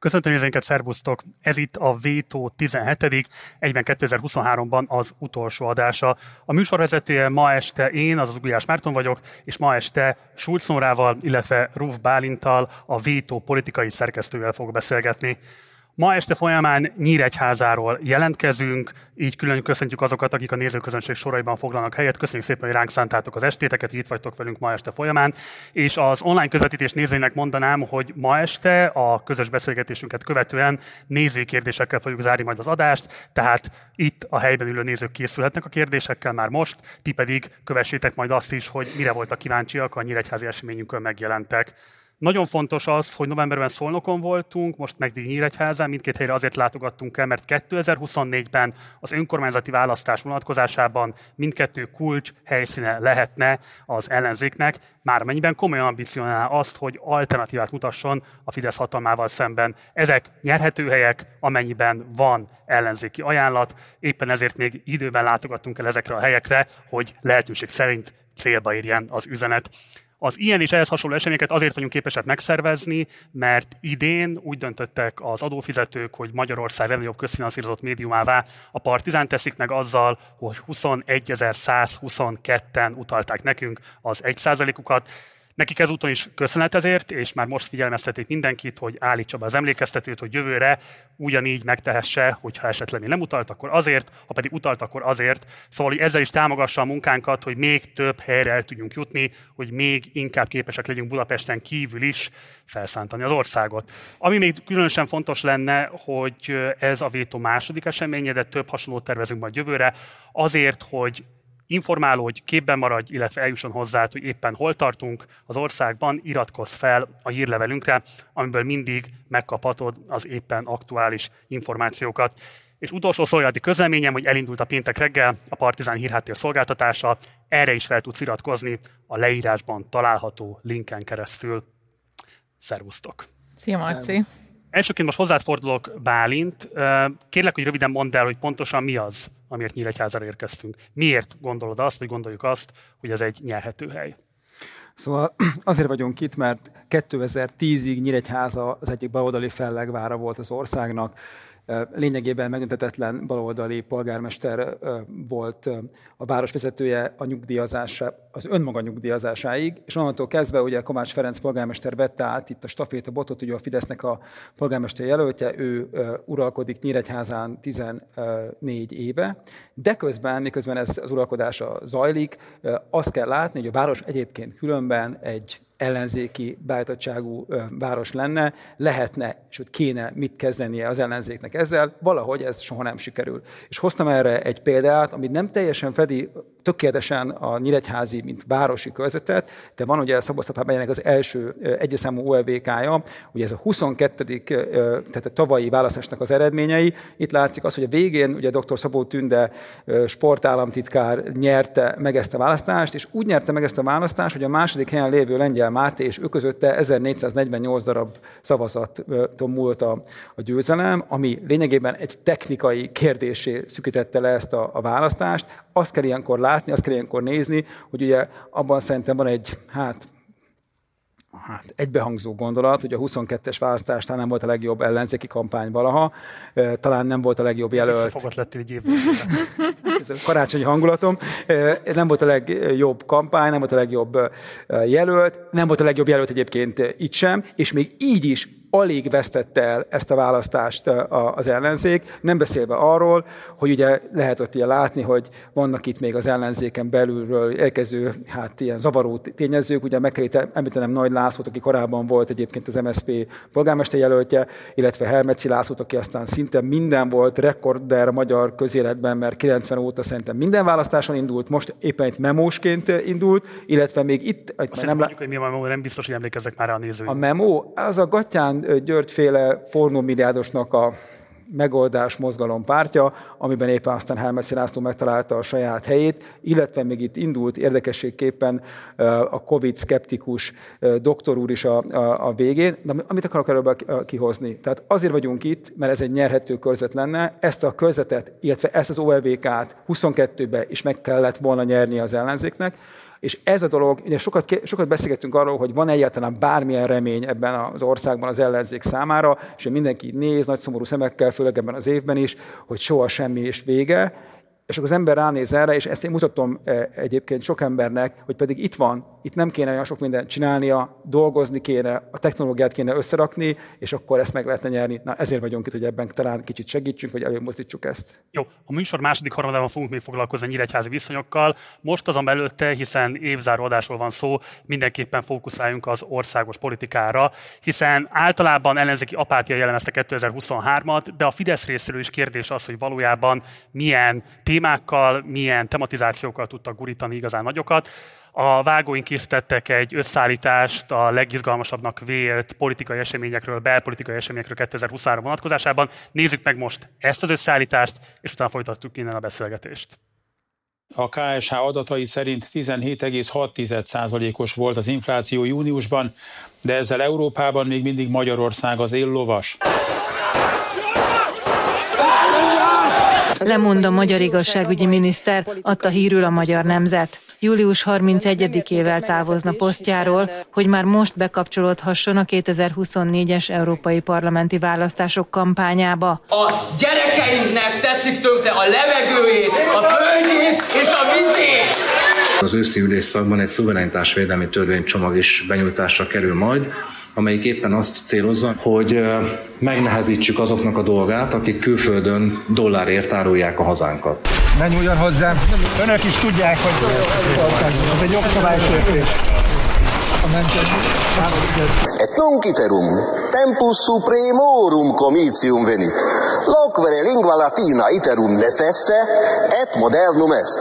Köszöntöm nézőinket, szervusztok! Ez itt a Vétó 17 egyben 2023-ban az utolsó adása. A műsorvezetője ma este én, azaz Gulyás Márton vagyok, és ma este Schulz illetve Ruf Bálintal, a Vétó politikai szerkesztővel fog beszélgetni. Ma este folyamán Nyíregyházáról jelentkezünk, így külön köszöntjük azokat, akik a nézőközönség soraiban foglalnak helyet. Köszönjük szépen, hogy ránk szántátok az estéteket, hogy itt vagytok velünk ma este folyamán. És az online közvetítés nézőinek mondanám, hogy ma este a közös beszélgetésünket követően nézői kérdésekkel fogjuk zárni majd az adást, tehát itt a helyben ülő nézők készülhetnek a kérdésekkel már most, ti pedig kövessétek majd azt is, hogy mire voltak kíváncsiak a Nyíregyházi eseményünkön megjelentek. Nagyon fontos az, hogy novemberben Szolnokon voltunk, most meg Nyíregyházán, mindkét helyre azért látogattunk el, mert 2024-ben az önkormányzati választás vonatkozásában mindkettő kulcs helyszíne lehetne az ellenzéknek, már mennyiben komolyan ambicionál azt, hogy alternatívát mutasson a Fidesz hatalmával szemben. Ezek nyerhető helyek, amennyiben van ellenzéki ajánlat, éppen ezért még időben látogattunk el ezekre a helyekre, hogy lehetőség szerint célba érjen az üzenet. Az ilyen és ehhez hasonló eseményeket azért vagyunk képesek megszervezni, mert idén úgy döntöttek az adófizetők, hogy Magyarország legnagyobb közfinanszírozott médiumává a Partizán teszik meg azzal, hogy 21.122-en utalták nekünk az 1%-ukat. Nekik ezúton is köszönet ezért, és már most figyelmeztetik mindenkit, hogy állítsa be az emlékeztetőt, hogy jövőre ugyanígy megtehesse, hogyha esetleg nem utalt, akkor azért, ha pedig utalt, akkor azért. Szóval, hogy ezzel is támogassa a munkánkat, hogy még több helyre el tudjunk jutni, hogy még inkább képesek legyünk Budapesten kívül is felszántani az országot. Ami még különösen fontos lenne, hogy ez a vétó második eseménye, de több hasonlót tervezünk majd jövőre, azért, hogy informáló, hogy képben maradj, illetve eljusson hozzá, hogy éppen hol tartunk az országban, iratkozz fel a hírlevelünkre, amiből mindig megkaphatod az éppen aktuális információkat. És utolsó szolgálati közleményem, hogy elindult a péntek reggel a Partizán hírháttér szolgáltatása, erre is fel tudsz iratkozni a leírásban található linken keresztül. Szervusztok! Szia Marci! Elsőként most hozzád fordulok, Bálint. Kérlek, hogy röviden mondd el, hogy pontosan mi az, amiért Nyíregyházára érkeztünk. Miért gondolod azt, vagy gondoljuk azt, hogy ez egy nyerhető hely? Szóval azért vagyunk itt, mert 2010-ig Nyíregyháza az egyik baloldali fellegvára volt az országnak lényegében megöntetetlen baloldali polgármester volt a városvezetője a nyugdíjazása, az önmaga nyugdíjazásáig, és onnantól kezdve ugye Kovács Ferenc polgármester vette át itt a stafétabotot, ugye a Fidesznek a polgármester jelöltje, ő uralkodik Nyíregyházán 14 éve, de közben, miközben ez az uralkodása zajlik, azt kell látni, hogy a város egyébként különben egy ellenzéki beállítottságú város lenne, lehetne, és hogy kéne mit kezdenie az ellenzéknek ezzel, valahogy ez soha nem sikerül. És hoztam erre egy példát, amit nem teljesen fedi tökéletesen a Nyíregyházi, mint városi körzetet, de van ugye Szabosztapá megyének az első egyeszámú OLVK-ja, ugye ez a 22. tehát a tavalyi választásnak az eredményei. Itt látszik az, hogy a végén ugye dr. Szabó Tünde sportállamtitkár nyerte meg ezt a választást, és úgy nyerte meg ezt a választást, hogy a második helyen lévő lengyel Máté és ő közötte 1448 darab szavazaton múlt a, a győzelem, ami lényegében egy technikai kérdésé szükítette le ezt a, a választást. Azt kell ilyenkor látni, azt kell ilyenkor nézni, hogy ugye abban szerintem van egy, hát hát egybehangzó gondolat, hogy a 22-es választás talán nem volt a legjobb ellenzéki kampány valaha, talán nem volt a legjobb jelölt. Visszafogott lett egy. Ez a karácsonyi hangulatom. Nem volt a legjobb kampány, nem volt a legjobb jelölt, nem volt a legjobb jelölt egyébként itt sem, és még így is alig vesztette el ezt a választást az ellenzék, nem beszélve arról, hogy ugye lehet ott ugye látni, hogy vannak itt még az ellenzéken belülről érkező, hát ilyen zavaró tényezők, ugye meg kell említenem Nagy Lászlót, aki korábban volt egyébként az MSZP polgármester jelöltje, illetve Helmeci Lászlót, aki aztán szinte minden volt, rekorder a magyar közéletben, mert 90 óta szerintem minden választáson indult, most éppen itt memósként indult, illetve még itt... Azt nem, mondjuk, hogy mi a memó, nem biztos, hogy emlékeznek már a nézők. A memó, az a gatyán Györgyféle pornómilliárdosnak a megoldás mozgalom pártja, amiben éppen aztán Helmetszi László megtalálta a saját helyét, illetve még itt indult érdekességképpen a Covid-szkeptikus doktor úr is a, a, a végén. De amit akarok erről kihozni? Tehát azért vagyunk itt, mert ez egy nyerhető körzet lenne, ezt a körzetet, illetve ezt az OLVK-t 22-be is meg kellett volna nyerni az ellenzéknek, És ez a dolog, ugye sokat, sokat beszélgettünk arról, hogy van egyáltalán bármilyen remény ebben az országban az ellenzék számára, és mindenki néz nagy szomorú szemekkel, főleg ebben az évben is, hogy soha semmi és vége és akkor az ember ránéz erre, és ezt én mutatom e, egyébként sok embernek, hogy pedig itt van, itt nem kéne olyan sok mindent csinálnia, dolgozni kéne, a technológiát kéne összerakni, és akkor ezt meg lehetne nyerni. Na ezért vagyunk itt, hogy ebben talán kicsit segítsünk, vagy előmozdítsuk ezt. Jó, a műsor második harmadában fogunk még foglalkozni nyíregyházi viszonyokkal. Most azon belőtte, hiszen évzáró adásról van szó, mindenképpen fókuszáljunk az országos politikára, hiszen általában ellenzéki apátia jellemezte 2023-at, de a Fidesz részéről is kérdés az, hogy valójában milyen témákkal, milyen tematizációkkal tudtak gurítani igazán nagyokat. A vágóink készítettek egy összeállítást a legizgalmasabbnak vélt politikai eseményekről, belpolitikai eseményekről 2023 vonatkozásában. Nézzük meg most ezt az összeállítást, és utána folytatjuk innen a beszélgetést. A KSH adatai szerint 17,6%-os volt az infláció júniusban, de ezzel Európában még mindig Magyarország az éllovas. Lemond a magyar igazságügyi miniszter, adta hírül a magyar nemzet. Július 31-ével távozna posztjáról, hogy már most bekapcsolódhasson a 2024-es európai parlamenti választások kampányába. A gyerekeinknek teszik tönkre a levegőjét, a földjét és a vizét! Az őszi ülésszakban egy szuverenitásvédelmi törvénycsomag is benyújtásra kerül majd, amelyik éppen azt célozza, hogy megnehezítsük azoknak a dolgát, akik külföldön dollárért árulják a hazánkat. Ne nyúljon hozzám! Önök is tudják, hogy ez egy jogszabálysértés. Et nunc iterum tempus supremorum comitium venit. Locvere lingua latina iterum necesse et modernum est.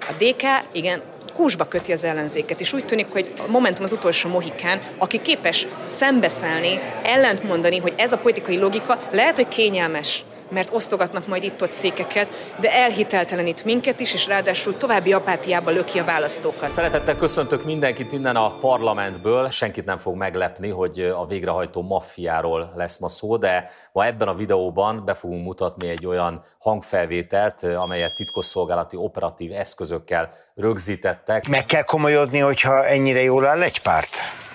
A DK, igen, kúsba köti az ellenzéket, és úgy tűnik, hogy a Momentum az utolsó mohikán, aki képes szembeszállni, ellentmondani, hogy ez a politikai logika lehet, hogy kényelmes, mert osztogatnak majd itt-ott székeket, de elhiteltelenít minket is, és ráadásul további apátiába löki a választókat. Szeretettel köszöntök mindenkit innen a parlamentből. Senkit nem fog meglepni, hogy a végrehajtó maffiáról lesz ma szó, de ma ebben a videóban be fogunk mutatni egy olyan hangfelvételt, amelyet titkosszolgálati operatív eszközökkel rögzítettek. Meg kell komolyodni, hogyha ennyire jól áll egy párt?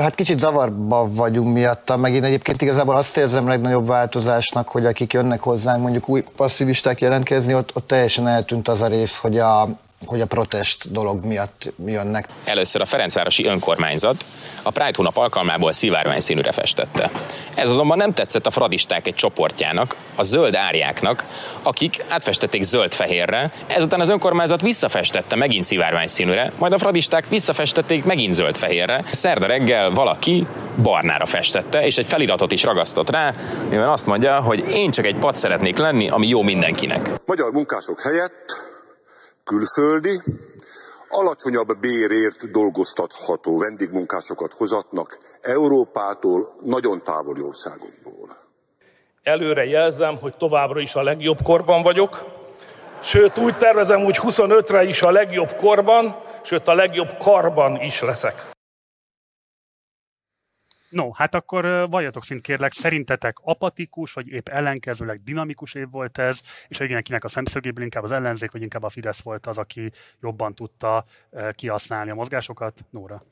Hát kicsit zavarba vagyunk miatta, meg én egyébként igazából azt érzem legnagyobb változásnak, hogy akik jönnek hozzánk mondjuk új passzivisták jelentkezni, ott, ott teljesen eltűnt az a rész, hogy a, hogy a protest dolog miatt jönnek. Először a Ferencvárosi önkormányzat a Pride hónap alkalmából szivárvány színűre festette. Ez azonban nem tetszett a fradisták egy csoportjának, a zöld árjáknak, akik átfestették zöld-fehérre, ezután az önkormányzat visszafestette megint szivárvány színűre, majd a fradisták visszafestették megint zöld-fehérre. Szerda reggel valaki barnára festette, és egy feliratot is ragasztott rá, mivel azt mondja, hogy én csak egy pad szeretnék lenni, ami jó mindenkinek. Magyar munkások helyett külföldi, alacsonyabb bérért dolgoztatható vendégmunkásokat hozatnak Európától, nagyon távoli országokból. Előre jelzem, hogy továbbra is a legjobb korban vagyok, sőt úgy tervezem, hogy 25-re is a legjobb korban, sőt a legjobb karban is leszek. No, hát akkor valljatok szint kérlek, szerintetek apatikus, vagy épp ellenkezőleg dinamikus év volt ez, és hogy mindenkinek a szemszögéből inkább az ellenzék, vagy inkább a Fidesz volt az, aki jobban tudta kihasználni a mozgásokat? Nóra.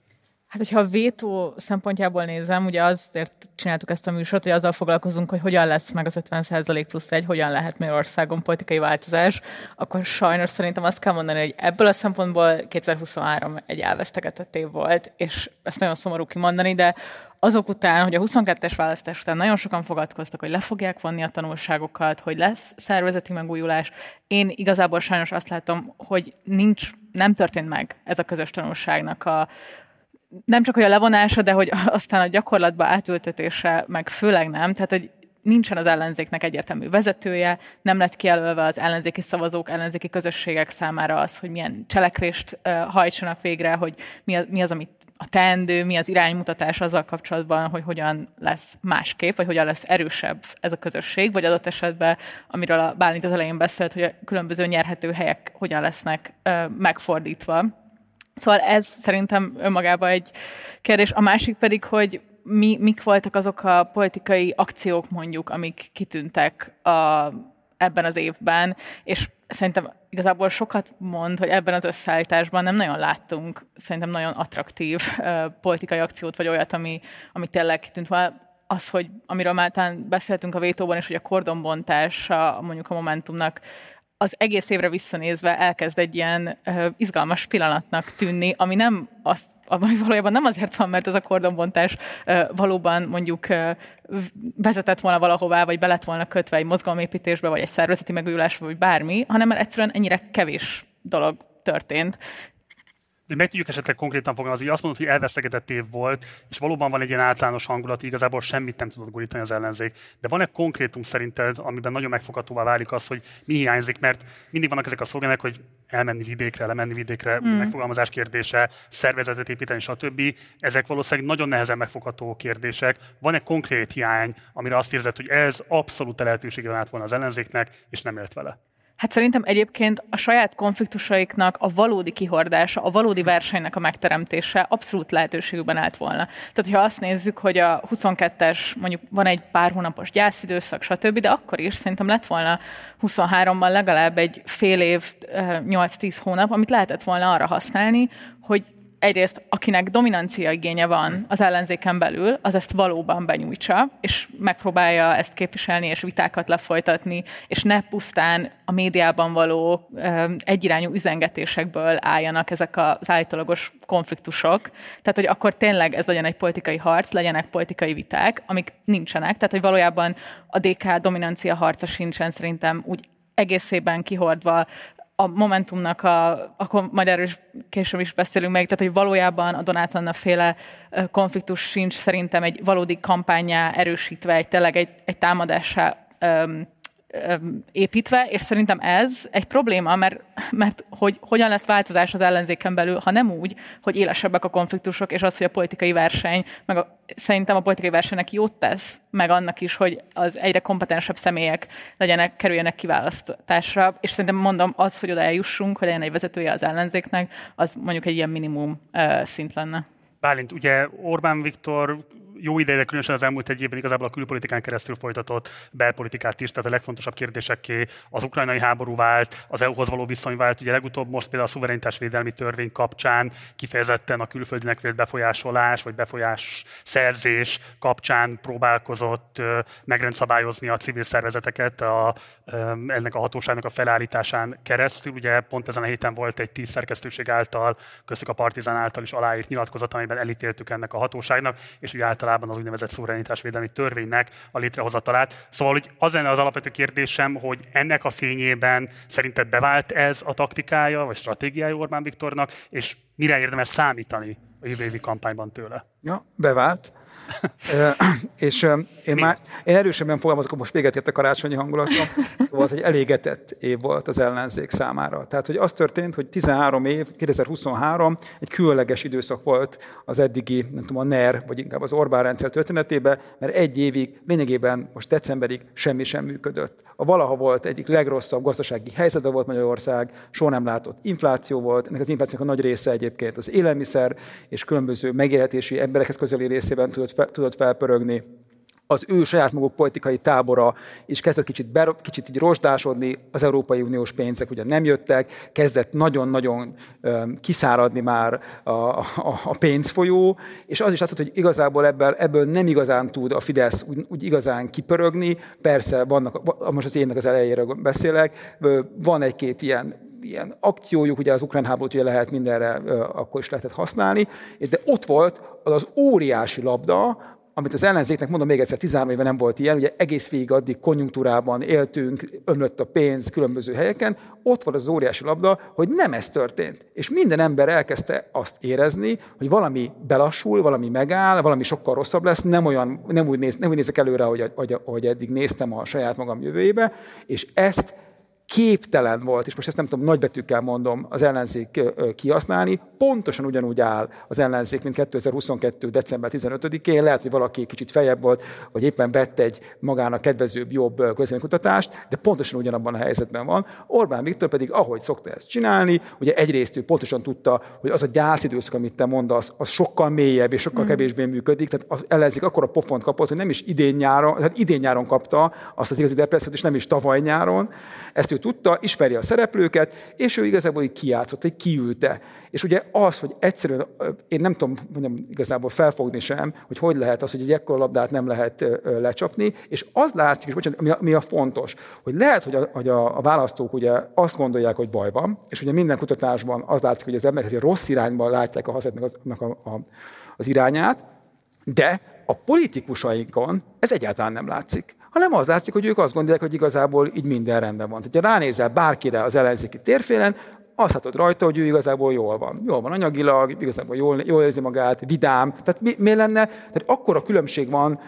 Hát, hogyha a vétó szempontjából nézem, ugye azért csináltuk ezt a műsort, hogy azzal foglalkozunk, hogy hogyan lesz meg az 50% plusz egy, hogyan lehet Magyarországon politikai változás, akkor sajnos szerintem azt kell mondani, hogy ebből a szempontból 2023 egy elvesztegetett év volt, és ezt nagyon szomorú kimondani, de azok után, hogy a 22-es választás után nagyon sokan fogadkoztak, hogy le fogják vonni a tanulságokat, hogy lesz szervezeti megújulás. Én igazából sajnos azt látom, hogy nincs, nem történt meg ez a közös tanulságnak a, nem csak hogy a levonása, de hogy aztán a gyakorlatba átültetése meg főleg nem. Tehát, hogy nincsen az ellenzéknek egyértelmű vezetője, nem lett kijelölve az ellenzéki szavazók, ellenzéki közösségek számára az, hogy milyen cselekvést hajtsanak végre, hogy mi az, mi az, amit a teendő, mi az iránymutatás azzal kapcsolatban, hogy hogyan lesz másképp, vagy hogyan lesz erősebb ez a közösség, vagy adott esetben, amiről a Bálint az elején beszélt, hogy a különböző nyerhető helyek hogyan lesznek uh, megfordítva. Szóval ez szerintem önmagában egy kérdés. A másik pedig, hogy mi, mik voltak azok a politikai akciók mondjuk, amik kitűntek a ebben az évben, és szerintem igazából sokat mond, hogy ebben az összeállításban nem nagyon láttunk szerintem nagyon attraktív uh, politikai akciót, vagy olyat, ami, ami tényleg kitűnt volna. Az, hogy amiről már talán beszéltünk a vétóban, és hogy a kordonbontás a, mondjuk a Momentumnak az egész évre visszanézve elkezd egy ilyen uh, izgalmas pillanatnak tűnni, ami nem az, ami valójában nem azért van, mert ez a kordonbontás uh, valóban mondjuk uh, vezetett volna valahová, vagy be lett volna kötve egy mozgalomépítésbe, vagy egy szervezeti megújulásba, vagy bármi, hanem mert egyszerűen ennyire kevés dolog történt de meg tudjuk esetleg konkrétan fogalmazni, azt mondod, hogy elvesztegetett év volt, és valóban van egy ilyen általános hangulat, igazából semmit nem tudott gurítani az ellenzék. De van-e konkrétum szerinted, amiben nagyon megfoghatóvá válik az, hogy mi hiányzik, mert mindig vannak ezek a szlogenek, hogy elmenni vidékre, lemenni vidékre, mm. megfogalmazás kérdése, szervezetet építeni, stb. Ezek valószínűleg nagyon nehezen megfogható kérdések. Van-e konkrét hiány, amire azt érzed, hogy ez abszolút lehetősége van át volna az ellenzéknek, és nem ért vele? Hát szerintem egyébként a saját konfliktusaiknak a valódi kihordása, a valódi versenynek a megteremtése abszolút lehetőségükben állt volna. Tehát, ha azt nézzük, hogy a 22-es, mondjuk van egy pár hónapos gyászidőszak, stb., de akkor is szerintem lett volna 23-ban legalább egy fél év, 8-10 hónap, amit lehetett volna arra használni, hogy egyrészt akinek dominancia igénye van az ellenzéken belül, az ezt valóban benyújtsa, és megpróbálja ezt képviselni, és vitákat lefolytatni, és ne pusztán a médiában való egyirányú üzengetésekből álljanak ezek az állítólagos konfliktusok. Tehát, hogy akkor tényleg ez legyen egy politikai harc, legyenek politikai viták, amik nincsenek. Tehát, hogy valójában a DK dominancia harca sincsen szerintem úgy egészében kihordva a Momentumnak, a, akkor majd erről is később is beszélünk meg, tehát hogy valójában a Donát Anna féle konfliktus sincs szerintem egy valódi kampányá erősítve, egy tényleg egy, egy támadásá um, építve, és szerintem ez egy probléma, mert, mert hogy hogyan lesz változás az ellenzéken belül, ha nem úgy, hogy élesebbek a konfliktusok, és az, hogy a politikai verseny, meg a, szerintem a politikai versenynek jót tesz, meg annak is, hogy az egyre kompetensebb személyek legyenek, kerüljenek kiválasztásra, és szerintem mondom, az, hogy oda eljussunk, hogy legyen egy vezetője az ellenzéknek, az mondjuk egy ilyen minimum uh, szint lenne. Bálint, ugye Orbán Viktor jó ideje, különösen az elmúlt egy évben igazából a külpolitikán keresztül folytatott belpolitikát is, tehát a legfontosabb kérdésekké az ukrajnai háború vált, az EU-hoz való viszony vált, ugye legutóbb most például a szuverenitásvédelmi törvény kapcsán kifejezetten a külföldinek vélt befolyásolás vagy befolyás szerzés kapcsán próbálkozott megrendszabályozni a civil szervezeteket a, ennek a hatóságnak a felállításán keresztül. Ugye pont ezen a héten volt egy tíz szerkesztőség által, köztük a Partizán által is aláírt nyilatkozat, amiben elítéltük ennek a hatóságnak, és ugye általában általában az úgynevezett szuverenitásvédelmi törvénynek a létrehozatalát. Szóval hogy az lenne az alapvető kérdésem, hogy ennek a fényében szerinted bevált ez a taktikája, vagy stratégiája Orbán Viktornak, és mire érdemes számítani a jövő évi kampányban tőle? Ja, bevált és én már én erősebben fogalmazok, most véget ért a karácsonyi hangulatom, szóval hogy elégetett év volt az ellenzék számára. Tehát, hogy az történt, hogy 13 év, 2023 egy különleges időszak volt az eddigi, nem tudom, a NER, vagy inkább az Orbán rendszer történetében, mert egy évig, lényegében most decemberig semmi sem működött. A valaha volt egyik legrosszabb gazdasági helyzete volt Magyarország, soha nem látott infláció volt, ennek az inflációnak a nagy része egyébként az élelmiszer és különböző megélhetési emberekhez közeli részében tudott tudott felpörögni, az ő saját maguk politikai tábora is kezdett kicsit, ber, kicsit így rozsdásodni, az Európai Uniós pénzek ugye nem jöttek, kezdett nagyon-nagyon kiszáradni már a, a, a pénzfolyó, és az is azt hogy igazából ebből, ebből nem igazán tud a Fidesz úgy, úgy igazán kipörögni, persze vannak, most az énnek az elejéről beszélek, van egy-két ilyen ilyen akciójuk, ugye az ukrán háborút ugye lehet mindenre akkor is lehetett használni, de ott volt az, az óriási labda, amit az ellenzéknek, mondom még egyszer, 13 éve nem volt ilyen, ugye egész végig addig konjunktúrában éltünk, ömlött a pénz különböző helyeken, ott volt az óriási labda, hogy nem ez történt. És minden ember elkezdte azt érezni, hogy valami belassul, valami megáll, valami sokkal rosszabb lesz, nem, olyan, nem, úgy, néz, nem úgy nézek előre, ahogy, ahogy, ahogy eddig néztem a saját magam jövőjébe, és ezt képtelen volt, és most ezt nem tudom, nagybetűkkel mondom, az ellenzék kihasználni, pontosan ugyanúgy áll az ellenzék, mint 2022. december 15-én. Lehet, hogy valaki kicsit fejebb volt, vagy éppen vett egy magának kedvezőbb, jobb közvéleménykutatást, de pontosan ugyanabban a helyzetben van. Orbán Viktor pedig, ahogy szokta ezt csinálni, ugye egyrészt ő pontosan tudta, hogy az a gyászidőszak, amit te mondasz, az sokkal mélyebb és sokkal mm. kevésbé működik. Tehát az ellenzék akkor a pofont kapott, hogy nem is idén nyáron, tehát idén nyáron kapta azt az igazi depressziót, és nem is tavaly nyáron. Ezt ő tudta, ismeri a szereplőket, és ő igazából így kiátszott, hogy kiülte. És ugye az, hogy egyszerűen, én nem tudom mondjam, igazából felfogni sem, hogy hogy lehet az, hogy egy ekkora labdát nem lehet lecsapni, és az látszik, és bocsánat, mi a, mi a fontos, hogy lehet, hogy a, hogy a, választók ugye azt gondolják, hogy baj van, és ugye minden kutatásban az látszik, hogy az emberek egy rossz irányban látják a hazadnak az, a, a, az irányát, de a politikusainkon ez egyáltalán nem látszik hanem az látszik, hogy ők azt gondolják, hogy igazából így minden rendben van. Tehát, ha ránézel bárkire az ellenzéki térfélen, azt látod rajta, hogy ő igazából jól van. Jól van anyagilag, igazából jól, jól érzi magát, vidám. Tehát mi, mi lenne? Tehát akkor a különbség van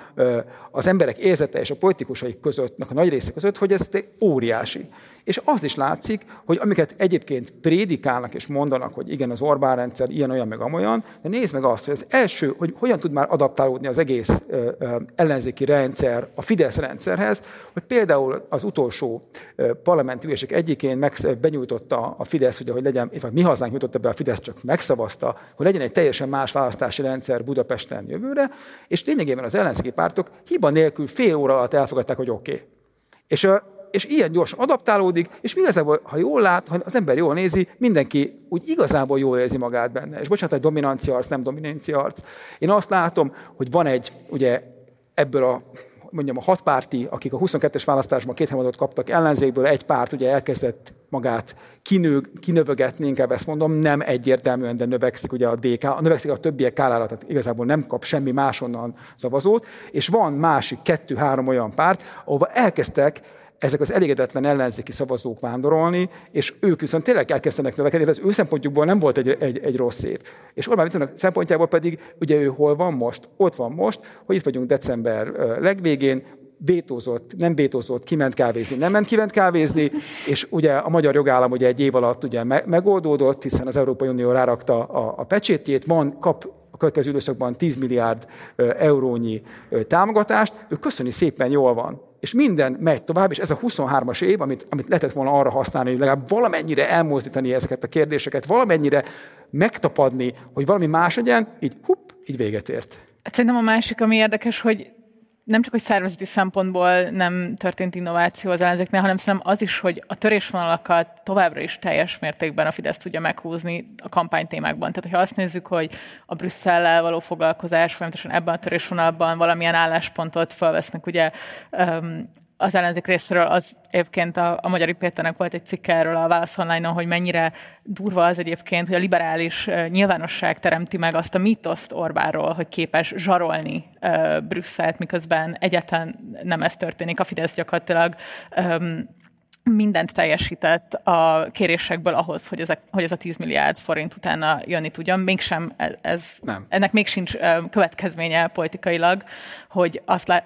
az emberek érzete és a politikusaik közöttnek a nagy része között, hogy ez óriási. És az is látszik, hogy amiket egyébként prédikálnak és mondanak, hogy igen, az Orbán rendszer ilyen, olyan, meg amolyan, de nézd meg azt, hogy az első, hogy hogyan tud már adaptálódni az egész ö, ellenzéki rendszer a Fidesz rendszerhez, hogy például az utolsó parlamenti ülések egyikén meg, benyújtotta a Fidesz, hogy legyen, vagy mi hazánk nyújtotta be, a Fidesz csak megszavazta, hogy legyen egy teljesen más választási rendszer Budapesten jövőre, és lényegében az ellenzéki pártok hiba nélkül fél óra alatt elfogadták, hogy oké. Okay. És és ilyen gyorsan adaptálódik, és igazából, ha jól lát, ha az ember jól nézi, mindenki úgy igazából jól érzi magát benne. És bocsánat, egy dominancia arc, nem dominancia arc. Én azt látom, hogy van egy, ugye ebből a mondjam, a hat párti, akik a 22-es választásban két harmadot kaptak ellenzékből, egy párt ugye elkezdett magát kinő, kinövögetni, inkább ezt mondom, nem egyértelműen, de növekszik ugye a DK, növekszik a többiek kárára, tehát igazából nem kap semmi másonnan szavazót, és van másik kettő-három olyan párt, ahova elkezdtek ezek az elégedetlen ellenzéki szavazók vándorolni, és ők viszont tényleg elkezdenek növekedni, ez ő szempontjukból nem volt egy, egy, egy rossz év. És Orbán Viktornak szempontjából pedig, ugye ő hol van most? Ott van most, hogy itt vagyunk december legvégén, bétózott, nem bétózott, kiment kávézni, nem ment kiment kávézni, és ugye a magyar jogállam ugye egy év alatt ugye megoldódott, hiszen az Európai Unió rárakta a, a pecsétjét, van, kap a következő időszakban 10 milliárd eurónyi támogatást, ő köszöni szépen jól van és minden megy tovább, és ez a 23-as év, amit, amit lehetett volna arra használni, hogy legalább valamennyire elmozdítani ezeket a kérdéseket, valamennyire megtapadni, hogy valami más legyen, így hupp, így véget ért. Szerintem a másik, ami érdekes, hogy nem csak, hogy szervezeti szempontból nem történt innováció az ellenzéknél, hanem szerintem az is, hogy a törésvonalakat továbbra is teljes mértékben a Fidesz tudja meghúzni a kampánytémákban. Tehát, hogyha azt nézzük, hogy a Brüsszellel való foglalkozás folyamatosan ebben a törésvonalban valamilyen álláspontot felvesznek, ugye az ellenzék részéről az egyébként a, a Magyar Péternek volt egy cikke erről a Válasz online hogy mennyire durva az egyébként, hogy a liberális nyilvánosság teremti meg azt a mítoszt Orbáról, hogy képes zsarolni uh, Brüsszelt, miközben egyáltalán nem ez történik. A Fidesz gyakorlatilag um, mindent teljesített a kérésekből ahhoz, hogy, ezek, hogy ez a 10 milliárd forint utána jönni tudjon. Mégsem ez, ez Nem. ennek még sincs következménye politikailag, hogy azt lá,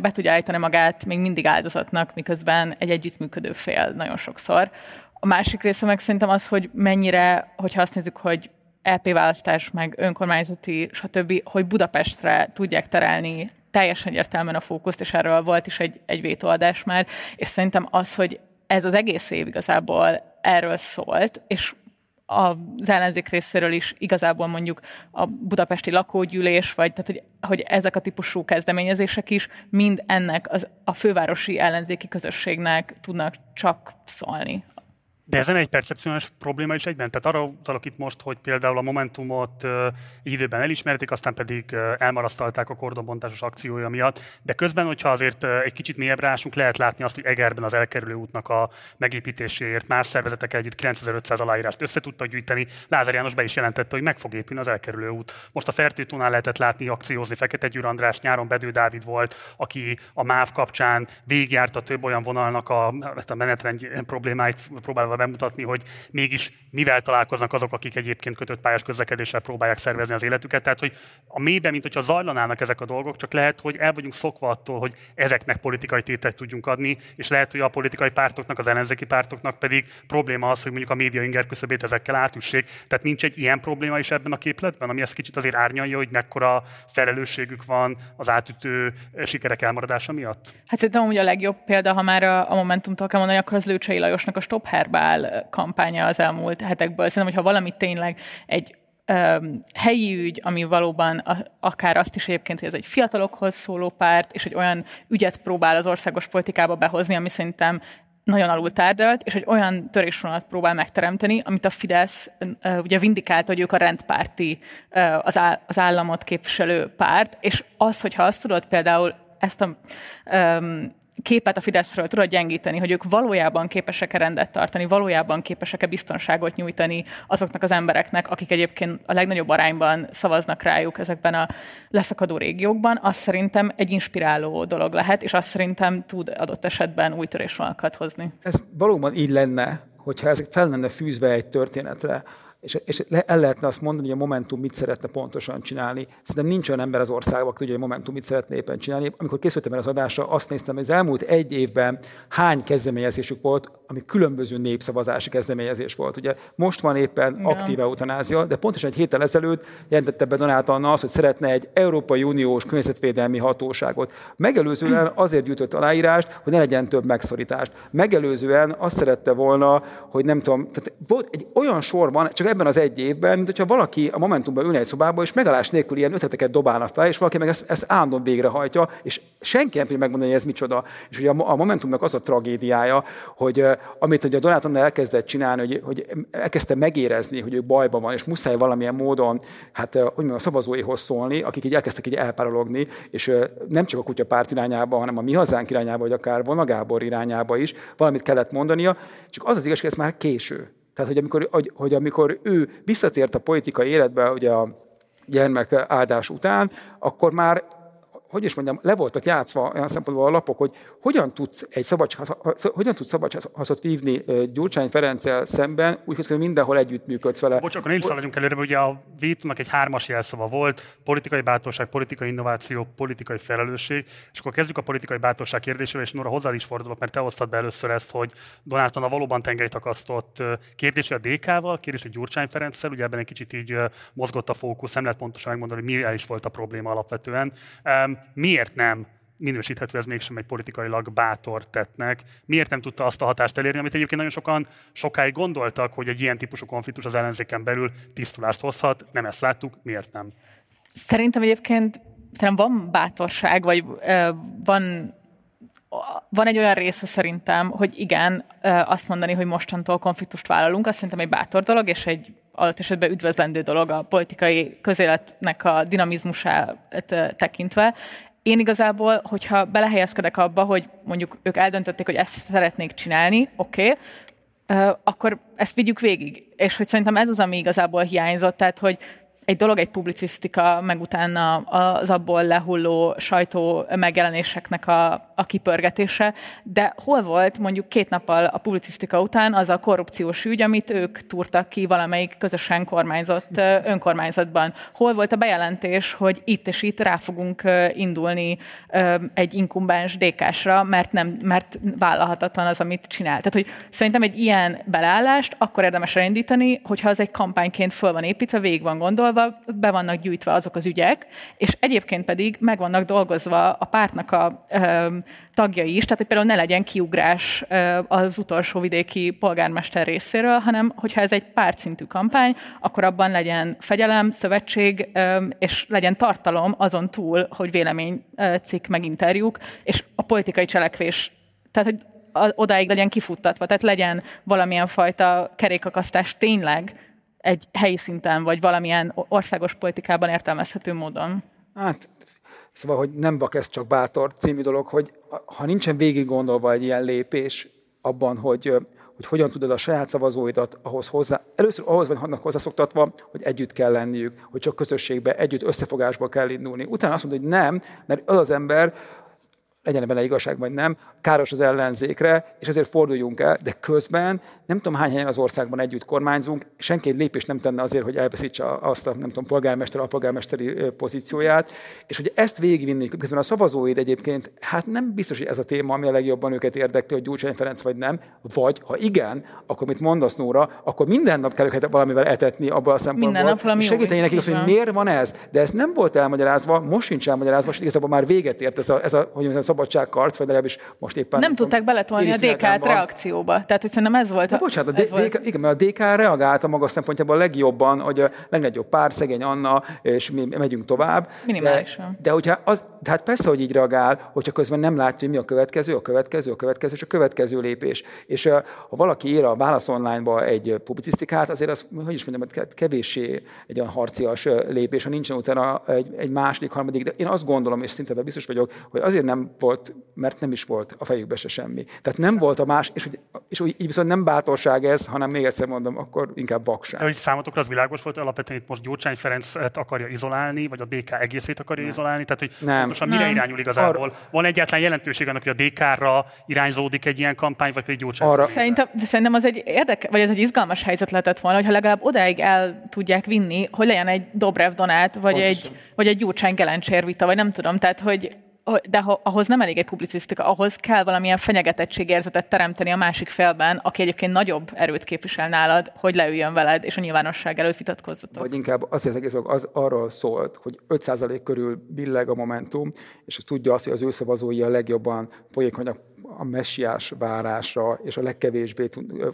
be tudja állítani magát még mindig áldozatnak, miközben egy együttműködő fél nagyon sokszor. A másik része meg szerintem az, hogy mennyire, hogyha azt nézzük, hogy LP választás, meg önkormányzati, stb., hogy Budapestre tudják terelni teljesen egyértelműen a fókuszt, és erről volt is egy, egy vétóadás már, és szerintem az, hogy ez az egész év igazából erről szólt, és az ellenzék részéről is igazából mondjuk a budapesti lakógyűlés, vagy tehát, hogy, hogy ezek a típusú kezdeményezések is mind ennek az, a fővárosi ellenzéki közösségnek tudnak csak szólni. De ez egy percepciós probléma is egyben? Tehát arra utalok itt most, hogy például a Momentumot időben elismerték, aztán pedig elmarasztalták a kordonbontásos akciója miatt, de közben, hogyha azért egy kicsit mélyebbre ásunk, lehet látni azt, hogy Egerben az elkerülő útnak a megépítéséért más szervezetek együtt 9500 aláírást össze tudtak gyűjteni. Lázár János be is jelentette, hogy meg fog épülni az elkerülő út. Most a Fertőtónál lehetett látni akciózni Fekete Győr András, nyáron Bedő Dávid volt, aki a MÁV kapcsán végigjárta több olyan vonalnak a, a menetrend problémáit próbálva bemutatni, hogy mégis mivel találkoznak azok, akik egyébként kötött pályás közlekedéssel próbálják szervezni az életüket. Tehát, hogy a mélyben, mint hogyha zajlanának ezek a dolgok, csak lehet, hogy el vagyunk szokva attól, hogy ezeknek politikai tételt tudjunk adni, és lehet, hogy a politikai pártoknak, az ellenzéki pártoknak pedig probléma az, hogy mondjuk a média inger küszöbét ezekkel átüssék. Tehát nincs egy ilyen probléma is ebben a képletben, ami ezt kicsit azért árnyalja, hogy mekkora felelősségük van az átütő sikerek elmaradása miatt? Hát szerintem ugye a legjobb példa, ha már a, Momentumtól kell mondani, akkor az Lőcsei Lajosnak a Stop Herbál kampánya az elmúlt hetekből. Szerintem, hogyha valami tényleg egy helyi ügy, ami valóban akár azt is egyébként, hogy ez egy fiatalokhoz szóló párt, és egy olyan ügyet próbál az országos politikába behozni, ami szerintem nagyon alul tárgyalt, és egy olyan törésvonalat próbál megteremteni, amit a Fidesz ugye vindikált, hogy ők a rendpárti, az, államot képviselő párt, és az, hogyha azt tudod például ezt a képet a Fideszről tudod gyengíteni, hogy ők valójában képesek-e rendet tartani, valójában képesek-e biztonságot nyújtani azoknak az embereknek, akik egyébként a legnagyobb arányban szavaznak rájuk ezekben a leszakadó régiókban, az szerintem egy inspiráló dolog lehet, és azt szerintem tud adott esetben új törésvonalakat hozni. Ez valóban így lenne, hogyha ezek fel lenne fűzve egy történetre, és, és el lehetne azt mondani, hogy a Momentum mit szeretne pontosan csinálni. Szerintem nincs olyan ember az országban, aki tudja, hogy a Momentum mit szeretne éppen csinálni. Amikor készültem el az adásra, azt néztem, hogy az elmúlt egy évben hány kezdeményezésük volt, ami különböző népszavazási kezdeményezés volt. Ugye most van éppen ja. aktív eutanázia, de pontosan egy héttel ezelőtt jelentette be Donát Anna azt, hogy szeretne egy Európai Uniós környezetvédelmi hatóságot. Megelőzően azért gyűjtött aláírást, hogy ne legyen több megszorítást. Megelőzően azt szerette volna, hogy nem tudom, tehát volt egy olyan sorban, csak ebben az egy évben, mint hogyha valaki a Momentumban ülne egy szobába, és megállás nélkül ilyen ötleteket dobálna fel, és valaki meg ezt, ezt állandóan végrehajtja, és senki nem tudja megmondani, hogy ez micsoda. És ugye a, a Momentumnak az a tragédiája, hogy amit ugye a Donát Anna elkezdett csinálni, hogy, hogy elkezdte megérezni, hogy ő bajban van, és muszáj valamilyen módon, hát hogy mondjam, a szavazóihoz szólni, akik így elkezdtek így elpárologni, és nem csak a kutyapárt irányába, hanem a mi hazánk irányába, vagy akár Vona Gábor irányába is valamit kellett mondania, csak az az igazság, hogy ez már késő. Tehát, hogy amikor, hogy, amikor ő visszatért a politikai életbe, ugye a gyermek áldás után, akkor már hogy is mondjam, le voltak játszva olyan szempontból a lapok, hogy hogyan tudsz egy hogyan tudsz szabadsághaszot vívni Gyurcsány Ferenccel szemben, úgy hogy mindenhol együttműködsz vele. Bocs, akkor nem szaladjunk előre, ugye a vétónak egy hármas jelszava volt, politikai bátorság, politikai innováció, politikai felelősség, és akkor kezdjük a politikai bátorság kérdésével, és Nora hozzád is fordulok, mert te hoztad be először ezt, hogy Donát a valóban tengelyt akasztott kérdés a DK-val, kérdés a Gyurcsány Ferenccel, ugye ebben egy kicsit így mozgott a fókusz, nem lehet pontosan megmondani, hogy mi is volt a probléma alapvetően miért nem minősíthető ez mégsem egy politikailag bátor tettnek. Miért nem tudta azt a hatást elérni, amit egyébként nagyon sokan sokáig gondoltak, hogy egy ilyen típusú konfliktus az ellenzéken belül tisztulást hozhat, nem ezt láttuk, miért nem? Szerintem egyébként szerintem van bátorság, vagy uh, van van egy olyan része szerintem, hogy igen, azt mondani, hogy mostantól konfliktust vállalunk, azt szerintem egy bátor dolog, és egy adott esetben üdvözlendő dolog a politikai közéletnek a dinamizmusát tekintve. Én igazából, hogyha belehelyezkedek abba, hogy mondjuk ők eldöntötték, hogy ezt szeretnék csinálni, oké, okay, akkor ezt vigyük végig. És hogy szerintem ez az, ami igazából hiányzott, tehát hogy egy dolog egy publicisztika, meg utána az abból lehulló sajtó megjelenéseknek a, a kipörgetése, de hol volt mondjuk két nappal a publicisztika után az a korrupciós ügy, amit ők túrtak ki valamelyik közösen kormányzott önkormányzatban? Hol volt a bejelentés, hogy itt és itt rá fogunk indulni egy inkumbáns DK-sra, mert, nem, mert vállalhatatlan az, amit csinál. Tehát, hogy szerintem egy ilyen beleállást akkor érdemes elindítani, hogyha az egy kampányként föl van építve, végig van gondolva, dolgozva, be vannak gyűjtve azok az ügyek, és egyébként pedig meg vannak dolgozva a pártnak a ö, tagjai is, tehát hogy például ne legyen kiugrás ö, az utolsó vidéki polgármester részéről, hanem hogyha ez egy pártszintű kampány, akkor abban legyen fegyelem, szövetség, ö, és legyen tartalom azon túl, hogy véleménycikk meg interjúk, és a politikai cselekvés tehát, hogy odáig legyen kifuttatva, tehát legyen valamilyen fajta kerékakasztás tényleg egy helyi szinten, vagy valamilyen országos politikában értelmezhető módon? Hát, szóval, hogy nem vak ez csak bátor című dolog, hogy ha nincsen végig gondolva egy ilyen lépés abban, hogy, hogy hogyan tudod a saját szavazóidat ahhoz hozzá, először ahhoz vannak hozzászoktatva, hogy együtt kell lenniük, hogy csak közösségbe, együtt összefogásba kell indulni. Utána azt mondod, hogy nem, mert az az ember, legyen benne igazság vagy nem, káros az ellenzékre, és ezért forduljunk el, de közben nem tudom hány helyen az országban együtt kormányzunk, senki egy lépést nem tenne azért, hogy elveszítse azt a nem tudom, polgármester, alpolgármesteri pozícióját, és hogy ezt végigvinni, közben a szavazóid egyébként, hát nem biztos, hogy ez a téma, ami a legjobban őket érdekli, hogy Gyurcsány Ferenc vagy nem, vagy ha igen, akkor mit mondasz Nóra, akkor minden nap kell őket valamivel etetni abban a szempontból. Minden nap valami segíteni nekik, hogy miért van ez. De ez nem volt elmagyarázva, most sincs elmagyarázva, és igazából már véget ért ez a, ez a, hogy a szabadságkarc, vagy legalábbis most éppen. Nem tudták beletolni a DK-t reakcióba. Tehát, hogy szerintem ez volt. A, bocsánat, a DK, volt. igen, mert a DK reagálta maga szempontjából a legjobban, hogy a legnagyobb pár, szegény Anna, és mi megyünk tovább. Minimálisan. De, de hogyha az, de hát persze, hogy így reagál, hogyha közben nem látja, hogy mi a következő, a következő, a következő, és a következő lépés. És ha valaki ír a Válasz Online-ba egy publicisztikát, azért az, hogy is mondjam, kevéssé egy olyan harcias lépés, ha nincsen utána egy, egy második, harmadik, de én azt gondolom, és szinte biztos vagyok, hogy azért nem volt, mert nem is volt a fejükbe se semmi. Tehát nem volt a más, és, hogy, és így viszont nem bátorság ez, hanem még egyszer mondom, akkor inkább vakság. De hogy számotokra az világos volt, alapvetően itt most Gyurcsány Ferencet akarja izolálni, vagy a DK egészét akarja nem. izolálni, tehát hogy nem. pontosan mire nem. irányul igazából? Arra... Van egyáltalán jelentőség annak, hogy a DK-ra irányzódik egy ilyen kampány, vagy pedig Gyurcsány Arra... Szerintem, szerintem az egy érdeke, vagy ez egy izgalmas helyzet lehetett volna, hogyha legalább odáig el tudják vinni, hogy legyen egy Dobrev Donát, vagy egy, vagy egy Gyurcsány Gelencsér vita, vagy nem tudom, tehát hogy de ha, ahhoz nem elég egy publicisztika, ahhoz kell valamilyen fenyegetettségérzetet teremteni a másik félben, aki egyébként nagyobb erőt képvisel nálad, hogy leüljön veled, és a nyilvánosság előtt vitatkozzatok. Vagy inkább az, az egész az arról szólt, hogy 5% körül billeg a Momentum, és az tudja azt, hogy az ő szavazói a legjobban folyékonyak a messiás várásra, és a legkevésbé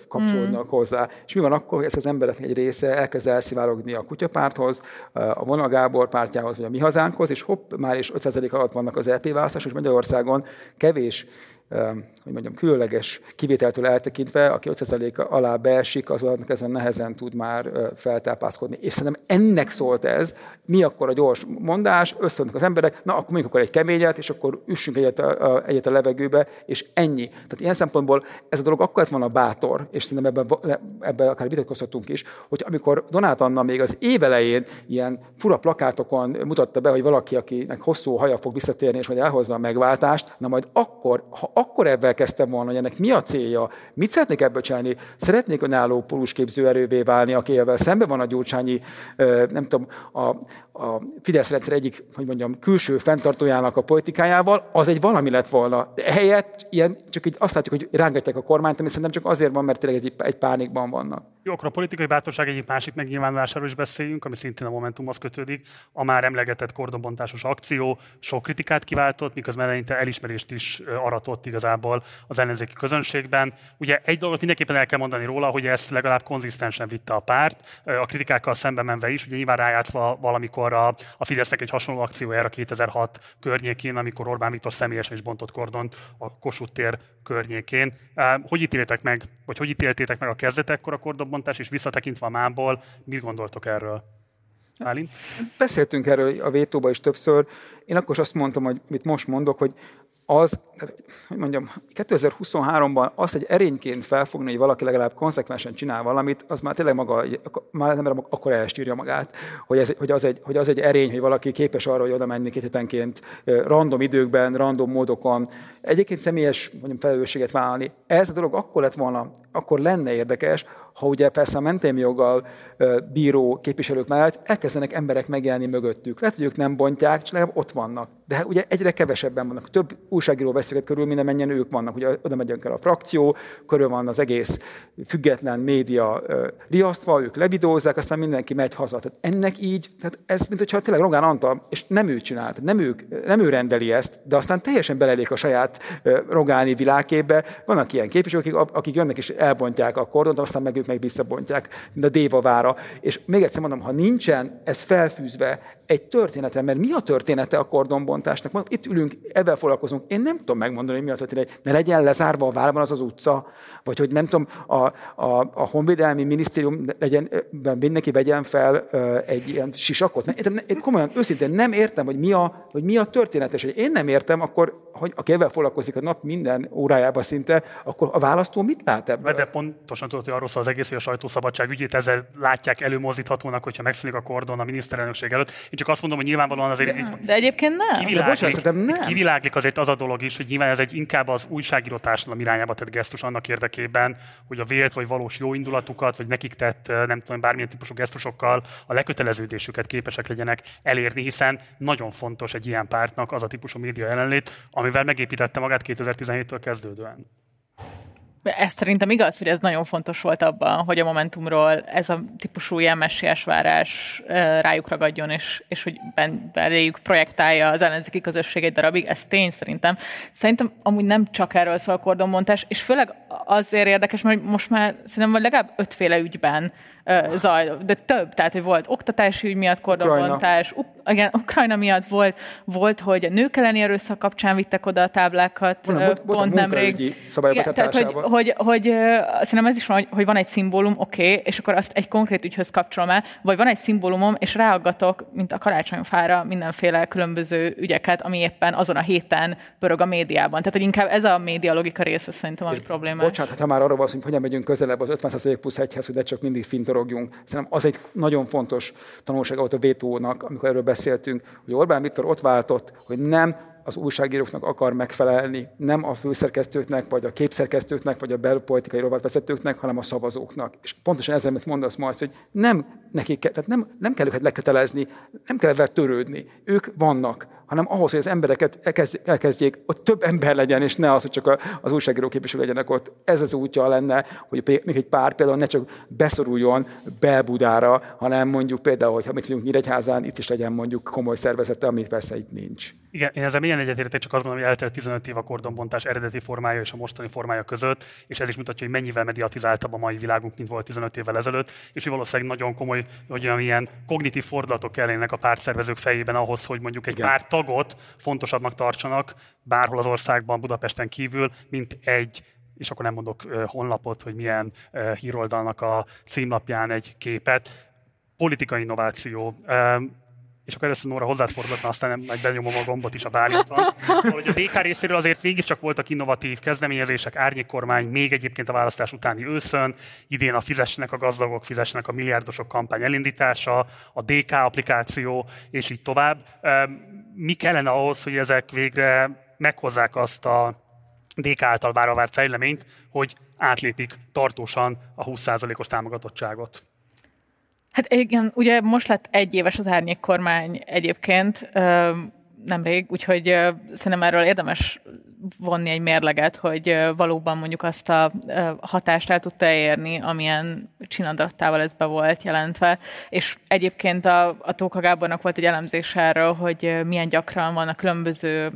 kapcsolódnak mm. hozzá. És mi van akkor, hogy ez az emberek egy része elkezd elszivárogni a kutyapárthoz, a Vona Gábor pártjához, vagy a mi hazánkhoz, és hopp, már is 5% alatt vannak az LP választások, és Magyarországon kevés hogy mondjam, különleges kivételtől eltekintve, aki 5% alá beesik, az olyan ezen nehezen tud már feltápászkodni. És szerintem ennek szólt ez, mi akkor a gyors mondás, összeadnak az emberek, na akkor mondjuk akkor egy keményet, és akkor üssünk egyet a, a, egyet a levegőbe, és ennyi. Tehát ilyen szempontból ez a dolog akkor lett volna bátor, és szerintem ebben, ebben akár vitatkozhatunk is, hogy amikor Donát Anna még az évelején ilyen fura plakátokon mutatta be, hogy valaki, akinek hosszú haja fog visszatérni, és majd elhozza a megváltást, na majd akkor, ha akkor ebben kezdtem volna, hogy ennek mi a célja, mit szeretnék ebből csinálni, szeretnék önálló pólusképző erővé válni, akivel szembe van a gyurcsányi, nem tudom, a, a Fidesz rendszer egyik, hogy mondjam, külső fenntartójának a politikájával, az egy valami lett volna. De ehelyett ilyen, csak így azt látjuk, hogy rángatják a kormányt, ami szerintem csak azért van, mert tényleg egy, egy pánikban vannak. Jó, akkor a politikai bátorság egyik másik megnyilvánulásáról is beszéljünk, ami szintén a Momentumhoz kötődik. A már emlegetett kordonbontásos akció sok kritikát kiváltott, miközben eleinte elismerést is aratott igazából az ellenzéki közönségben. Ugye egy dolgot mindenképpen el kell mondani róla, hogy ezt legalább konzisztensen vitte a párt, a kritikákkal szembe menve is, ugye nyilván rájátszva valamikor a, a Fidesznek egy hasonló akciójára 2006 környékén, amikor Orbán Viktor személyesen is bontott kordont a Kossuth tér környékén. Hogy ítéltek meg, vagy hogy ítéltétek meg a kezdetekkor a kordonbontás, és visszatekintve a mából, mit gondoltok erről? Álint? Beszéltünk erről a vétóba is többször. Én akkor is azt mondtam, hogy mit most mondok, hogy az, hogy mondjam, 2023-ban azt egy erényként felfogni, hogy valaki legalább konzekvensen csinál valamit, az már tényleg maga, már az ember akkor elstírja magát, hogy, ez, hogy, az egy, hogy az egy erény, hogy valaki képes arra, hogy oda menni két hetenként random időkben, random módokon, egyébként személyes mondjam, felelősséget vállalni. Ez a dolog akkor lett volna, akkor lenne érdekes, ha ugye persze a mentelmi joggal bíró képviselők mellett elkezdenek emberek megjelenni mögöttük. Lehet, hogy ők nem bontják, csak legalább ott vannak. De hát ugye egyre kevesebben vannak. Több újságíró beszélget körül, minden menjen ők vannak. Ugye oda megyünk el a frakció, körül van az egész független média riasztva, ők levidózzák, aztán mindenki megy haza. Tehát ennek így, tehát ez, mint hogyha tényleg Rogán Antal, és nem ő csinált, nem, ők, nem ő rendeli ezt, de aztán teljesen belelék a saját Rogáni világképbe. Vannak ilyen képviselők, akik, akik jönnek és elbontják a kordont, aztán meg ők meg visszabontják, mint a Déva vára. És még egyszer mondom, ha nincsen ez felfűzve egy története, mert mi a története a kordonbontásnak? Mondom, itt ülünk, ebben foglalkozunk. Én nem tudom megmondani, hogy mi a története. Ne legyen lezárva a várban az az utca, vagy hogy nem tudom, a, a, a honvédelmi minisztérium legyen, mindenki vegyen fel egy ilyen sisakot. Nem, én komolyan, őszintén nem értem, hogy mi a, hogy mi a történet, és hogy én nem értem, akkor, hogy aki ebben foglalkozik a nap minden órájában szinte, akkor a választó mit lát ebből? De pontosan tudod, hogy arról szól az egész, hogy a sajtószabadság ügyét ezzel látják előmozdíthatónak, hogyha megszűnik a kordon a miniszterelnökség előtt. Én csak azt mondom, hogy nyilvánvalóan azért de, de egyébként nem. Kiviláglik, de bocsánat, nem. kiviláglik azért az a dolog is, hogy nyilván ez egy inkább az újságíró társadalom irányába tett gesztus annak érdekében, hogy a vélt vagy valós jó indulatukat, vagy nekik tett nem tudom, bármilyen típusú gesztusokkal a leköteleződésüket képesek legyenek elérni, hiszen nagyon fontos egy ilyen pártnak az a típusú média jelenlét, amivel megépítette magát 2017-től kezdődően. Ez szerintem igaz, hogy ez nagyon fontos volt abban, hogy a Momentumról ez a típusú ilyen messiás várás rájuk ragadjon, és, és hogy beléjük projektálja az ellenzéki közösség egy darabig. Ez tény szerintem. Szerintem amúgy nem csak erről szól a kordonbontás, és főleg azért érdekes, mert most már szerintem legalább ötféle ügyben zajlott, de több, tehát hogy volt oktatási ügy miatt kordonbontás, Ukrajna. Igen, Ukrajna miatt volt, volt, hogy a nők elleni erőszak kapcsán vittek oda a táblákat, Van, pont nemrég. Igen, tehát, hogy, hogy, hogy szerintem ez is van, hogy, van egy szimbólum, oké, okay, és akkor azt egy konkrét ügyhöz kapcsolom el, vagy van egy szimbólumom, és ráaggatok, mint a karácsonyfára mindenféle különböző ügyeket, ami éppen azon a héten pörög a médiában. Tehát, hogy inkább ez a média logika része szerintem, ami probléma. Bocsánat, hát ha már arról van hogy hogyan megyünk közelebb az 50% plusz egyhez, hogy ne csak mindig fintorogjunk. Szerintem az egy nagyon fontos tanulság volt a vétónak, amikor erről beszéltünk, hogy Orbán Viktor ott váltott, hogy nem az újságíróknak akar megfelelni, nem a főszerkesztőknek, vagy a képszerkesztőknek, vagy a belpolitikai rovatvezetőknek, hanem a szavazóknak. És pontosan ezzel, amit mondasz majd, hogy nem nekik, tehát nem, nem kell őket lekötelezni, nem kell ezzel törődni. Ők vannak, hanem ahhoz, hogy az embereket elkezdjék, ott több ember legyen, és ne az, hogy csak az újságíró képviselő legyenek ott. Ez az útja lenne, hogy még egy pár például ne csak beszoruljon Belbudára, hanem mondjuk például, hogy ha mit mondjuk Nyíregyházán, itt is legyen mondjuk komoly szervezete, amit persze itt nincs. Igen, én ezzel mélyen egyetértek, csak azt mondom, hogy eltelt 15 év a kordonbontás eredeti formája és a mostani formája között, és ez is mutatja, hogy mennyivel mediatizáltabb a mai világunk, mint volt 15 évvel ezelőtt, és hogy valószínűleg nagyon komoly, hogy olyan ilyen kognitív fordulatok kellenek a pártszervezők fejében ahhoz, hogy mondjuk egy Igen. Tagot fontosabbnak tartsanak bárhol az országban, Budapesten kívül, mint egy és akkor nem mondok honlapot, hogy milyen híroldalnak a címlapján egy képet. Politikai innováció és akkor először Nóra hozzád fordulhatna, aztán meg benyomom a gombot is a Bálinton. Szóval, hogy a DK részéről azért mégiscsak voltak innovatív kezdeményezések, árnyékkormány, még egyébként a választás utáni őszön, idén a fizessenek a gazdagok, fizessenek a milliárdosok kampány elindítása, a DK applikáció, és így tovább. Mi kellene ahhoz, hogy ezek végre meghozzák azt a DK által vára várt fejleményt, hogy átlépik tartósan a 20%-os támogatottságot? Hát igen, ugye most lett egy éves az árnyék kormány egyébként, nemrég, úgyhogy szerintem erről érdemes vonni egy mérleget, hogy valóban mondjuk azt a hatást el tudta érni, amilyen csinadattával ez be volt jelentve. És egyébként a, a Tóka Gábornak volt egy elemzés erről, hogy milyen gyakran van a különböző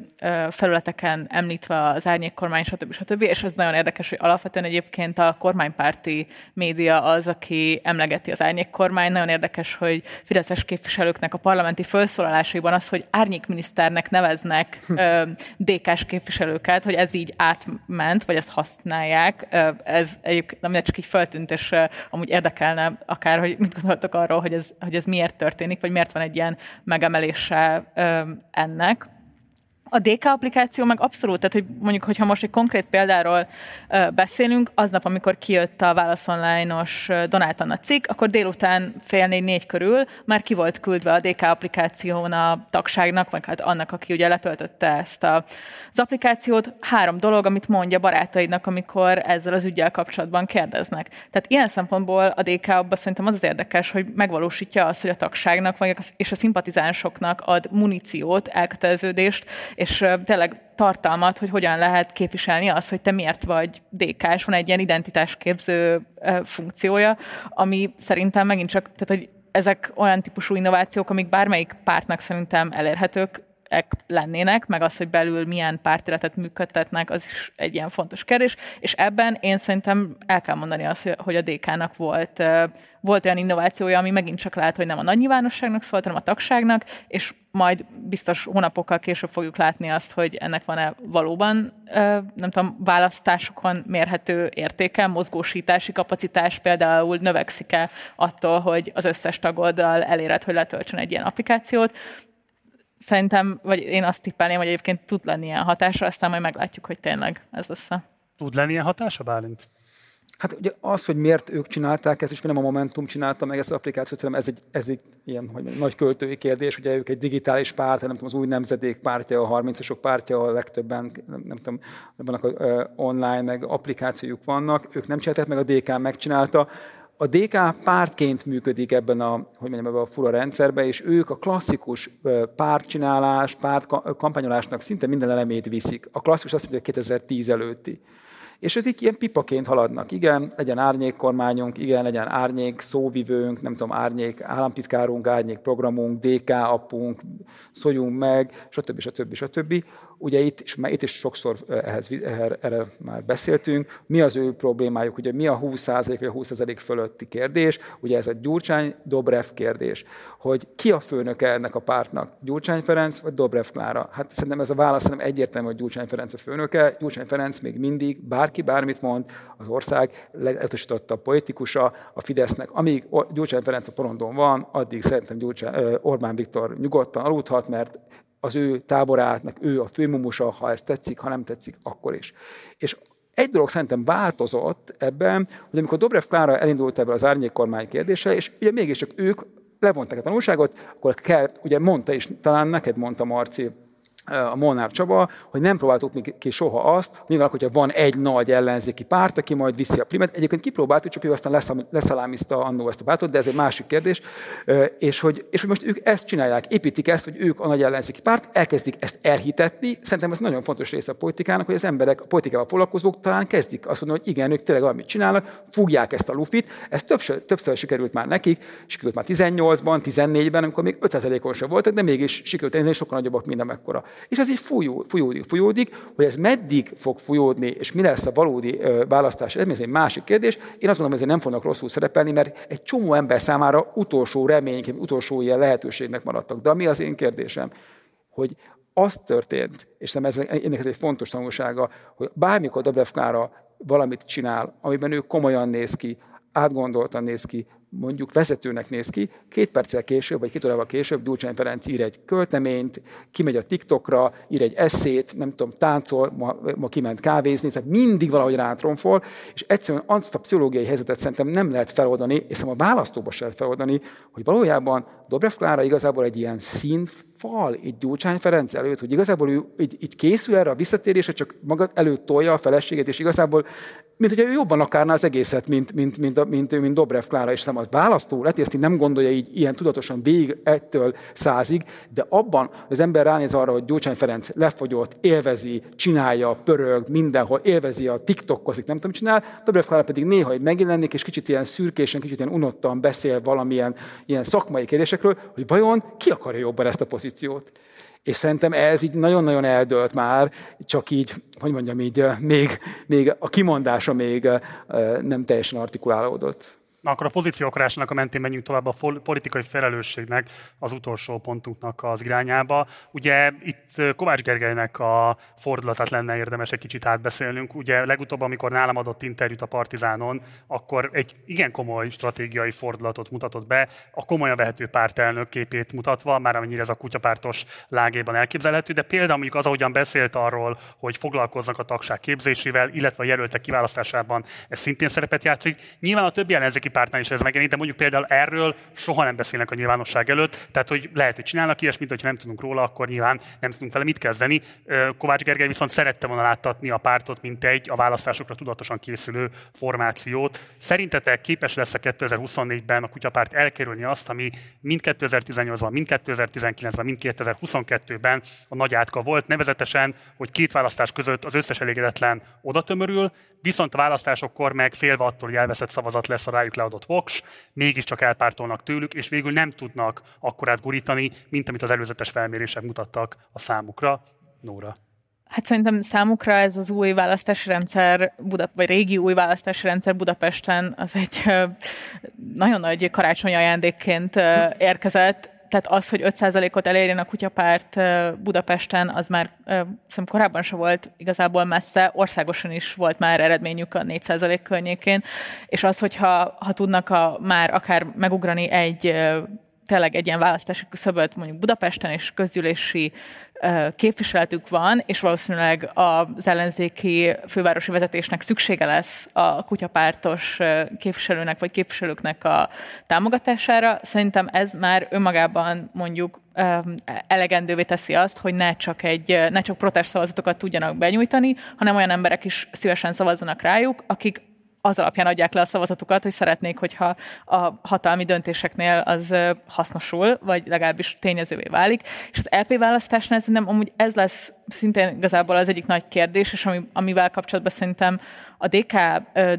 felületeken említve az árnyék kormány, stb. stb. És ez nagyon érdekes, hogy alapvetően egyébként a kormánypárti média az, aki emlegeti az árnyék kormány. Nagyon érdekes, hogy fideszes képviselőknek a parlamenti felszólalásaiban az, hogy árnyékminiszternek neveznek DK-s képviselők őket, hogy ez így átment, vagy ezt használják. Ez egyébként nem csak így feltűnt, és amúgy érdekelne akár, hogy mit gondoltok arról, hogy ez, hogy ez miért történik, vagy miért van egy ilyen megemelése ennek. A DK applikáció meg abszolút, tehát hogy mondjuk, hogyha most egy konkrét példáról beszélünk, aznap, amikor kijött a Válasz Online-os Donát Anna cikk, akkor délután fél négy-négy körül már ki volt küldve a DK applikáción a tagságnak, vagy hát annak, aki ugye letöltötte ezt a, az applikációt. Három dolog, amit mondja barátaidnak, amikor ezzel az ügyel kapcsolatban kérdeznek. Tehát ilyen szempontból a DK abban szerintem az az érdekes, hogy megvalósítja azt, hogy a tagságnak vagy és a szimpatizánsoknak ad muníciót, elköteleződést, és tényleg tartalmat, hogy hogyan lehet képviselni azt, hogy te miért vagy DK-s, van egy ilyen identitásképző funkciója, ami szerintem megint csak, tehát hogy ezek olyan típusú innovációk, amik bármelyik pártnak szerintem elérhetők, lennének, meg az, hogy belül milyen pártéletet működtetnek, az is egy ilyen fontos kérdés, és ebben én szerintem el kell mondani azt, hogy a DK-nak volt, volt olyan innovációja, ami megint csak lehet, hogy nem a nagy nyilvánosságnak szólt, hanem a tagságnak, és majd biztos hónapokkal később fogjuk látni azt, hogy ennek van-e valóban, nem tudom, választásokon mérhető értéke, mozgósítási kapacitás például növekszik-e attól, hogy az összes tagoddal eléred, hogy letöltsön egy ilyen applikációt szerintem, vagy én azt tippelném, hogy egyébként tud lenni ilyen hatása, aztán majd meglátjuk, hogy tényleg ez lesz Tud lenni ilyen hatása, Bálint? Hát ugye az, hogy miért ők csinálták ezt, és nem a Momentum csinálta meg ezt az applikációt, szerintem ez egy, ez egy ilyen hogy nagy költői kérdés. Ugye ők egy digitális párt, nem tudom, az új nemzedék pártja, a 30-asok pártja, a legtöbben, nem, nem tudom, vannak uh, online, meg applikációjuk vannak. Ők nem csinálták meg, a DK megcsinálta. A DK pártként működik ebben a, hogy mondjam, ebben a fura rendszerben, és ők a klasszikus pártcsinálás, párt kampányolásnak szinte minden elemét viszik. A klasszikus azt mondja, hogy 2010 előtti. És ezek ilyen pipaként haladnak. Igen, legyen árnyék kormányunk, igen, legyen árnyék szóvivőnk, nem tudom, árnyék államtitkárunk, árnyék programunk, DK appunk, szóljunk meg, stb. stb. stb. Ugye itt, és itt is sokszor ehhez, erre már beszéltünk, mi az ő problémájuk, ugye mi a 20% vagy a 20% fölötti kérdés, ugye ez a Gyurcsány-Dobrev kérdés, hogy ki a főnök ennek a pártnak, Gyurcsány Ferenc vagy Dobrev Klára? Hát szerintem ez a válasz szerintem egyértelmű, hogy Gyurcsány Ferenc a főnöke, Gyurcsány Ferenc még mindig, bárki bármit mond, az ország legutasította a politikusa a Fidesznek. Amíg Gyurcsány Ferenc a porondon van, addig szerintem Gyurcsány, Orbán Viktor nyugodtan aludhat, mert az ő táborátnak, ő a főmumusa, ha ez tetszik, ha nem tetszik, akkor is. És egy dolog szerintem változott ebben, hogy amikor Dobrev Klára elindult ebből az árnyékkormány kérdése, és ugye mégiscsak ők levonták a tanulságot, akkor kell, ugye mondta is, talán neked mondta Marci, a Molnár Csaba, hogy nem próbáltuk ki soha azt, mi van, hogyha van egy nagy ellenzéki párt, aki majd viszi a primet. Egyébként kipróbáltuk, csak ő aztán leszalámizta annó ezt a pártot, de ez egy másik kérdés. És hogy, és hogy most ők ezt csinálják, építik ezt, hogy ők a nagy ellenzéki párt, elkezdik ezt elhitetni. Szerintem ez nagyon fontos része a politikának, hogy az emberek, a politikával foglalkozók talán kezdik azt mondani, hogy igen, ők tényleg valamit csinálnak, fogják ezt a lufit. Ez többször, többször sikerült már nekik, sikerült már 18-ban, 14-ben, amikor még 5%-on sem voltak, de mégis sikerült ennél sokkal nagyobbak, mint amekkora és ez így folyó, folyódik, folyódik, hogy ez meddig fog folyódni, és mi lesz a valódi választás ez egy másik kérdés. Én azt mondom, hogy nem fognak rosszul szerepelni, mert egy csomó ember számára utolsó remény, utolsó ilyen lehetőségnek maradtak. De mi az én kérdésem, hogy az történt, és nem ez, ennek ez egy fontos tanulsága, hogy bármikor Dobrev Klára valamit csinál, amiben ő komolyan néz ki, átgondoltan néz ki, mondjuk vezetőnek néz ki, két perccel később, vagy két órával később Gyurcsány Ferenc ír egy költeményt, kimegy a TikTokra, ír egy eszét, nem tudom, táncol, ma, ma kiment kávézni, tehát mindig valahogy rátronfol, és egyszerűen azt a pszichológiai helyzetet szerintem nem lehet feloldani, és szerintem a választóba sem lehet feloldani, hogy valójában Dobrev Klára igazából egy ilyen színfal, egy Gyurcsány Ferenc előtt, hogy igazából ő így, így készül erre a visszatérésre, csak maga előtt tolja a feleséget, és igazából mint hogyha ő jobban akarná az egészet, mint, mint, mint, mint, mint Dobrev Klára, és a választó lehet, hogy ezt így nem gondolja így ilyen tudatosan végig ettől százig, de abban az ember ránéz arra, hogy Gyurcsány Ferenc lefogyott, élvezi, csinálja, pörög, mindenhol, élvezi a TikTokozik, nem tudom, csinál, Dobrev Klára pedig néha hogy megjelenik, és kicsit ilyen szürkésen, kicsit ilyen unottan beszél valamilyen ilyen szakmai kérdésekről, hogy vajon ki akarja jobban ezt a pozíciót. És szerintem ez így nagyon-nagyon eldölt már, csak így, hogy mondjam így, még, még a kimondása még nem teljesen artikulálódott. Akkor a pozícióakarásnak a mentén menjünk tovább a politikai felelősségnek az utolsó pontunknak az irányába. Ugye itt Kovács Gergelynek a fordulatát lenne érdemes egy kicsit átbeszélnünk. Ugye legutóbb, amikor nálam adott interjút a Partizánon, akkor egy igen komoly stratégiai fordulatot mutatott be, a komolyan vehető pártelnök képét mutatva, már amennyire ez a kutyapártos lágében elképzelhető, de például mondjuk az, ahogyan beszélt arról, hogy foglalkoznak a tagság képzésével, illetve a jelöltek kiválasztásában, ez szintén szerepet játszik. Nyilván a többi ellenzéki pártnál is ez megjelenik, de mondjuk például erről soha nem beszélnek a nyilvánosság előtt, tehát hogy lehet, hogy csinálnak ilyesmit, hogyha nem tudunk róla, akkor nyilván nem tudunk vele mit kezdeni. Kovács Gergely viszont szerette volna láttatni a pártot, mint egy a választásokra tudatosan készülő formációt. Szerintetek képes lesz a 2024-ben a kutyapárt elkerülni azt, ami mind 2018-ban, mind 2019-ben, mind 2022-ben a nagy átka volt, nevezetesen, hogy két választás között az összes elégedetlen oda tömörül, viszont a választásokkor meg félve attól, hogy elveszett szavazat lesz a rájuk leadott voks, mégiscsak elpártolnak tőlük, és végül nem tudnak akkorát gurítani, mint amit az előzetes felmérések mutattak a számukra. Nóra. Hát szerintem számukra ez az új választási rendszer, Buda, vagy régi új választási rendszer Budapesten az egy nagyon nagy karácsonyi ajándékként érkezett tehát az, hogy 5%-ot elérjen a kutyapárt Budapesten, az már szerintem korábban se volt igazából messze, országosan is volt már eredményük a 4% környékén, és az, hogyha ha tudnak a, már akár megugrani egy tényleg egy ilyen választási küszöböt mondjuk Budapesten és közgyűlési képviseletük van, és valószínűleg az ellenzéki fővárosi vezetésnek szüksége lesz a kutyapártos képviselőnek vagy képviselőknek a támogatására. Szerintem ez már önmagában mondjuk elegendővé teszi azt, hogy ne csak, egy, ne csak protest szavazatokat tudjanak benyújtani, hanem olyan emberek is szívesen szavazzanak rájuk, akik az alapján adják le a szavazatukat, hogy szeretnék, hogyha a hatalmi döntéseknél az hasznosul, vagy legalábbis tényezővé válik. És az LP választásnál szerintem amúgy ez lesz szintén igazából az egyik nagy kérdés, és ami, amivel kapcsolatban szerintem a DK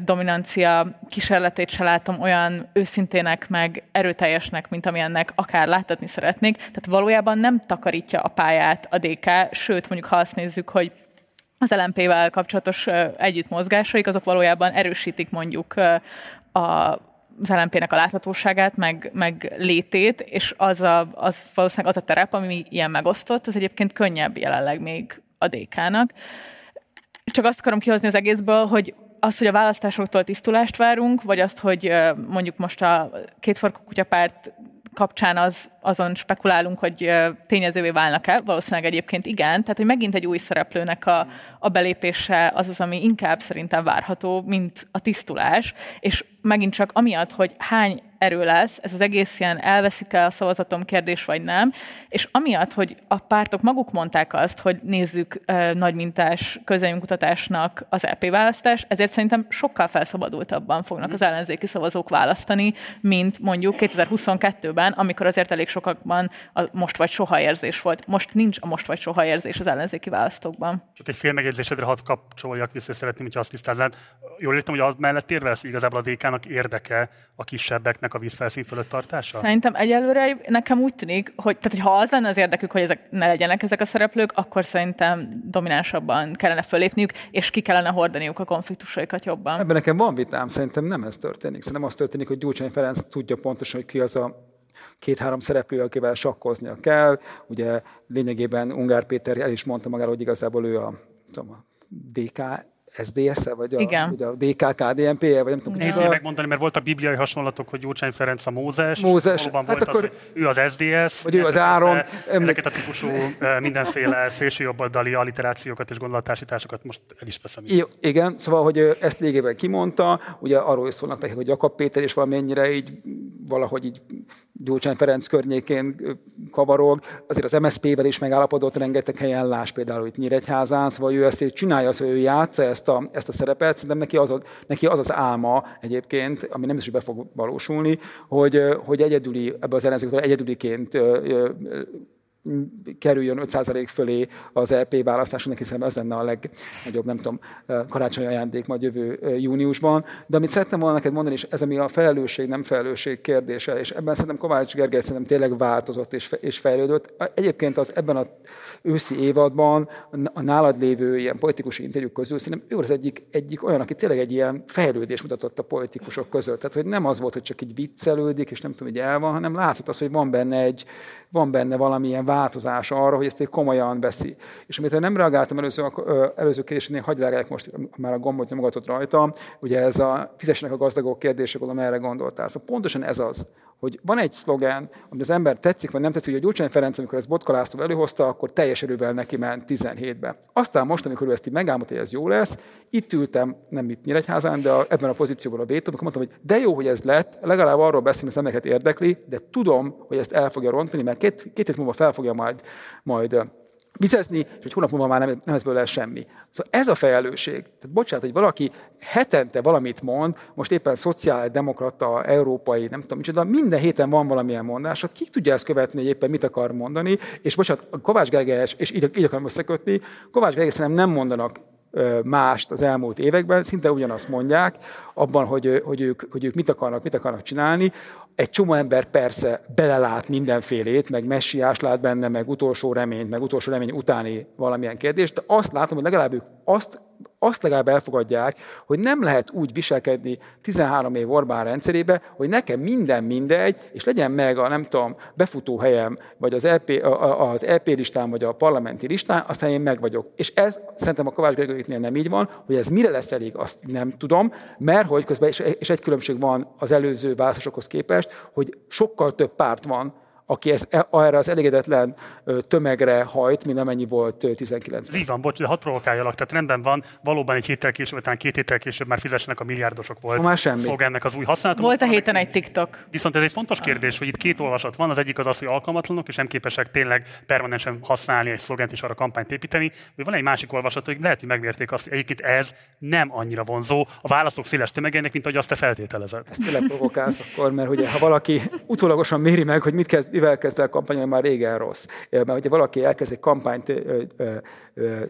dominancia kísérletét se látom olyan őszintének, meg erőteljesnek, mint amilyennek akár láthatni szeretnék. Tehát valójában nem takarítja a pályát a DK, sőt, mondjuk ha azt nézzük, hogy az LMP-vel kapcsolatos együttmozgásaik, azok valójában erősítik mondjuk a az LMP-nek a láthatóságát, meg, meg létét, és az, a, az valószínűleg az a terep, ami ilyen megosztott, az egyébként könnyebb jelenleg még a DK-nak. Csak azt akarom kihozni az egészből, hogy az, hogy a választásoktól tisztulást várunk, vagy azt, hogy mondjuk most a kétfarkú kutyapárt kapcsán az, azon spekulálunk, hogy tényezővé válnak-e, valószínűleg egyébként igen, tehát hogy megint egy új szereplőnek a, a belépése az az, ami inkább szerintem várható, mint a tisztulás, és megint csak amiatt, hogy hány erő lesz, ez az egész ilyen elveszik el a szavazatom kérdés, vagy nem, és amiatt, hogy a pártok maguk mondták azt, hogy nézzük uh, nagymintás közönkutatásnak az EP választás, ezért szerintem sokkal felszabadultabban fognak az ellenzéki szavazók választani, mint mondjuk 2022-ben, amikor azért elég sokakban a most vagy soha érzés volt. Most nincs a most vagy soha érzés az ellenzéki választókban. Csak egy fél megjegyzésedre hadd kapcsoljak vissza, szeretném, hogy azt tisztáznád. Jól értem, hogy az mellett érve lesz, igazából a DK-nak érdeke a kisebbeknek a vízfelszín fölött tartása? Szerintem egyelőre nekem úgy tűnik, hogy, tehát, hogy ha az lenne az érdekük, hogy ezek ne legyenek ezek a szereplők, akkor szerintem dominánsabban kellene fölépniük, és ki kellene hordaniuk a konfliktusaikat jobban. Ebben nekem van vitám, szerintem nem ez történik. Szerintem az történik, hogy Gyurcsány Ferenc tudja pontosan, hogy ki az a két-három szereplő, akivel sakkoznia kell. Ugye lényegében Ungár Péter el is mondta magáról, hogy igazából ő a, tudom, a DK SZDSZ-e, vagy a, Igen. Ugye a DK, KDNP, -e, vagy nem tudom. Nehéz megmondani, mert voltak bibliai hasonlatok, hogy Gyurcsány Ferenc a Mózes, Mózes. hát volt akkor, az, ő az SDS, vagy ő az Áron. Ezeket a típusú mindenféle szélsőjobboldali alliterációkat és gondolatásításokat most el is veszem. Jó, igen, szóval, hogy ezt légében kimondta, ugye arról is szólnak neki, hogy Jakab Péter is valamennyire így valahogy így Gyurcsány Ferenc környékén kavarog, azért az MSZP-vel is megállapodott rengeteg helyen, láss például itt Nyíregyházán, szóval ő ezt csinálja, hogy ő játsza ezt a, ezt a szerepet, szerintem neki az, a, neki az az álma egyébként, ami nem is be fog valósulni, hogy, hogy egyedüli, ebbe az ellenzéktől egyedüliként kerüljön 5% fölé az EP választáson, hiszen ez lenne a legnagyobb, nem tudom, karácsonyi ajándék majd jövő júniusban. De amit szerettem volna neked mondani, és ez ami a felelősség, nem felelősség kérdése, és ebben szerintem Kovács Gergely szerintem tényleg változott és, és fejlődött. Egyébként az ebben a őszi évadban a nálad lévő ilyen politikus interjúk közül szerintem ő az egyik, egyik olyan, aki tényleg egy ilyen fejlődés mutatott a politikusok között. Tehát, hogy nem az volt, hogy csak így viccelődik, és nem tudom, hogy el van, hanem látszott az, hogy van benne egy, van benne valamilyen változás arra, hogy ezt egy komolyan veszi. És amit nem reagáltam előző, előző kérdésnél, hagyj reagálják most, már a gombot nyomogatott rajta, ugye ez a fizessenek a gazdagok kérdése, gondolom erre gondoltál. Szóval pontosan ez az, hogy van egy szlogen, ami az ember tetszik, vagy nem tetszik, hogy a Gyurcsány Ferenc, amikor ezt Botkalásztó előhozta, akkor teljes erővel neki ment 17-be. Aztán most, amikor ő ezt így megálmodta, hogy ez jó lesz, itt ültem, nem itt Nyíregyházán, de a, ebben a pozícióban a vétom, akkor mondtam, hogy de jó, hogy ez lett, legalább arról beszélni, hogy az embereket érdekli, de tudom, hogy ezt el fogja rontani, mert két, két hét múlva fel fogja majd, majd vizezni, és egy hónap múlva már nem, nem lesz belőle semmi. Szóval ez a felelősség. Tehát bocsánat, hogy valaki hetente valamit mond, most éppen szociáldemokrata, európai, nem tudom micsoda, minden héten van valamilyen mondás, hát ki tudja ezt követni, hogy éppen mit akar mondani, és bocsánat, Kovács Gergely, és így, így akarom összekötni, Kovács Gergely szerintem nem mondanak mást az elmúlt években, szinte ugyanazt mondják, abban, hogy, hogy, ők, hogy ők mit akarnak, mit akarnak csinálni. Egy csomó ember persze belelát mindenfélét, meg messiás lát benne, meg utolsó reményt, meg utolsó remény utáni valamilyen kérdést, de azt látom, hogy legalább ők azt azt legalább elfogadják, hogy nem lehet úgy viselkedni 13 év Orbán rendszerébe, hogy nekem minden mindegy, és legyen meg a nem tudom, befutó helyem, vagy az EP, az EP listán, vagy a parlamenti listán, aztán én meg vagyok. És ez szerintem a Kovács Gergelyéknél nem így van, hogy ez mire lesz elég, azt nem tudom, mert hogy közben, és egy különbség van az előző választásokhoz képest, hogy sokkal több párt van, aki ez, e, erre az elégedetlen tömegre hajt, mint amennyi volt 19 Ez így van, bocs, de hadd provokáljalak. Tehát rendben van, valóban egy héttel később, talán két héttel később már fizessenek a milliárdosok volt. már semmi. ennek az új használat. Volt a héten egy TikTok. Viszont ez egy fontos kérdés, hogy itt két olvasat van. Az egyik az az, hogy alkalmatlanok, és nem képesek tényleg permanensen használni egy szlogent és arra kampányt építeni. Vagy van egy másik olvasat, hogy lehet, hogy megmérték azt, hogy egyébként ez nem annyira vonzó a választók széles tömegének, mint ahogy azt te feltételezed. Ezt tényleg provokálsz akkor, mert ugye, ha valaki utólagosan méri meg, hogy mit kezd, mivel kezd el kampányolni, már régen rossz. Mert hogyha valaki elkezd egy kampányt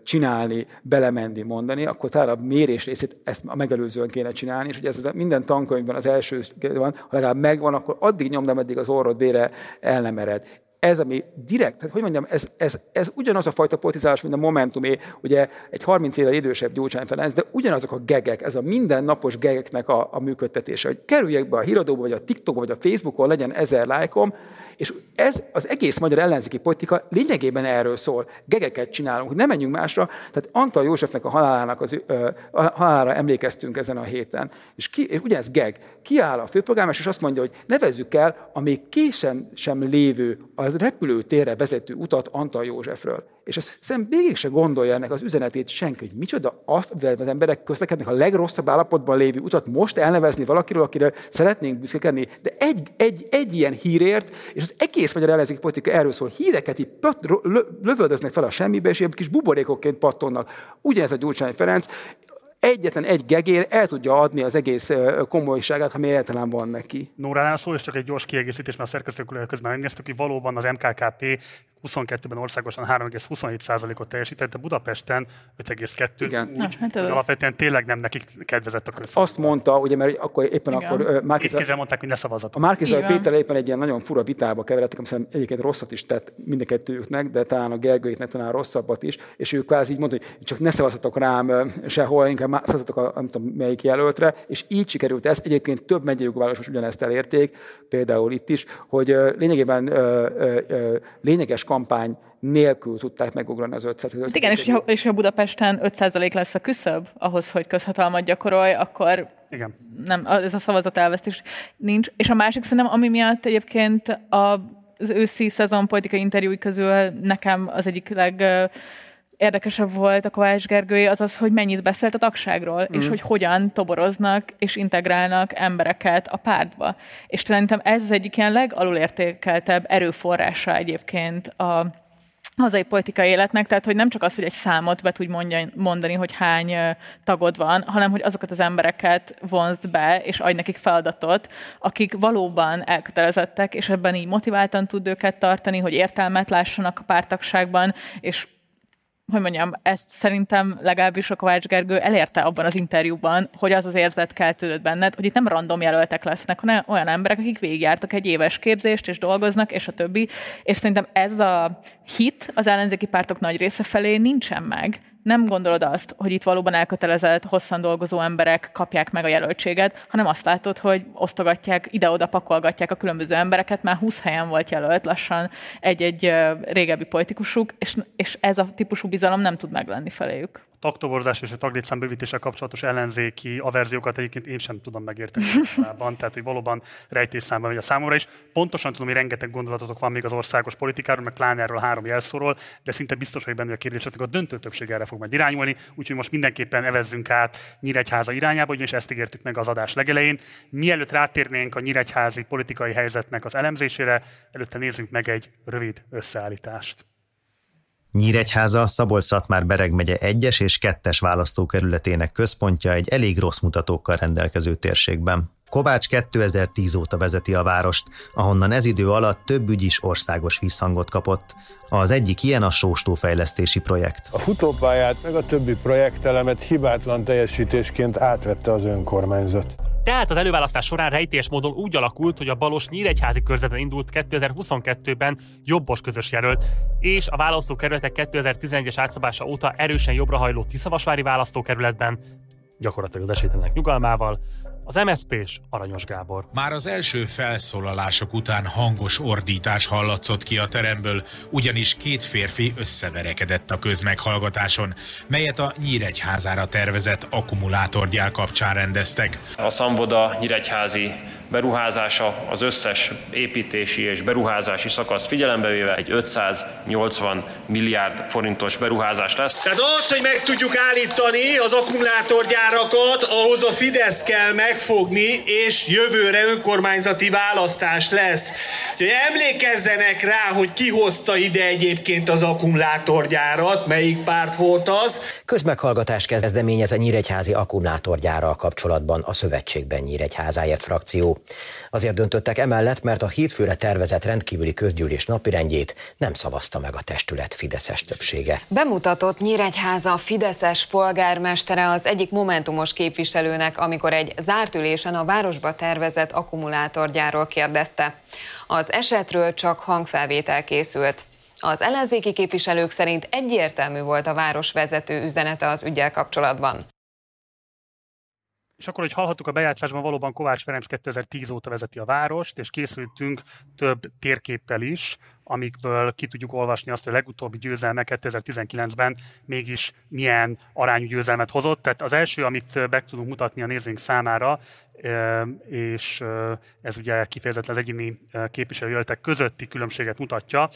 csinálni, belemenni, mondani, akkor talán a mérés részét ezt a megelőzően kéne csinálni, és ugye ez minden tankönyvben az első van, ha legalább megvan, akkor addig nyomd, ameddig az orrod vére el nem ered ez, ami direkt, tehát hogy mondjam, ez, ez, ez ugyanaz a fajta politizálás, mint a Momentumé, ugye egy 30 évvel idősebb Gyurcsány Ferenc, de ugyanazok a gegek, ez a mindennapos gegeknek a, a működtetése, hogy kerüljek be a híradóba, vagy a TikTokba, vagy a Facebookon, legyen ezer lájkom, és ez az egész magyar ellenzéki politika lényegében erről szól. Gegeket csinálunk, nem menjünk másra. Tehát Antal Józsefnek a halálának az, ö, a halálára emlékeztünk ezen a héten. És, ki, és ugyanez geg. Kiáll a főpolgármester, és azt mondja, hogy nevezzük el a még készen sem lévő, az repülőtérre vezető utat Antal Józsefről. És ezt szem végig se gondolja ennek az üzenetét senki, hogy micsoda azt, hogy az emberek közlekednek a legrosszabb állapotban lévő utat most elnevezni valakiről, akire szeretnénk büszkekedni. De egy, egy, egy ilyen hírért, és az egész magyar ellenzéki politika erről szól, híreket így pöt, lövöldöznek fel a semmibe, és ilyen kis buborékokként pattonnak. Ugyanez a Gyurcsány Ferenc, egyetlen egy gegér el tudja adni az egész komolyságát, ha egyáltalán van neki. Nóránál szól, és csak egy gyors kiegészítés, mert a szerkesztők közben megnéztük, hogy valóban az MKKP 22-ben országosan 3,27%-ot teljesített, de Budapesten 5,2. Igen. Úgy, Na, hát alapvetően tényleg nem nekik kedvezett a közszó. Azt mondta, ugye, mert akkor éppen Igen. akkor Márkizaj... mondták, hogy ne szavazatok. A Márkizaj Péter éppen egy ilyen nagyon fura vitába keveredtek, ami egyébként rosszat is tett mindenkettőjüknek, de talán a Gergőjéknek talán rosszabbat is, és ő kvázi így mondta, hogy csak ne szavazatok rám sehol, inkább szavazatok a, nem tudom melyik jelöltre, és így sikerült ez. Egyébként több megyei jogváros ugyanezt elérték, például itt is, hogy lényegében lényeges kampány nélkül tudták megugrani az 500 hát Igen, és, ha, és ha Budapesten 5% lesz a küszöb ahhoz, hogy közhatalmat gyakorolj, akkor Igen. nem, ez a szavazat elvesztés nincs. És a másik szerintem, ami miatt egyébként a, az őszi szezon politikai interjúi közül nekem az egyik leg érdekesebb volt a Kovács Gergői, az az, hogy mennyit beszélt a tagságról, mm. és hogy hogyan toboroznak és integrálnak embereket a pártba. És szerintem ez az egyik ilyen legalulértékeltebb erőforrása egyébként a hazai politikai életnek, tehát hogy nem csak az, hogy egy számot be tudj mondani, hogy hány tagod van, hanem hogy azokat az embereket vonzd be, és adj nekik feladatot, akik valóban elkötelezettek, és ebben így motiváltan tud őket tartani, hogy értelmet lássanak a pártagságban, és hogy mondjam, ezt szerintem legalábbis a Kovács Gergő elérte abban az interjúban, hogy az az érzet keltődött benned, hogy itt nem random jelöltek lesznek, hanem olyan emberek, akik végigjártak egy éves képzést, és dolgoznak, és a többi. És szerintem ez a hit az ellenzéki pártok nagy része felé nincsen meg nem gondolod azt, hogy itt valóban elkötelezett, hosszan dolgozó emberek kapják meg a jelöltséget, hanem azt látod, hogy osztogatják, ide-oda pakolgatják a különböző embereket, már 20 helyen volt jelölt lassan egy-egy régebbi politikusuk, és, és ez a típusú bizalom nem tud meglenni feléjük taktoborzás és a taglétszám bővítéssel kapcsolatos ellenzéki averziókat egyébként én sem tudom megérteni tehát hogy valóban rejtészámban vagy a számomra is. Pontosan tudom, hogy rengeteg gondolatotok van még az országos politikáról, meg pláne erről a három jelszóról, de szinte biztos, hogy benne a kérdéseknek a döntő többség erre fog majd irányulni, úgyhogy most mindenképpen evezzünk át Nyíregyháza irányába, ugyanis ezt ígértük meg az adás legelején. Mielőtt rátérnénk a nyíregyházi politikai helyzetnek az elemzésére, előtte nézzünk meg egy rövid összeállítást. Nyíregyháza Szabolcs-Szatmár Bereg megye 1-es és 2-es választókerületének központja egy elég rossz mutatókkal rendelkező térségben. Kovács 2010 óta vezeti a várost, ahonnan ez idő alatt több ügy is országos visszhangot kapott. Az egyik ilyen a sóstófejlesztési projekt. A futópályát meg a többi projektelemet hibátlan teljesítésként átvette az önkormányzat. Tehát az előválasztás során rejtés módon úgy alakult, hogy a Balos Nyíregyházi körzetben indult 2022-ben jobbos közös jelölt, és a választókerületek 2011-es átszabása óta erősen jobbra hajló Tiszavasvári választókerületben, gyakorlatilag az esélytelenek nyugalmával, az MSZP-s Aranyos Gábor. Már az első felszólalások után hangos ordítás hallatszott ki a teremből, ugyanis két férfi összeverekedett a közmeghallgatáson, melyet a Nyíregyházára tervezett akkumulátorgyár kapcsán rendeztek. A Szamvoda Nyíregyházi beruházása az összes építési és beruházási szakaszt figyelembe véve egy 580 milliárd forintos beruházás lesz. Tehát az, hogy meg tudjuk állítani az akkumulátorgyárakat, ahhoz a Fidesz kell megfogni, és jövőre önkormányzati választás lesz. Hogy emlékezzenek rá, hogy ki hozta ide egyébként az akkumulátorgyárat, melyik párt volt az. Közmeghallgatás kezdeményez a Nyíregyházi akkumulátorgyárral kapcsolatban a Szövetségben Nyíregyházáért frakció. Azért döntöttek emellett, mert a hétfőre tervezett rendkívüli közgyűlés napirendjét nem szavazta meg a testület Fideszes többsége. Bemutatott Nyíregyháza Fideszes polgármestere az egyik momentumos képviselőnek, amikor egy zárt ülésen a városba tervezett akkumulátorgyárról kérdezte. Az esetről csak hangfelvétel készült. Az ellenzéki képviselők szerint egyértelmű volt a város vezető üzenete az ügyel kapcsolatban. És akkor, hogy hallhattuk a bejátszásban, valóban Kovács Ferenc 2010 óta vezeti a várost, és készültünk több térképpel is, amikből ki tudjuk olvasni azt, hogy a legutóbbi győzelme 2019-ben mégis milyen arányú győzelmet hozott. Tehát az első, amit be tudunk mutatni a nézőink számára, és ez ugye kifejezetten az egyéni képviselőjelöltek közötti különbséget mutatja.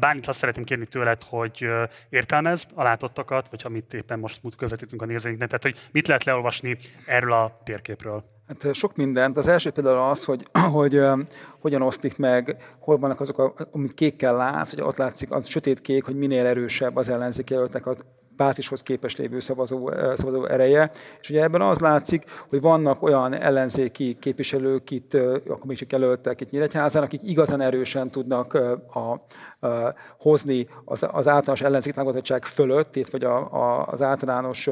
Bármit azt szeretném kérni tőled, hogy értelmezd a látottakat, vagy amit éppen most közvetítünk a nézőinknek, tehát hogy mit lehet leolvasni erről a térképről. Hát sok mindent. Az első például az, hogy, hogy hogyan osztik meg, hol vannak azok, amit kékkel látsz, hogy ott látszik az sötét kék, hogy minél erősebb az ellenzék jelöltnek az bázishoz képes lévő szavazó, szavazó ereje. És ugye ebben az látszik, hogy vannak olyan ellenzéki képviselők itt, akkor még csak jelöltek itt Nyíregyházán, akik igazán erősen tudnak a, a, hozni az, az általános ellenzék támogatottság fölött, itt vagy a, a, az általános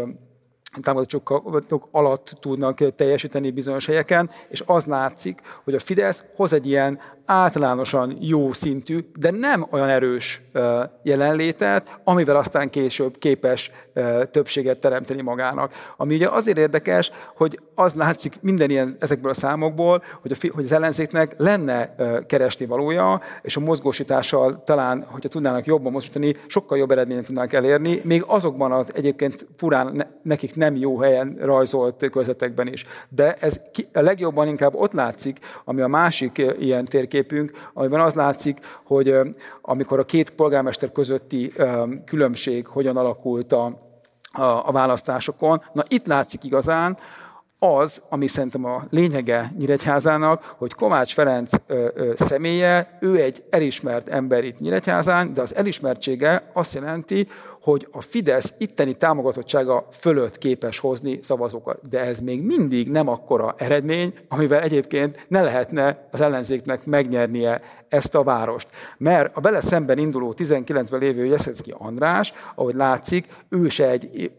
támogatók alatt tudnak teljesíteni bizonyos helyeken, és az látszik, hogy a Fidesz hoz egy ilyen általánosan jó szintű, de nem olyan erős jelenlétet, amivel aztán később képes többséget teremteni magának. Ami ugye azért érdekes, hogy az látszik minden ilyen ezekből a számokból, hogy, a, hogy az ellenzéknek lenne keresni valója, és a mozgósítással talán, hogyha tudnának jobban mozgósítani, sokkal jobb eredményt tudnánk elérni, még azokban az egyébként furán nekik nem jó helyen rajzolt körzetekben is. De ez a legjobban inkább ott látszik, ami a másik ilyen térkép képünk, amiben az látszik, hogy amikor a két polgármester közötti különbség hogyan alakult a, a, a választásokon, na itt látszik igazán, az, ami szerintem a lényege Nyíregyházának, hogy Kovács Ferenc ö, ö, személye, ő egy elismert ember itt Nyíregyházán, de az elismertsége azt jelenti, hogy a Fidesz itteni támogatottsága fölött képes hozni szavazókat. De ez még mindig nem akkora eredmény, amivel egyébként ne lehetne az ellenzéknek megnyernie ezt a várost. Mert a bele szemben induló 19-ben lévő Jeszenszki András, ahogy látszik, ő se egy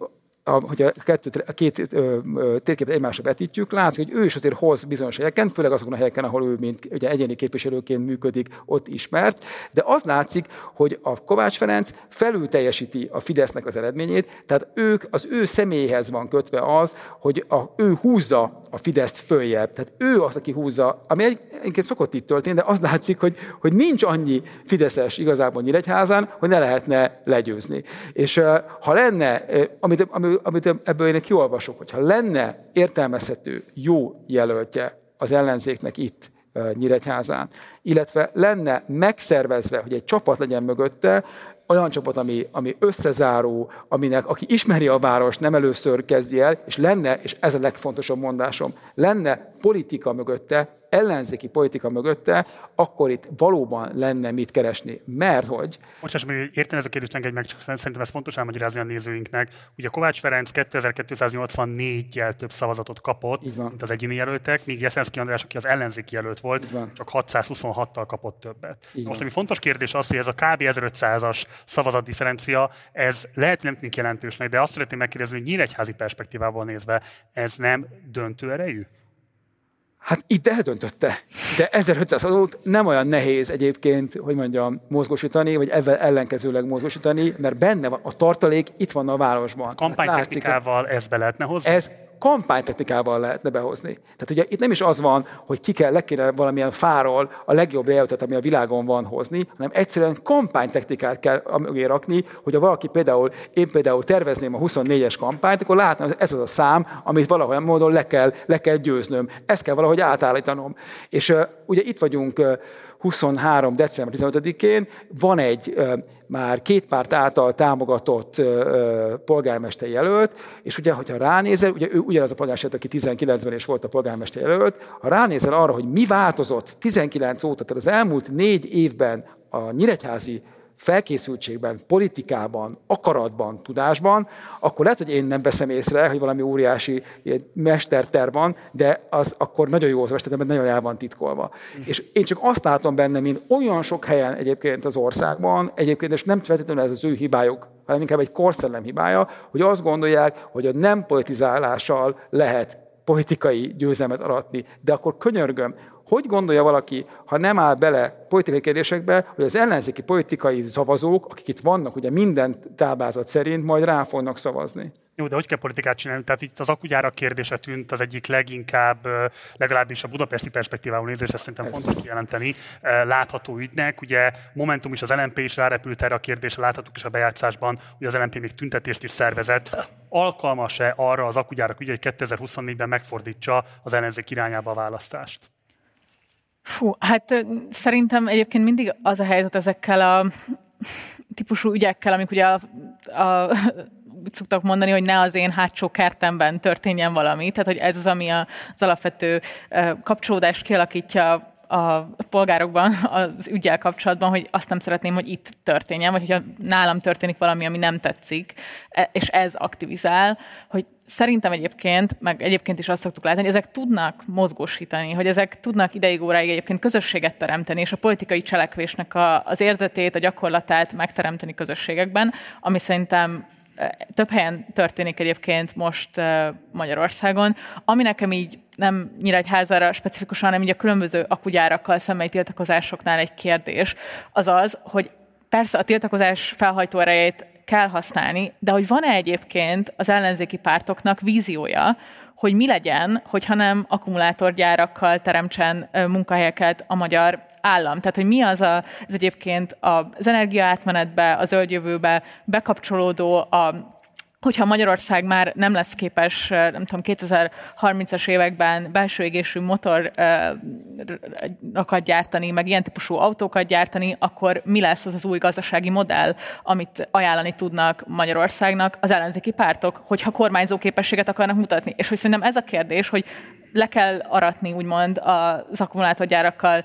a, hogyha a, kettőt, a két ö, ö, térképet egymásra vetítjük, látszik, hogy ő is azért hoz bizonyos helyeken, főleg azokon a helyeken, ahol ő mint ugye egyéni képviselőként működik, ott ismert, de az látszik, hogy a Kovács Ferenc felül teljesíti a Fidesznek az eredményét, tehát ők, az ő személyhez van kötve az, hogy a, ő húzza a Fideszt följebb. Tehát ő az, aki húzza, ami egyébként szokott itt történni, de az látszik, hogy, hogy nincs annyi Fideszes igazából Nyíregyházán, hogy ne lehetne legyőzni. És ha lenne, amit, amit amit ebből én kiolvasok, hogyha lenne értelmezhető jó jelöltje az ellenzéknek itt, Nyíregyházán, illetve lenne megszervezve, hogy egy csapat legyen mögötte, olyan csapat, ami, ami összezáró, aminek, aki ismeri a város, nem először kezdi el, és lenne, és ez a legfontosabb mondásom, lenne politika mögötte, ellenzéki politika mögötte, akkor itt valóban lenne mit keresni. Mert hogy... Bocsáss, hogy értem ez a kérdést, engedj meg, csak szerintem ezt fontos elmagyarázni a nézőinknek. Ugye Kovács Ferenc 2284-jel több szavazatot kapott, mint az egyéni jelöltek, míg Jeszenszki András, aki az ellenzéki jelölt volt, csak 626-tal kapott többet. Most ami fontos kérdés az, hogy ez a kb. 1500-as szavazatdifferencia, ez lehet nem tűnik jelentősnek, de azt szeretném megkérdezni, hogy nyíregyházi perspektívából nézve, ez nem döntő erejű? Hát itt eldöntötte. De 1500 adót nem olyan nehéz egyébként, hogy mondjam, mozgósítani, vagy ezzel ellenkezőleg mozgósítani, mert benne van, a tartalék itt van a városban. Kampánytechnikával hát ezt be lehetne hozni? Ez kampánytechnikával lehetne behozni. Tehát ugye itt nem is az van, hogy ki kell, le kéne valamilyen fáról a legjobb layoutot, ami a világon van hozni, hanem egyszerűen kampánytechnikát kell mögé rakni, hogy ha valaki például, én például tervezném a 24-es kampányt, akkor látnám, hogy ez az a szám, amit valahol módon le kell, le kell győznöm. Ezt kell valahogy átállítanom. És uh, ugye itt vagyunk uh, 23. december 15-én, van egy már két párt által támogatott polgármester jelölt, és ugye, hogyha ránézel, ugye ő ugyanaz a polgármester, aki 19-ben is volt a polgármester jelölt, ha ránézel arra, hogy mi változott 19 óta, tehát az elmúlt négy évben a nyíregyházi felkészültségben, politikában, akaratban, tudásban, akkor lehet, hogy én nem veszem észre, hogy valami óriási mesterter van, de az akkor nagyon jó az mesterter, mert nagyon el van titkolva. És én csak azt látom benne, mint olyan sok helyen egyébként az országban, egyébként, és nem feltétlenül ez az ő hibájuk, hanem inkább egy korszellem hibája, hogy azt gondolják, hogy a nem politizálással lehet politikai győzelmet aratni. De akkor könyörgöm, hogy gondolja valaki, ha nem áll bele politikai kérdésekbe, hogy az ellenzéki politikai szavazók, akik itt vannak, ugye minden táblázat szerint majd rá fognak szavazni? Jó, de hogy kell politikát csinálni? Tehát itt az akugyárak kérdése tűnt az egyik leginkább, legalábbis a budapesti perspektívából nézve, és ezt szerintem fontos kijelenteni, látható ügynek. Ugye Momentum is az LNP is rárepült erre a kérdésre, láthatók is a bejátszásban, hogy az LNP még tüntetést is szervezett. Alkalmas-e arra az akugyárak ügye, hogy 2024-ben megfordítsa az ellenzék irányába a választást? Fú, hát szerintem egyébként mindig az a helyzet ezekkel a típusú ügyekkel, amik ugye a, a úgy szoktak mondani, hogy ne az én hátsó kertemben történjen valami. Tehát, hogy ez az, ami az alapvető kapcsolódást kialakítja a polgárokban az ügyel kapcsolatban, hogy azt nem szeretném, hogy itt történjen, vagy hogyha nálam történik valami, ami nem tetszik, e, és ez aktivizál, hogy szerintem egyébként, meg egyébként is azt szoktuk látni, hogy ezek tudnak mozgósítani, hogy ezek tudnak ideig óráig egyébként közösséget teremteni, és a politikai cselekvésnek a, az érzetét, a gyakorlatát megteremteni közösségekben, ami szerintem több helyen történik egyébként most Magyarországon, ami nekem így nem Nyíregyházára specifikusan, hanem így a különböző akugyárakkal szemmel tiltakozásoknál egy kérdés, az az, hogy persze a tiltakozás felhajtó erejét kell használni, de hogy van-e egyébként az ellenzéki pártoknak víziója, hogy mi legyen, hogyha nem akkumulátorgyárakkal teremtsen munkahelyeket a magyar állam. Tehát, hogy mi az a, ez egyébként az energiaátmenetbe, a zöld jövőbe bekapcsolódó a hogyha Magyarország már nem lesz képes, nem tudom, 2030-as években belső égésű motorokat gyártani, meg ilyen típusú autókat gyártani, akkor mi lesz az az új gazdasági modell, amit ajánlani tudnak Magyarországnak az ellenzéki pártok, hogyha kormányzó képességet akarnak mutatni. És hogy szerintem ez a kérdés, hogy le kell aratni, úgymond, az akkumulátorgyárakkal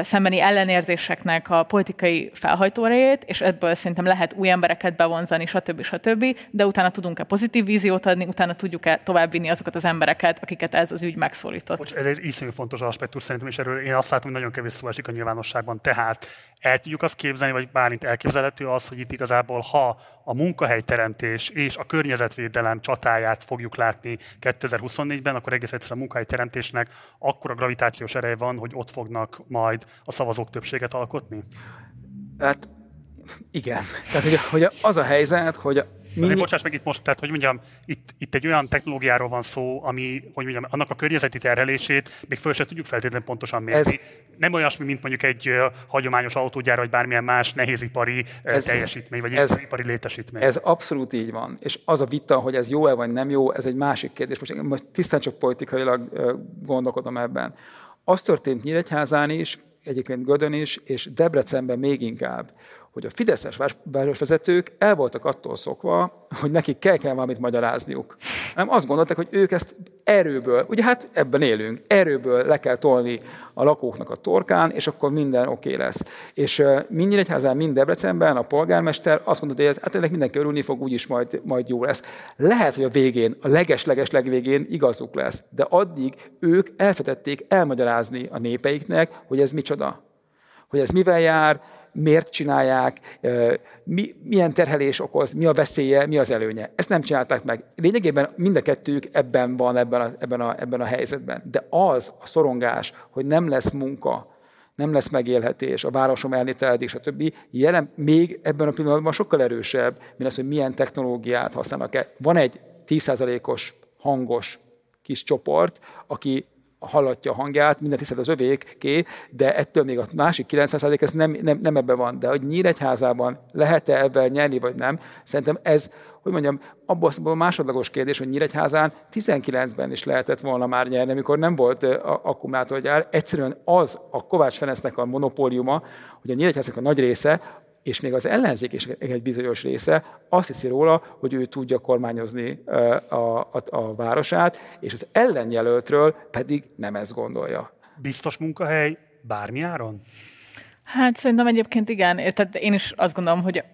szembeni ellenérzéseknek a politikai felhajtórejét, és ebből szerintem lehet új embereket bevonzani, stb. stb. De utána tudunk-e pozitív víziót adni, utána tudjuk-e továbbvinni azokat az embereket, akiket ez az ügy megszólított. Bocs, ez egy iszonyú fontos aspektus szerintem, és erről én azt látom, hogy nagyon kevés szó esik a nyilvánosságban. Tehát el tudjuk azt képzelni, vagy bármint elképzelhető az, hogy itt igazából, ha a munkahelyteremtés és a környezetvédelem csatáját fogjuk látni 2024-ben, akkor egész egyszerűen a munkahelyteremtésnek akkora gravitációs ereje van, hogy ott fognak majd a szavazók többséget alkotni? Hát igen. Tehát hogy, hogy az a helyzet, hogy mi... Azért bocsáss meg itt most, tehát hogy mondjam, itt, itt egy olyan technológiáról van szó, ami, hogy mondjam, annak a környezeti terhelését még föl se tudjuk feltétlenül pontosan mérni. Ez... Nem olyasmi, mint mondjuk egy uh, hagyományos autógyár, vagy bármilyen más nehézipari uh, ez... teljesítmény, vagy ez... ipari létesítmény. Ez abszolút így van. És az a vita, hogy ez jó-e vagy nem jó, ez egy másik kérdés. Most, most tisztán csak politikailag uh, gondolkodom ebben. Az történt Nyíregyházán is, egyébként Gödön is, és Debrecenben még inkább, hogy a fideszes városvezetők el voltak attól szokva, hogy nekik kell, kell valamit magyarázniuk. Nem azt gondolták, hogy ők ezt erőből, ugye hát ebben élünk, erőből le kell tolni a lakóknak a torkán, és akkor minden oké okay lesz. És mind Nyíregyházán, mind Debrecenben a polgármester azt mondta, hogy hát ennek mindenki örülni fog, úgyis majd, majd jó lesz. Lehet, hogy a végén, a leges-leges legvégén igazuk lesz, de addig ők elfetették elmagyarázni a népeiknek, hogy ez micsoda. Hogy ez mivel jár, miért csinálják, mi, milyen terhelés okoz, mi a veszélye, mi az előnye. Ezt nem csinálták meg. Lényegében mind a kettőjük ebben van, ebben a, ebben a, ebben a helyzetben. De az a szorongás, hogy nem lesz munka, nem lesz megélhetés, a városom elnételedik, stb. Jelen, még ebben a pillanatban sokkal erősebb, mint az, hogy milyen technológiát használnak. -e. Van egy 10%-os hangos kis csoport, aki hallatja a hangját, minden tisztelt az övéké, de ettől még a másik 90% ez nem, nem, nem ebben van. De hogy Nyíregyházában lehet-e ebben nyerni, vagy nem, szerintem ez, hogy mondjam, abban a másodlagos kérdés, hogy Nyíregyházán 19-ben is lehetett volna már nyerni, amikor nem volt akkumulátorgyár. Egyszerűen az a Kovács Ferencnek a monopóliuma, hogy a Nyíregyháznak a nagy része és még az ellenzék is egy bizonyos része azt hiszi róla, hogy ő tudja kormányozni a, a, a városát, és az ellenjelöltről pedig nem ezt gondolja. Biztos munkahely bármi áron? Hát szerintem egyébként igen. Tehát én is azt gondolom, hogy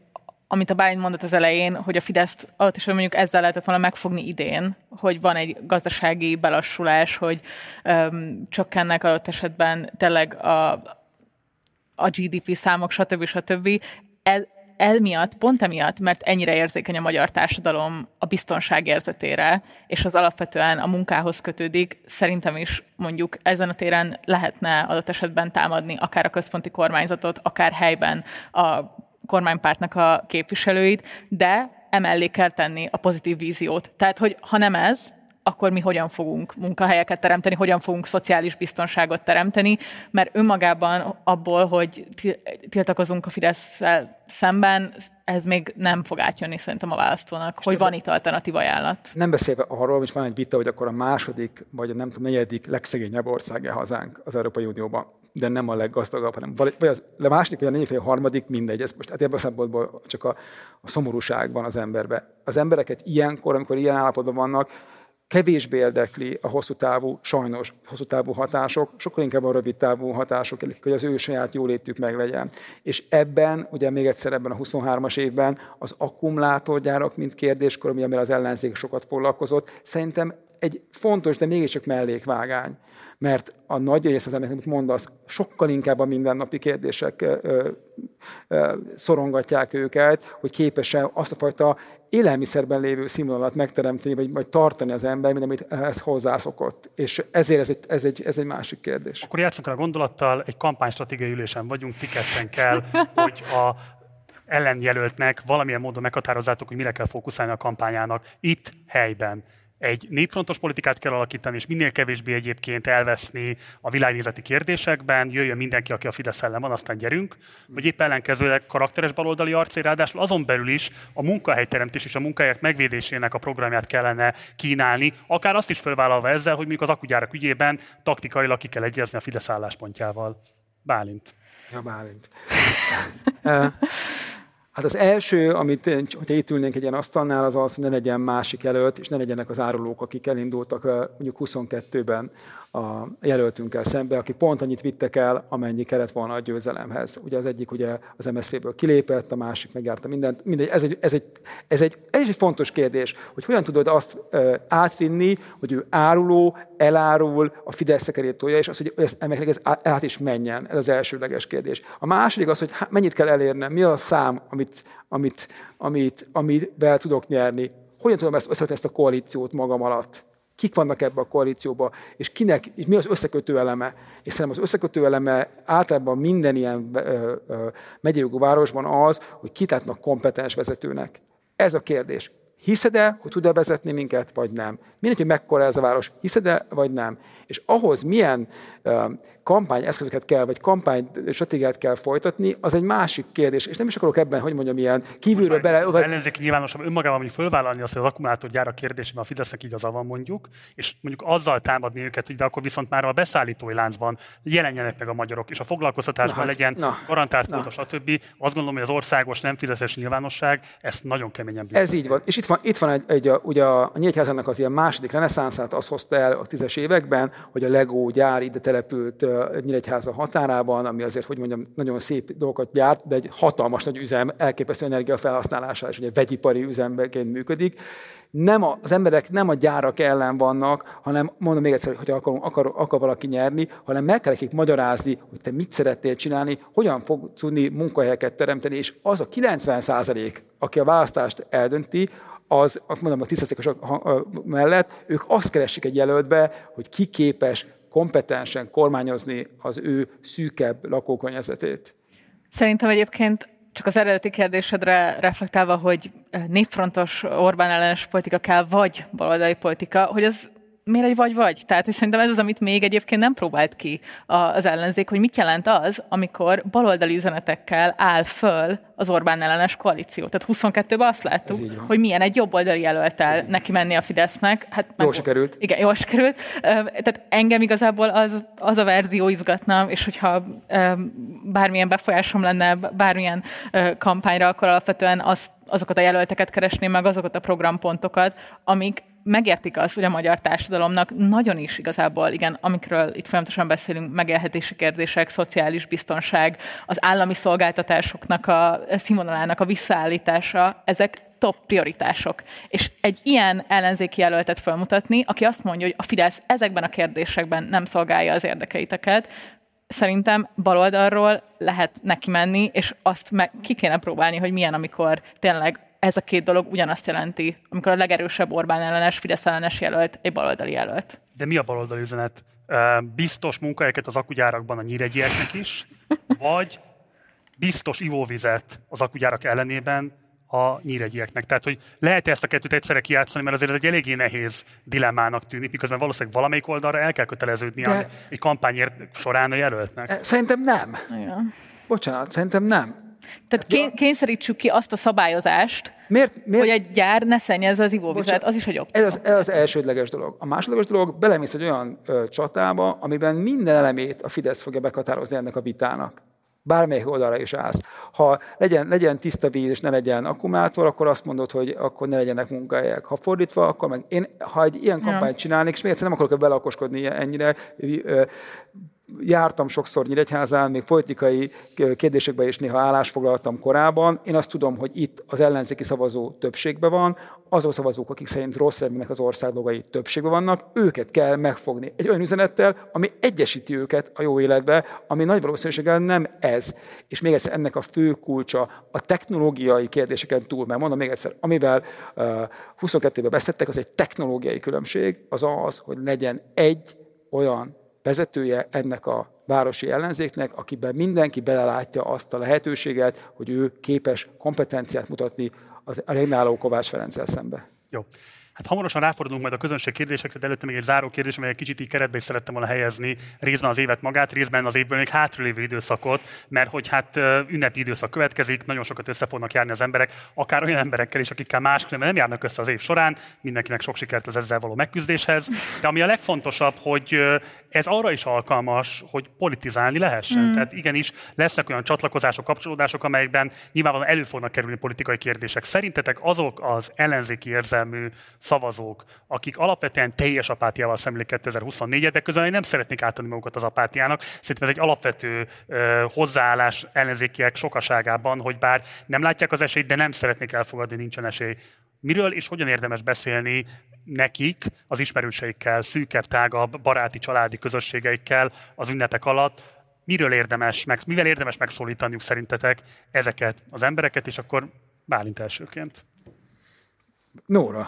amit a Bálint mondott az elején, hogy a Fidesz alatt is mondjuk ezzel lehetett volna megfogni idén, hogy van egy gazdasági belassulás, hogy um, csökkennek adott esetben tényleg a, a GDP számok, stb. stb. El, emiatt, pont emiatt, mert ennyire érzékeny a magyar társadalom a biztonság érzetére, és az alapvetően a munkához kötődik, szerintem is mondjuk ezen a téren lehetne adott esetben támadni akár a központi kormányzatot, akár helyben a kormánypártnak a képviselőit, de emellé kell tenni a pozitív víziót. Tehát, hogy ha nem ez, akkor mi hogyan fogunk munkahelyeket teremteni, hogyan fogunk szociális biztonságot teremteni, mert önmagában abból, hogy tiltakozunk a fidesz szemben, ez még nem fog átjönni szerintem a választónak, hogy van itt alternatív ajánlat. Nem beszélve arról, és van egy vita, hogy akkor a második, vagy a nem tudom, negyedik legszegényebb ország hazánk az Európai Unióban de nem a leggazdagabb, hanem vagy az, a második, vagy a negyedik, vagy a harmadik, mindegy. Ez most hát ebben a szempontból csak a, a szomorúság van az emberbe. Az embereket ilyenkor, amikor ilyen állapotban vannak, kevésbé érdekli a hosszú távú, sajnos hosszú távú hatások, sokkal inkább a rövid távú hatások, hogy az ő saját jólétük meglegyen. És ebben, ugye még egyszer ebben a 23-as évben az akkumulátorgyárak, mint kérdéskor, ami amivel az ellenzék sokat foglalkozott, szerintem egy fontos, de mégiscsak mellékvágány mert a nagy rész az emberek, amit mondasz, sokkal inkább a mindennapi kérdések ö, ö, szorongatják őket, hogy képes-e azt a fajta élelmiszerben lévő színvonalat megteremteni, vagy, vagy tartani az ember, mint amit ehhez hozzászokott. És ezért ez egy, ez egy, ez egy másik kérdés. Akkor játszunk a gondolattal, egy kampánystratégiai ülésen vagyunk, ti kell, hogy a ellenjelöltnek valamilyen módon meghatározzátok, hogy mire kell fókuszálni a kampányának itt, helyben egy népfrontos politikát kell alakítani, és minél kevésbé egyébként elveszni a világnézeti kérdésekben, jöjjön mindenki, aki a Fidesz ellen van, aztán gyerünk, vagy épp ellenkezőleg karakteres baloldali arcé, ráadásul azon belül is a munkahelyteremtés és a munkahelyek megvédésének a programját kellene kínálni, akár azt is felvállalva ezzel, hogy mondjuk az akugyárak ügyében taktikailag ki kell egyezni a Fidesz álláspontjával. Bálint. Ja, Bálint. Hát az első, amit, hogyha itt ülnénk egy ilyen asztalnál, az az, hogy ne legyen másik előtt, és ne legyenek az árulók, akik elindultak mondjuk 22-ben a jelöltünkkel szembe, aki pont annyit vittek el, amennyi kellett volna a győzelemhez. Ugye az egyik ugye az MSZP-ből kilépett, a másik megjárta mindent. Mindegy, ez egy, ez, egy, ez, egy, ez egy fontos kérdés, hogy hogyan tudod azt átvinni, hogy ő áruló, elárul, a Fidesz szekerét és az, hogy ez, ez át is menjen. Ez az elsődleges kérdés. A második az, hogy mennyit kell elérnem, mi a szám, amit, amit, amit, amivel tudok nyerni. Hogyan tudom ezt, ezt a koalíciót magam alatt? Kik vannak ebbe a koalícióba, és kinek, és mi az összekötő eleme. És szerintem az összekötő eleme általában minden ilyen megyei városban az, hogy kitátnak kompetens vezetőnek. Ez a kérdés. Hiszed-e, hogy tud-e vezetni minket, vagy nem? Mindegy, hogy mekkora ez a város, hiszed-e, vagy nem? És ahhoz milyen uh, kampányeszközöket kell, vagy kampány stratégiát kell folytatni, az egy másik kérdés. És nem is akarok ebben, hogy mondjam, ilyen kívülről bele... Az ellenzéki nyilvánosabb önmagában, hogy fölvállalni azt, hogy az akkumulátorgyárak kérdésében a Fidesznek igaza van mondjuk, és mondjuk azzal támadni őket, hogy de akkor viszont már a beszállítói láncban jelenjenek meg a magyarok, és a foglalkoztatásban na, hát, legyen na, garantált a stb. Azt gondolom, hogy az országos nem fideszes nyilvánosság ezt nagyon keményen Ez így van. És itt van, itt van egy, egy a, ugye a Nyíregyházának az ilyen második reneszánszát az hozta el a tízes években, hogy a Lego gyár ide települt Nyíregyháza határában, ami azért, hogy mondjam, nagyon szép dolgokat gyárt, de egy hatalmas nagy üzem, elképesztő energiafelhasználása, és ugye vegyipari üzemként működik. Nem a, az emberek nem a gyárak ellen vannak, hanem mondom még egyszer, hogy akar, akar, akar valaki nyerni, hanem meg kell nekik magyarázni, hogy te mit szerettél csinálni, hogyan fog tudni munkahelyeket teremteni, és az a 90 százalék, aki a választást eldönti, az, azt mondom, a tisztességosok mellett, ők azt keresik egy jelöltbe, hogy ki képes kompetensen kormányozni az ő szűkebb lakókörnyezetét. Szerintem egyébként csak az eredeti kérdésedre reflektálva, hogy népfrontos Orbán ellenes politika kell, vagy baloldali politika, hogy az miért egy vagy-vagy? Tehát hogy szerintem ez az, amit még egyébként nem próbált ki az ellenzék, hogy mit jelent az, amikor baloldali üzenetekkel áll föl az Orbán ellenes koalíció. Tehát 22-ben azt láttuk, hogy milyen egy jobboldali jelöltel neki menni a Fidesznek. Hát jól sikerült. Igen, jól sikerült. Tehát engem igazából az, az a verzió izgatna, és hogyha bármilyen befolyásom lenne bármilyen kampányra, akkor alapvetően azt azokat a jelölteket keresném meg, azokat a programpontokat, amik megértik azt, hogy a magyar társadalomnak nagyon is igazából, igen, amikről itt folyamatosan beszélünk, megélhetési kérdések, szociális biztonság, az állami szolgáltatásoknak a színvonalának a visszaállítása, ezek top prioritások. És egy ilyen ellenzéki jelöltet felmutatni, aki azt mondja, hogy a Fidesz ezekben a kérdésekben nem szolgálja az érdekeiteket, szerintem baloldalról lehet neki menni, és azt meg ki kéne próbálni, hogy milyen, amikor tényleg ez a két dolog ugyanazt jelenti, amikor a legerősebb Orbán ellenes, Fidesz ellenes jelölt egy baloldali jelölt. De mi a baloldali üzenet? Biztos munkahelyeket az akugyárakban a nyíregyieknek is, vagy biztos ivóvizet az akugyárak ellenében a nyíregyieknek. Tehát, hogy lehet ezt a kettőt egyszerre kiátszani, mert azért ez egy eléggé nehéz dilemmának tűnik, miközben valószínűleg valamelyik oldalra el kell köteleződni De... egy kampányért során a jelöltnek. Szerintem nem. Igen. Bocsánat, szerintem nem. Tehát kényszerítsük ki azt a szabályozást, miért, miért? hogy egy gyár ne szennyezze az ivóvizet, az is egy opció. Ez az, ez az elsődleges dolog. A másodlagos dolog, belemész egy olyan ö, csatába, amiben minden elemét a Fidesz fogja meghatározni ennek a vitának. Bármelyik oldalra is állsz. Ha legyen, legyen tiszta víz, és ne legyen akkumulátor, akkor azt mondod, hogy akkor ne legyenek munkahelyek. Ha fordítva, akkor meg én, ha egy ilyen kampányt csinálnék, és még egyszer nem akarok belakoskodni ennyire, jártam sokszor Nyíregyházán, még politikai kérdésekben is néha állásfoglaltam korábban. Én azt tudom, hogy itt az ellenzéki szavazó többségben van, azok szavazók, akik szerint rossz eredménynek az ország dolgai többségben vannak, őket kell megfogni. Egy olyan üzenettel, ami egyesíti őket a jó életbe, ami nagy valószínűséggel nem ez. És még egyszer ennek a fő kulcsa a technológiai kérdéseken túl, mert mondom még egyszer, amivel uh, 22-ben beszéltek, az egy technológiai különbség, az az, hogy legyen egy olyan vezetője ennek a városi ellenzéknek, akiben mindenki belelátja azt a lehetőséget, hogy ő képes kompetenciát mutatni az regnáló Kovács Ferenccel szembe. Jó. Hát hamarosan ráfordulunk majd a közönség kérdésekre, de előtte még egy záró kérdés, amely egy kicsit így keretbe is szerettem volna helyezni, részben az évet magát, részben az évből még hátralévő időszakot, mert hogy hát ünnepi időszak következik, nagyon sokat össze fognak járni az emberek, akár olyan emberekkel is, akikkel máskülönben nem járnak össze az év során, mindenkinek sok sikert az ezzel való megküzdéshez. De ami a legfontosabb, hogy ez arra is alkalmas, hogy politizálni lehessen. Mm. Tehát igenis lesznek olyan csatlakozások, kapcsolódások, amelyekben nyilvánvalóan elő fognak kerülni politikai kérdések. Szerintetek azok az ellenzéki érzelmű szavazók, akik alapvetően teljes apátiával szemlélik 2024-et, de közben nem szeretnék átadni magukat az apátiának. Szerintem ez egy alapvető uh, hozzáállás ellenzékiek sokaságában, hogy bár nem látják az esélyt, de nem szeretnék elfogadni, nincsen esély. Miről és hogyan érdemes beszélni nekik, az ismerőseikkel, szűkebb, tágabb, baráti, családi közösségeikkel az ünnepek alatt, miről érdemes, meg, mivel érdemes megszólítaniuk szerintetek ezeket az embereket, és akkor Bálint elsőként. Nóra.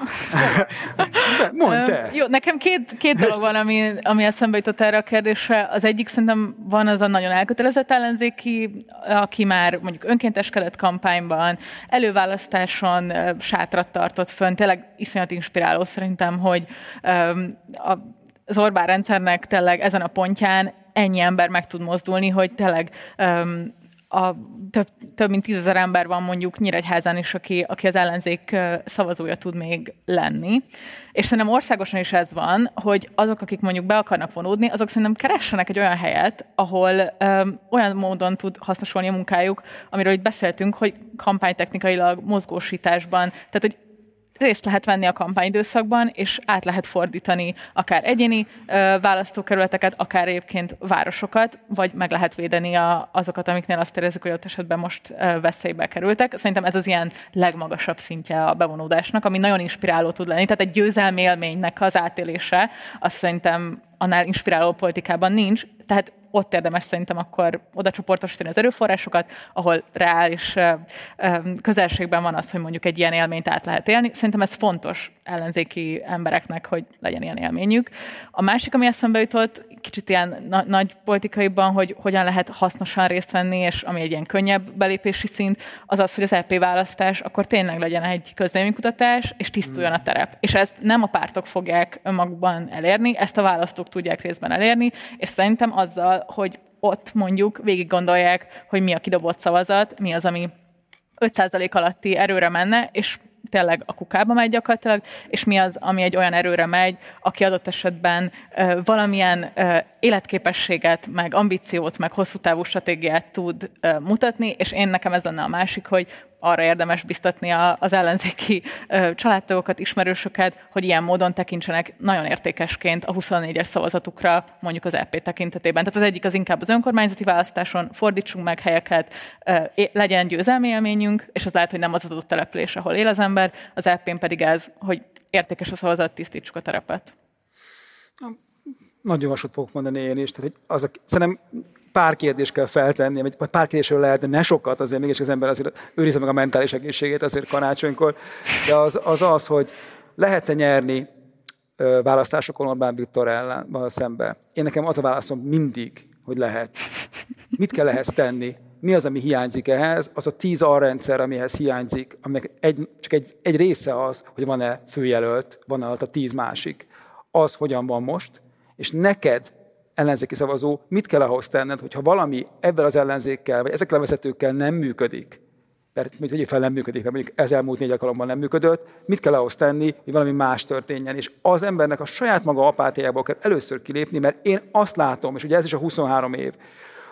Mondd te. Jó, nekem két, két dolog van, ami, ami eszembe jutott erre a kérdésre. Az egyik szerintem van az a nagyon elkötelezett ellenzéki, aki már mondjuk önkénteskedett kampányban, előválasztáson sátrat tartott fönn. Tényleg iszonyat inspiráló szerintem, hogy az Orbán rendszernek tényleg ezen a pontján ennyi ember meg tud mozdulni, hogy tényleg a több, több mint tízezer ember van mondjuk Nyíregyházán is, aki, aki az ellenzék szavazója tud még lenni. És szerintem országosan is ez van, hogy azok, akik mondjuk be akarnak vonódni, azok szerintem keressenek egy olyan helyet, ahol um, olyan módon tud hasznosulni a munkájuk, amiről itt beszéltünk, hogy kampánytechnikailag mozgósításban, tehát hogy részt lehet venni a kampányidőszakban, és át lehet fordítani akár egyéni ö, választókerületeket, akár egyébként városokat, vagy meg lehet védeni a, azokat, amiknél azt érezzük, hogy ott esetben most ö, veszélybe kerültek. Szerintem ez az ilyen legmagasabb szintje a bevonódásnak, ami nagyon inspiráló tud lenni. Tehát egy győzelmi élménynek az átélése, azt szerintem annál inspiráló politikában nincs. Tehát ott érdemes szerintem akkor oda csoportosítani az erőforrásokat, ahol reális közelségben van az, hogy mondjuk egy ilyen élményt át lehet élni. Szerintem ez fontos ellenzéki embereknek, hogy legyen ilyen élményük. A másik, ami eszembe jutott, kicsit ilyen na- nagy politikaiban, hogy hogyan lehet hasznosan részt venni, és ami egy ilyen könnyebb belépési szint, az az, hogy az LP választás akkor tényleg legyen egy közleménykutatás, és tisztuljon a terep. És ezt nem a pártok fogják önmagukban elérni, ezt a választók tudják részben elérni, és szerintem azzal, hogy ott mondjuk végig gondolják, hogy mi a kidobott szavazat, mi az, ami 5% alatti erőre menne, és tényleg a kukába megy gyakorlatilag, és mi az, ami egy olyan erőre megy, aki adott esetben valamilyen életképességet, meg ambíciót, meg hosszú távú stratégiát tud mutatni, és én nekem ez lenne a másik, hogy arra érdemes biztatni az ellenzéki családtagokat, ismerősöket, hogy ilyen módon tekintsenek nagyon értékesként a 24-es szavazatukra, mondjuk az EP tekintetében. Tehát az egyik az inkább az önkormányzati választáson, fordítsunk meg helyeket, legyen győzelmi élményünk, és az lehet, hogy nem az adott település, ahol él az ember, az EP-n pedig ez, hogy értékes a szavazat, tisztítsuk a terepet. Nagyon hasonlót fogok mondani én is. Tehát az a, szerintem pár kérdést kell feltenni, vagy pár kérdésről lehet, de ne sokat, azért mégis az ember azért őrizze meg a mentális egészségét azért karácsonykor. De az az, az hogy lehet-e nyerni választásokon Orbán Viktor ellen szembe. Én nekem az a válaszom mindig, hogy lehet. Mit kell ehhez tenni? Mi az, ami hiányzik ehhez? Az a tíz alrendszer, amihez hiányzik, aminek egy, csak egy, egy része az, hogy van-e főjelölt, van-e a tíz másik. Az hogyan van most, és neked ellenzéki szavazó, mit kell ahhoz tenned, hogyha valami ebben az ellenzékkel, vagy ezekkel a vezetőkkel nem működik, mert mondjuk fel nem működik, mert mondjuk ez elmúlt négy alkalommal nem működött, mit kell ahhoz tenni, hogy valami más történjen. És az embernek a saját maga apátiából kell először kilépni, mert én azt látom, és ugye ez is a 23 év,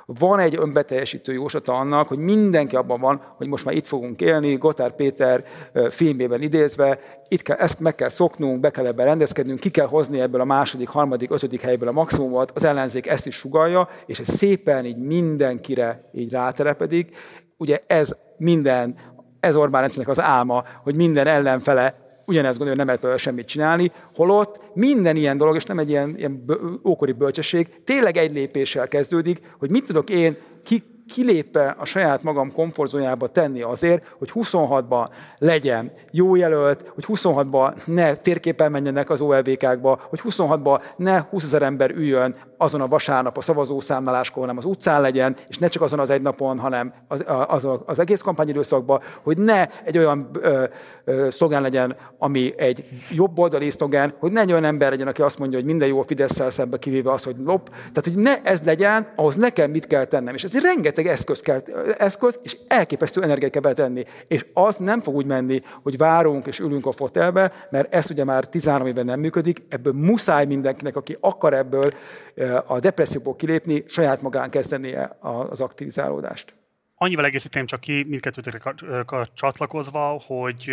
van egy önbeteljesítő jóslata annak, hogy mindenki abban van, hogy most már itt fogunk élni, Gotár Péter filmében idézve, itt kell, ezt meg kell szoknunk, be kell ebben rendezkednünk, ki kell hozni ebből a második, harmadik, ötödik helyből a maximumot, az ellenzék ezt is sugalja, és ez szépen így mindenkire így rátelepedik. Ugye ez minden, ez Orbán rendszernek az álma, hogy minden ellenfele ugyanezt gondolja, hogy nem lehet semmit csinálni, holott minden ilyen dolog, és nem egy ilyen, ilyen ókori bölcsesség, tényleg egy lépéssel kezdődik, hogy mit tudok én ki, kilépve a saját magam komfortzónába tenni azért, hogy 26-ban legyen jó jelölt, hogy 26-ban ne térképen menjenek az OLVK-kba, hogy 26-ban ne 20 ezer ember üljön azon a vasárnap a szavazószámláláskor, hanem az utcán legyen, és ne csak azon az egy napon, hanem az, az, az egész kampányidőszakban, hogy ne egy olyan ö, ö, szlogán legyen, ami egy jobb oldali szlogán, hogy ne egy olyan ember legyen, aki azt mondja, hogy minden jó a fidesz szembe, kivéve az, hogy lop. Tehát, hogy ne ez legyen, ahhoz nekem mit kell tennem. És ez rengeteg eszköz, kell, eszköz és elképesztő energiát kell betenni. És az nem fog úgy menni, hogy várunk és ülünk a fotelbe, mert ez ugye már 13 éve nem működik, ebből muszáj mindenkinek, aki akar ebből a depresszióból kilépni, saját magán kezdenie az aktivizálódást. Annyival egészíteném csak ki mindkettőtökre csatlakozva, hogy,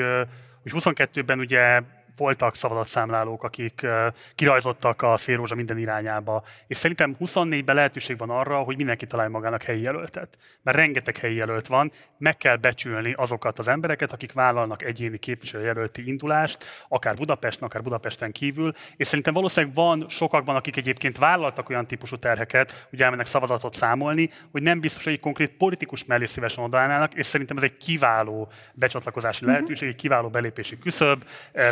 hogy 22-ben ugye voltak szavazatszámlálók, akik kirajzottak a szélrózsa minden irányába. És szerintem 24-ben lehetőség van arra, hogy mindenki találja magának helyi jelöltet. Mert rengeteg helyi jelölt van, meg kell becsülni azokat az embereket, akik vállalnak egyéni képviselőjelölti indulást, akár Budapesten, akár Budapesten kívül. És szerintem valószínűleg van sokakban, akik egyébként vállaltak olyan típusú terheket, hogy elmennek szavazatot számolni, hogy nem biztos, hogy egy konkrét politikus mellé szívesen odaállnának, és szerintem ez egy kiváló becsatlakozási mhm. lehetőség, egy kiváló belépési küszöb,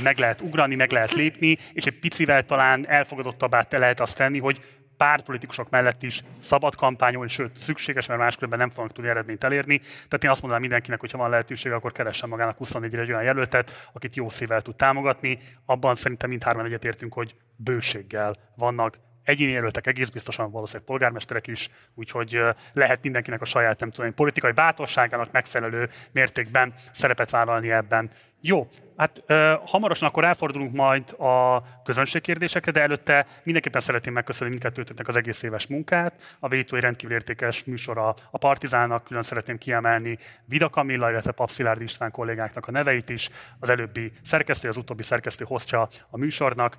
meg lehet lehet ugrani, meg lehet lépni, és egy picivel talán elfogadottabbá te lehet azt tenni, hogy pártpolitikusok mellett is szabad kampányolni, sőt, szükséges, mert máskülönben nem fognak tudni eredményt elérni. Tehát én azt mondanám mindenkinek, hogy ha van lehetőség, akkor keressen magának 24-re egy olyan jelöltet, akit jó szívvel tud támogatni. Abban szerintem mindhárman egyetértünk, hogy bőséggel vannak egyéni jelöltek egész biztosan valószínűleg polgármesterek is, úgyhogy lehet mindenkinek a saját, nem tudom, politikai bátorságának megfelelő mértékben szerepet vállalni ebben. Jó, hát ö, hamarosan akkor elfordulunk majd a közönségkérdésekre, de előtte mindenképpen szeretném megköszönni mindkettőtöknek az egész éves munkát. A Vétó rendkívül értékes műsora a Partizának, külön szeretném kiemelni Vida Kamilla, illetve Pap Szilárd István kollégáknak a neveit is, az előbbi szerkesztő, az utóbbi szerkesztő hoztja a műsornak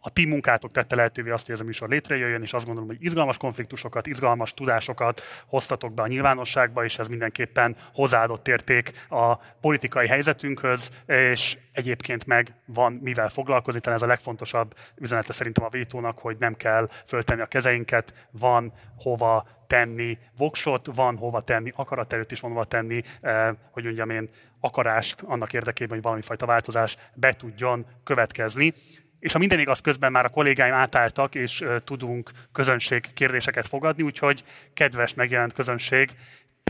a ti munkátok tette lehetővé azt, hogy ez a műsor létrejöjjön, és azt gondolom, hogy izgalmas konfliktusokat, izgalmas tudásokat hoztatok be a nyilvánosságba, és ez mindenképpen hozzáadott érték a politikai helyzetünkhöz, és egyébként meg van mivel foglalkozni, talán ez a legfontosabb üzenete szerintem a vétónak, hogy nem kell föltenni a kezeinket, van hova tenni voksot, van hova tenni akaraterőt is van hova tenni, eh, hogy mondjam én, akarást annak érdekében, hogy valami fajta változás be tudjon következni. És ha minden igaz, közben már a kollégáim átálltak, és tudunk közönség kérdéseket fogadni, úgyhogy kedves megjelent közönség,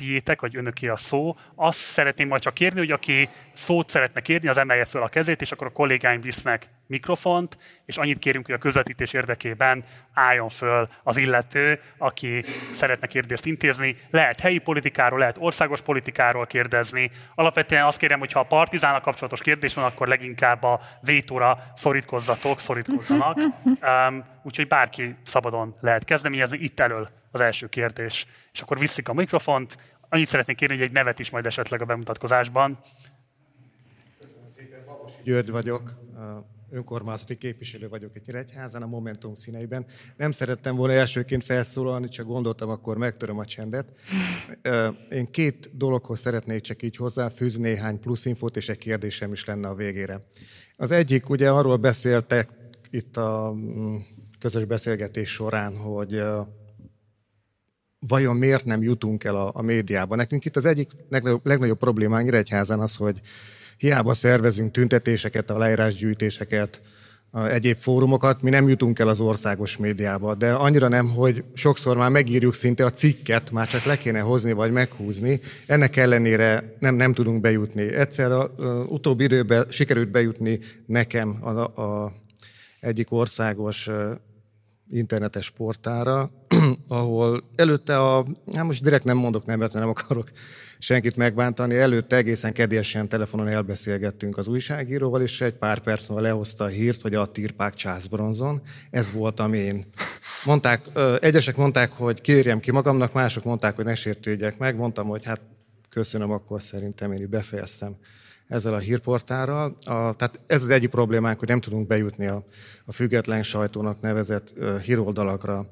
tiétek, vagy önöké a szó. Azt szeretném majd csak kérni, hogy aki szót szeretne kérni, az emelje föl a kezét, és akkor a kollégáim visznek mikrofont, és annyit kérünk, hogy a közvetítés érdekében álljon föl az illető, aki szeretne kérdést intézni. Lehet helyi politikáról, lehet országos politikáról kérdezni. Alapvetően azt kérem, hogy ha a partizának kapcsolatos kérdés van, akkor leginkább a vétóra szorítkozzatok, szorítkozzanak. Um, úgyhogy bárki szabadon lehet kezdeményezni. Itt elől az első kérdés. És akkor viszik a mikrofont. Annyit szeretnék kérni, hogy egy nevet is majd esetleg a bemutatkozásban. György vagyok, önkormányzati képviselő vagyok egy Nyíregyházán, a Momentum színeiben. Nem szerettem volna elsőként felszólalni, csak gondoltam, akkor megtöröm a csendet. Én két dologhoz szeretnék csak így hozzáfűzni néhány plusz infót, és egy kérdésem is lenne a végére. Az egyik, ugye arról beszéltek itt a mm, közös beszélgetés során, hogy vajon miért nem jutunk el a, a médiába. Nekünk itt az egyik legnagyobb, legnagyobb problémánk Nyíregyházán az, hogy hiába szervezünk tüntetéseket, aláírásgyűjtéseket, egyéb fórumokat, mi nem jutunk el az országos médiába, de annyira nem, hogy sokszor már megírjuk szinte a cikket, már csak le kéne hozni vagy meghúzni, ennek ellenére nem, nem tudunk bejutni. Egyszer az utóbbi időben sikerült bejutni nekem a, a egyik országos internetes portára, ahol előtte a, hát most direkt nem mondok nemet, nem akarok senkit megbántani, előtte egészen kedélyesen telefonon elbeszélgettünk az újságíróval, és egy pár perc múlva lehozta a hírt, hogy a tirpák császbronzon. Ez voltam én. Mondták, egyesek mondták, hogy kérjem ki magamnak, mások mondták, hogy ne sértődjek meg. Mondtam, hogy hát köszönöm, akkor szerintem én befejeztem ezzel a hírportálral. A, tehát ez az egyik problémánk, hogy nem tudunk bejutni a, a független sajtónak nevezett uh, híroldalakra.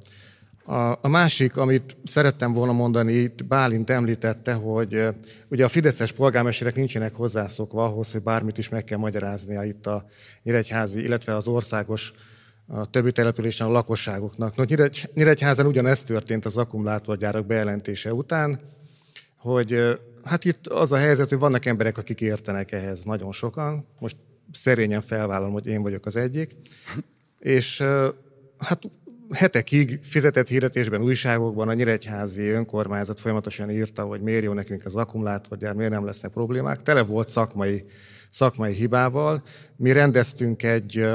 A, a másik, amit szerettem volna mondani, itt Bálint említette, hogy uh, ugye a fideszes polgármesterek nincsenek hozzászokva ahhoz, hogy bármit is meg kell magyaráznia itt a Nyíregyházi, illetve az országos a többi településen a lakosságoknak. No, Nyíregy, Nyíregyházan ugyanezt történt az akkumulátorgyárak bejelentése után, hogy Hát itt az a helyzet, hogy vannak emberek, akik értenek ehhez nagyon sokan. Most szerényen felvállalom, hogy én vagyok az egyik. És hát hetekig fizetett hirdetésben, újságokban a Nyíregyházi önkormányzat folyamatosan írta, hogy miért jó nekünk az akkumulátorgyár, miért nem lesznek problémák. Tele volt szakmai, szakmai hibával. Mi rendeztünk egy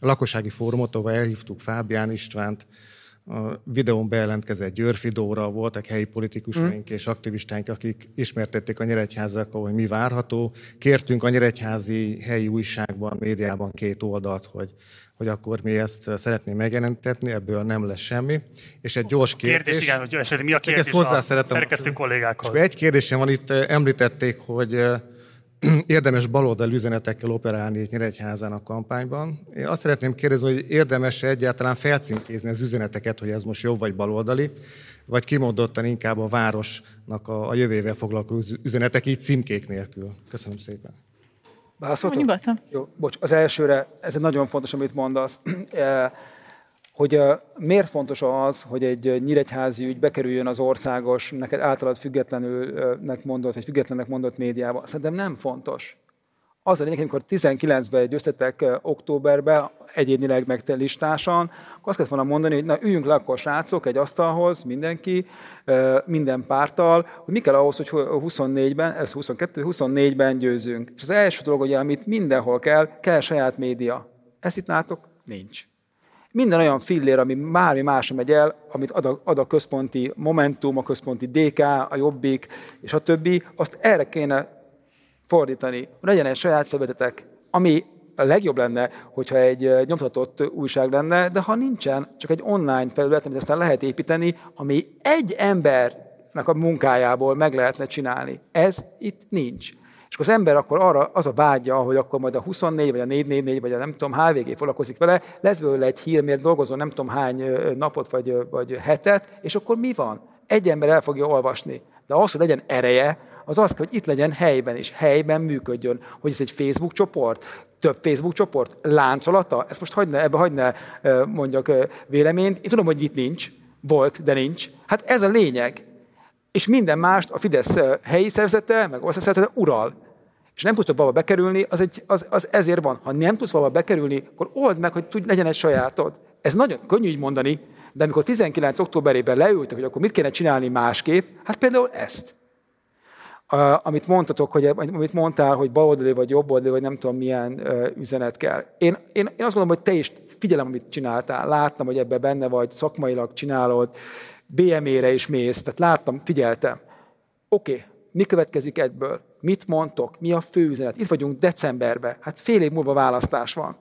lakossági fórumot, ahol elhívtuk Fábián Istvánt, a videón bejelentkezett Györfi Dóra, voltak helyi politikusaink mm. és aktivistáink, akik ismertették a Nyíregyházakkal, hogy mi várható. Kértünk a Nyíregyházi helyi újságban, médiában két oldalt, hogy, hogy akkor mi ezt szeretnénk megjelentetni, ebből nem lesz semmi. És egy gyors kérdés. Kérdés, igen, hogy esetleg mi a kérdés ezt hozzá a szeretem, szerkesztő kollégákhoz. És egy kérdésem van, itt említették, hogy érdemes baloldali üzenetekkel operálni egy Nyíregyházán a kampányban. Én azt szeretném kérdezni, hogy érdemes-e egyáltalán felcímkézni az üzeneteket, hogy ez most jobb vagy baloldali, vagy kimondottan inkább a városnak a, a jövővel foglalkozó üzenetek, így címkék nélkül. Köszönöm szépen. Válaszoltok? Jó, bocs, az elsőre, ez egy nagyon fontos, amit mondasz. Hogy miért fontos az, hogy egy nyíregyházi ügy bekerüljön az országos, neked általad függetlenülnek mondott, vagy függetlennek mondott médiába. Szerintem nem fontos. Az a lényeg, amikor 19-ben győztetek októberben, egyénileg meg listásan, akkor azt kellett volna mondani, hogy na, üljünk le akkor srácok egy asztalhoz, mindenki, minden pártal, hogy mi kell ahhoz, hogy 24-ben, ez 22, 24-ben győzünk. És az első dolog, hogy amit mindenhol kell, kell saját média. Ezt itt látok? Nincs. Minden olyan fillér, ami bármi másra megy el, amit ad a, ad a központi Momentum, a központi DK, a Jobbik, és a többi, azt erre kéne fordítani. Legyen egy saját felületetek, ami a legjobb lenne, hogyha egy nyomtatott újság lenne, de ha nincsen, csak egy online felület, amit aztán lehet építeni, ami egy embernek a munkájából meg lehetne csinálni. Ez itt nincs. És akkor az ember akkor arra az a vágya, hogy akkor majd a 24, vagy a 444, vagy a nem tudom, HVG foglalkozik vele, lesz belőle egy hír, miért dolgozol nem tudom hány napot, vagy, vagy hetet, és akkor mi van? Egy ember el fogja olvasni. De az, hogy legyen ereje, az az, hogy itt legyen helyben is, helyben működjön. Hogy ez egy Facebook csoport, több Facebook csoport, láncolata, ezt most hagyna, ebbe hagyna mondjak véleményt. Én tudom, hogy itt nincs, volt, de nincs. Hát ez a lényeg. És minden mást a Fidesz helyi szervezete, meg országszervezete ural. És nem tudsz valahol bekerülni, az, egy, az, az ezért van. Ha nem tudsz valahol bekerülni, akkor old meg, hogy tudj, legyen egy sajátod. Ez nagyon könnyű így mondani, de amikor 19. októberében leültek, hogy akkor mit kéne csinálni másképp, hát például ezt. Uh, amit mondtatok, hogy, amit mondtál, hogy baloldali vagy jobboldali, vagy nem tudom milyen uh, üzenet kell. Én, én, én azt gondolom, hogy te is figyelem, amit csináltál. Láttam, hogy ebbe benne vagy, szakmailag csinálod, BME-re is mész, tehát láttam, figyeltem. Oké, okay, mi következik ebből? Mit mondtok? Mi a fő üzenet? Itt vagyunk decemberben, hát fél év múlva választás van.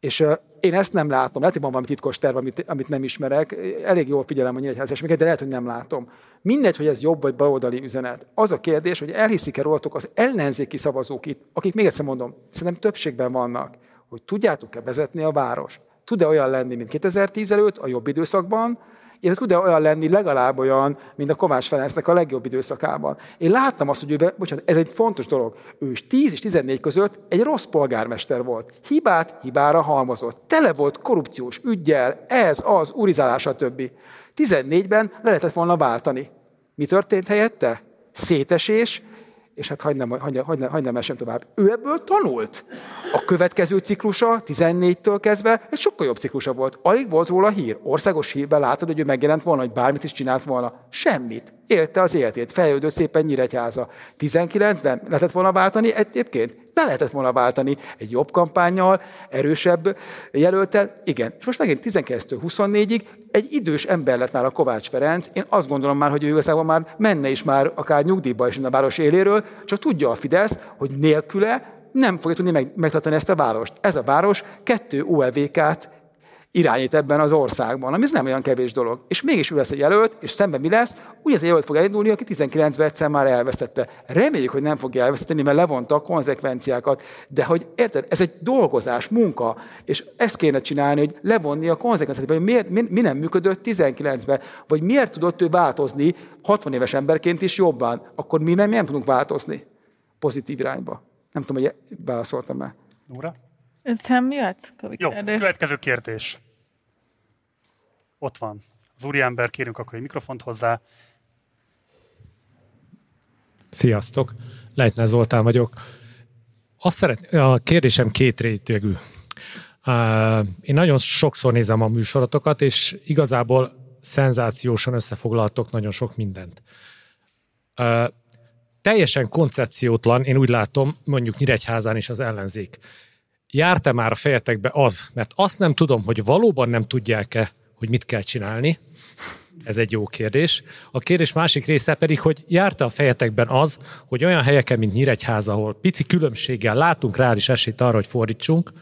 És én ezt nem látom. Lehet, hogy van valami titkos terv, amit, amit nem ismerek. Elég jól figyelem a nyíregyházasmiket, de lehet, hogy nem látom. Mindegy, hogy ez jobb vagy baloldali üzenet. Az a kérdés, hogy elhiszik-e rólatok az ellenzéki szavazók itt, akik még egyszer mondom, szerintem többségben vannak, hogy tudjátok-e vezetni a város. Tud-e olyan lenni, mint 2010 előtt, a jobb időszakban, ez tud-e olyan lenni legalább olyan, mint a Kovács Ferencnek a legjobb időszakában. Én láttam azt, hogy ő, bocsánat, ez egy fontos dolog. Ő is 10 és 14 között egy rossz polgármester volt. Hibát hibára halmozott. Tele volt korrupciós ügyjel, ez, az, urizálás, stb. 14-ben le lehetett volna váltani. Mi történt helyette? Szétesés, és hát hagyd nem, hagyd, hagyd, hagyd nem esem tovább. Ő ebből tanult. A következő ciklusa, 14-től kezdve, egy sokkal jobb ciklusa volt. Alig volt róla hír. Országos hírben látod, hogy ő megjelent volna, hogy bármit is csinált volna. Semmit. Élte az életét, fejlődött szépen Nyíregyháza. 19-ben lehetett volna váltani egyébként? Le lehetett volna váltani egy jobb kampányjal, erősebb jelöltel. Igen. És most megint 19-24-ig egy idős ember lett már a Kovács Ferenc. Én azt gondolom már, hogy ő igazából már menne is már akár nyugdíjba is a város éléről, csak tudja a Fidesz, hogy nélküle nem fogja tudni meg, megtartani ezt a várost. Ez a város kettő OLVK-t irányít ebben az országban, ami ez nem olyan kevés dolog. És mégis ő lesz egy jelölt, és szemben mi lesz? Úgy az jelölt fog elindulni, aki 19-ben egyszer már elvesztette. Reméljük, hogy nem fogja elveszteni, mert levonta a konzekvenciákat. De hogy érted, ez egy dolgozás, munka, és ezt kéne csinálni, hogy levonni a konzekvenciákat, hogy miért, mi, mi nem működött 19-ben, vagy miért tudott ő változni 60 éves emberként is jobban, akkor mi nem, nem tudunk változni pozitív irányba. Nem tudom, hogy válaszoltam-e. Nóra? Szerintem jöhet Jó, kérdés. következő kérdés. Ott van. Az úriember, kérünk akkor egy mikrofont hozzá. Sziasztok, Leitner Zoltán vagyok. Azt szeret, a kérdésem két rétegű. Én nagyon sokszor nézem a műsorotokat, és igazából szenzációsan összefoglaltok nagyon sok mindent. Teljesen koncepciótlan, én úgy látom, mondjuk Nyíregyházán is az ellenzék. Járt-e már a fejetekbe az, mert azt nem tudom, hogy valóban nem tudják-e hogy mit kell csinálni. Ez egy jó kérdés. A kérdés másik része pedig, hogy járta a fejetekben az, hogy olyan helyeken, mint Nyíregyháza, ahol pici különbséggel látunk reális esélyt arra, hogy fordítsunk,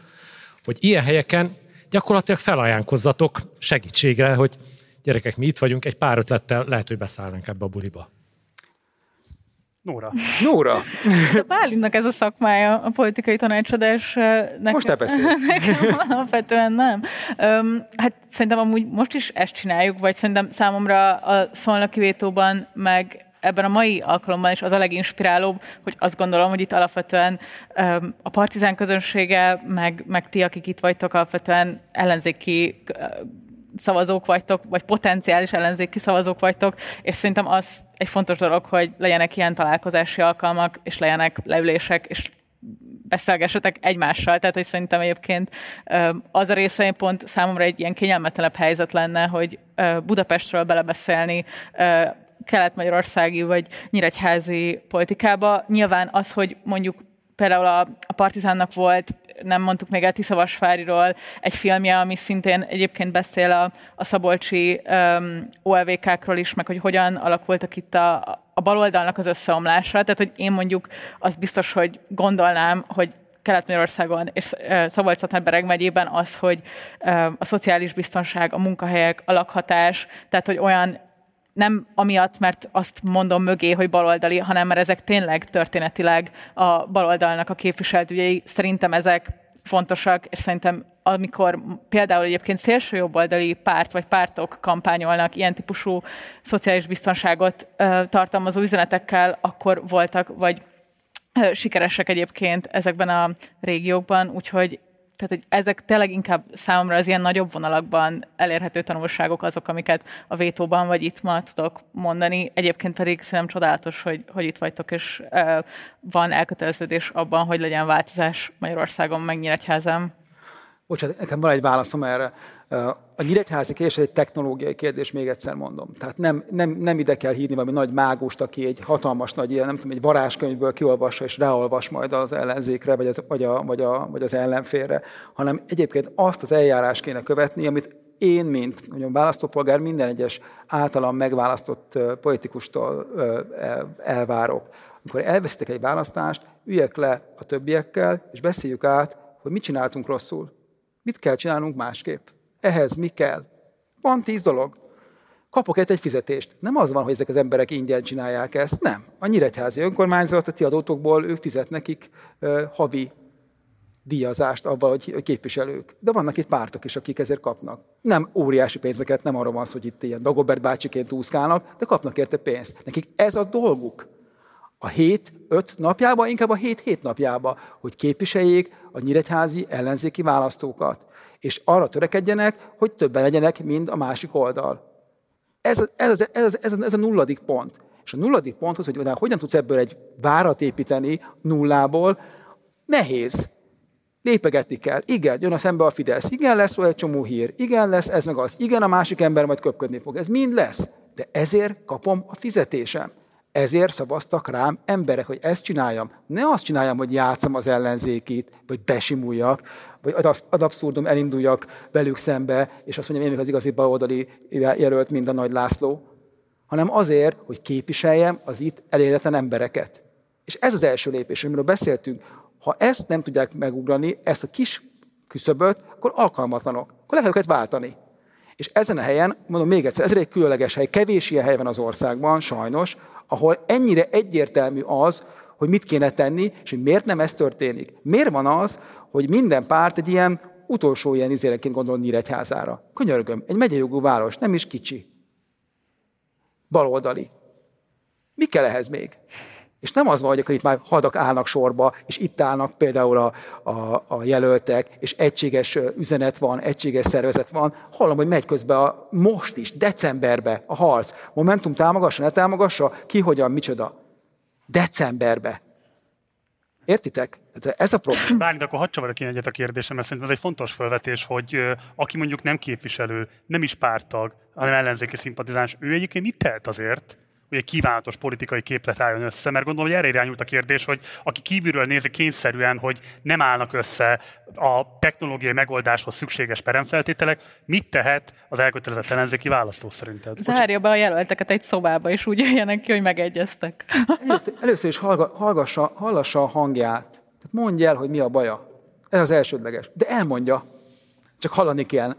hogy ilyen helyeken gyakorlatilag felajánkozzatok segítségre, hogy gyerekek, mi itt vagyunk, egy pár ötlettel lehet, hogy beszállnánk ebbe a buliba. Nóra. Nóra. A Bálintnak ez a szakmája, a politikai tanácsadás. Nekem, most te beszélsz. Nekem alapvetően nem. Um, hát szerintem amúgy most is ezt csináljuk, vagy szerintem számomra a szolnoki vétóban, meg ebben a mai alkalommal is az a leginspirálóbb, hogy azt gondolom, hogy itt alapvetően a partizán közönsége, meg, meg ti, akik itt vagytok, alapvetően ellenzéki szavazók vagytok, vagy potenciális ellenzéki szavazók vagytok, és szerintem az egy fontos dolog, hogy legyenek ilyen találkozási alkalmak, és legyenek leülések, és beszélgessetek egymással. Tehát, hogy szerintem egyébként az a része pont számomra egy ilyen kényelmetlenebb helyzet lenne, hogy Budapestről belebeszélni, kelet-magyarországi vagy nyíregyházi politikába. Nyilván az, hogy mondjuk például a, a Partizánnak volt, nem mondtuk még el Tiszavasváriról egy filmje, ami szintén egyébként beszél a, a szabolcsi um, OLVK-król is, meg hogy hogyan alakultak itt a, a baloldalnak az összeomlása. Tehát, hogy én mondjuk azt biztos, hogy gondolnám, hogy Kelet-Magyarországon és szabolcs megyében az, hogy a szociális biztonság, a munkahelyek, a lakhatás, tehát hogy olyan nem amiatt, mert azt mondom mögé, hogy baloldali, hanem mert ezek tényleg történetileg a baloldalnak a képviselőjei. Szerintem ezek fontosak, és szerintem amikor például egyébként szélsőjobboldali párt vagy pártok kampányolnak ilyen típusú szociális biztonságot tartalmazó üzenetekkel, akkor voltak, vagy sikeresek egyébként ezekben a régiókban, úgyhogy tehát hogy ezek tényleg inkább számomra az ilyen nagyobb vonalakban elérhető tanulságok azok, amiket a vétóban vagy itt ma tudok mondani. Egyébként pedig szerintem csodálatos, hogy, hogy itt vagytok, és van elköteleződés abban, hogy legyen változás Magyarországon, meg Nyíregyházán. Bocsánat, nekem van egy válaszom erre. A nyíregyházi kérdés egy technológiai kérdés, még egyszer mondom. Tehát nem, nem, nem ide kell hívni valami nagy mágust, aki egy hatalmas nagy ilyen, nem tudom, egy varázskönyvből kiolvassa és ráolvas majd az ellenzékre, vagy az, vagy, a, vagy, a, vagy az ellenfélre, hanem egyébként azt az eljárás kéne követni, amit én, mint mondjam, választópolgár, minden egyes általam megválasztott politikustól elvárok. Amikor elveszitek egy választást, üljek le a többiekkel, és beszéljük át, hogy mit csináltunk rosszul. Mit kell csinálnunk másképp? Ehhez mi kell? Van tíz dolog. Kapok egy fizetést. Nem az van, hogy ezek az emberek ingyen csinálják ezt. Nem. A Nyíregyházi önkormányzat, a ti adótokból ők fizet nekik uh, havi díjazást abban, hogy képviselők. De vannak itt pártok is, akik ezért kapnak. Nem óriási pénzeket, nem arról van szó, hogy itt ilyen Dagobert bácsiként úszkálnak, de kapnak érte pénzt. Nekik ez a dolguk. A hét, öt napjába, inkább a hét, hét napjába, hogy képviseljék a nyíregyházi ellenzéki választókat és arra törekedjenek, hogy többen legyenek, mint a másik oldal. Ez, ez, ez, ez, ez, ez a nulladik pont. És a nulladik pont az, hogy hogyan tudsz ebből egy várat építeni nullából, nehéz. Lépegetni kell. Igen, jön a szembe a Fidesz. Igen, lesz egy csomó hír. Igen, lesz ez meg az. Igen, a másik ember majd köpködni fog. Ez mind lesz. De ezért kapom a fizetésem. Ezért szavaztak rám emberek, hogy ezt csináljam. Ne azt csináljam, hogy játszom az ellenzékit, vagy besimuljak, vagy ad abszurdum elinduljak velük szembe, és azt mondjam, én az igazi baloldali jelölt, mint a Nagy László, hanem azért, hogy képviseljem az itt elérhetlen embereket. És ez az első lépés, amiről beszéltünk. Ha ezt nem tudják megugrani, ezt a kis küszöböt, akkor alkalmatlanok. Akkor le kell őket váltani. És ezen a helyen, mondom még egyszer, ez egy különleges hely, kevés ilyen hely van az országban, sajnos, ahol ennyire egyértelmű az, hogy mit kéne tenni, és hogy miért nem ez történik. Miért van az, hogy minden párt egy ilyen utolsó ilyen izéreként gondol Nyíregyházára. Könyörgöm, egy megyejogú város, nem is kicsi. Baloldali. Mi kell ehhez még? És nem az van, hogy akkor itt már hadak állnak sorba, és itt állnak például a, a, a jelöltek, és egységes üzenet van, egységes szervezet van. Hallom, hogy megy közben a, most is, decemberbe a harc. Momentum támogassa, ne támogassa, ki, hogyan, micsoda. Decemberbe. Értitek? Tehát ez a probléma. Bármint akkor hadd csavarok én egyet a kérdésem, mert szerintem ez egy fontos felvetés, hogy aki mondjuk nem képviselő, nem is pártag, hanem ellenzéki szimpatizáns, ő egyébként mit tehet azért, egy kívánatos politikai képlet álljon össze, mert gondolom, hogy erre irányult a kérdés, hogy aki kívülről nézi kényszerűen, hogy nem állnak össze a technológiai megoldáshoz szükséges peremfeltételek, mit tehet az elkötelezett ellenzéki választó szerinted? Zárja be a jelölteket egy szobába, és úgy jöjjenek ki, hogy megegyeztek. Először, először is hallgassa, hallassa a hangját. Tehát mondja el, hogy mi a baja. Ez az elsődleges. De elmondja. Csak hallani kell.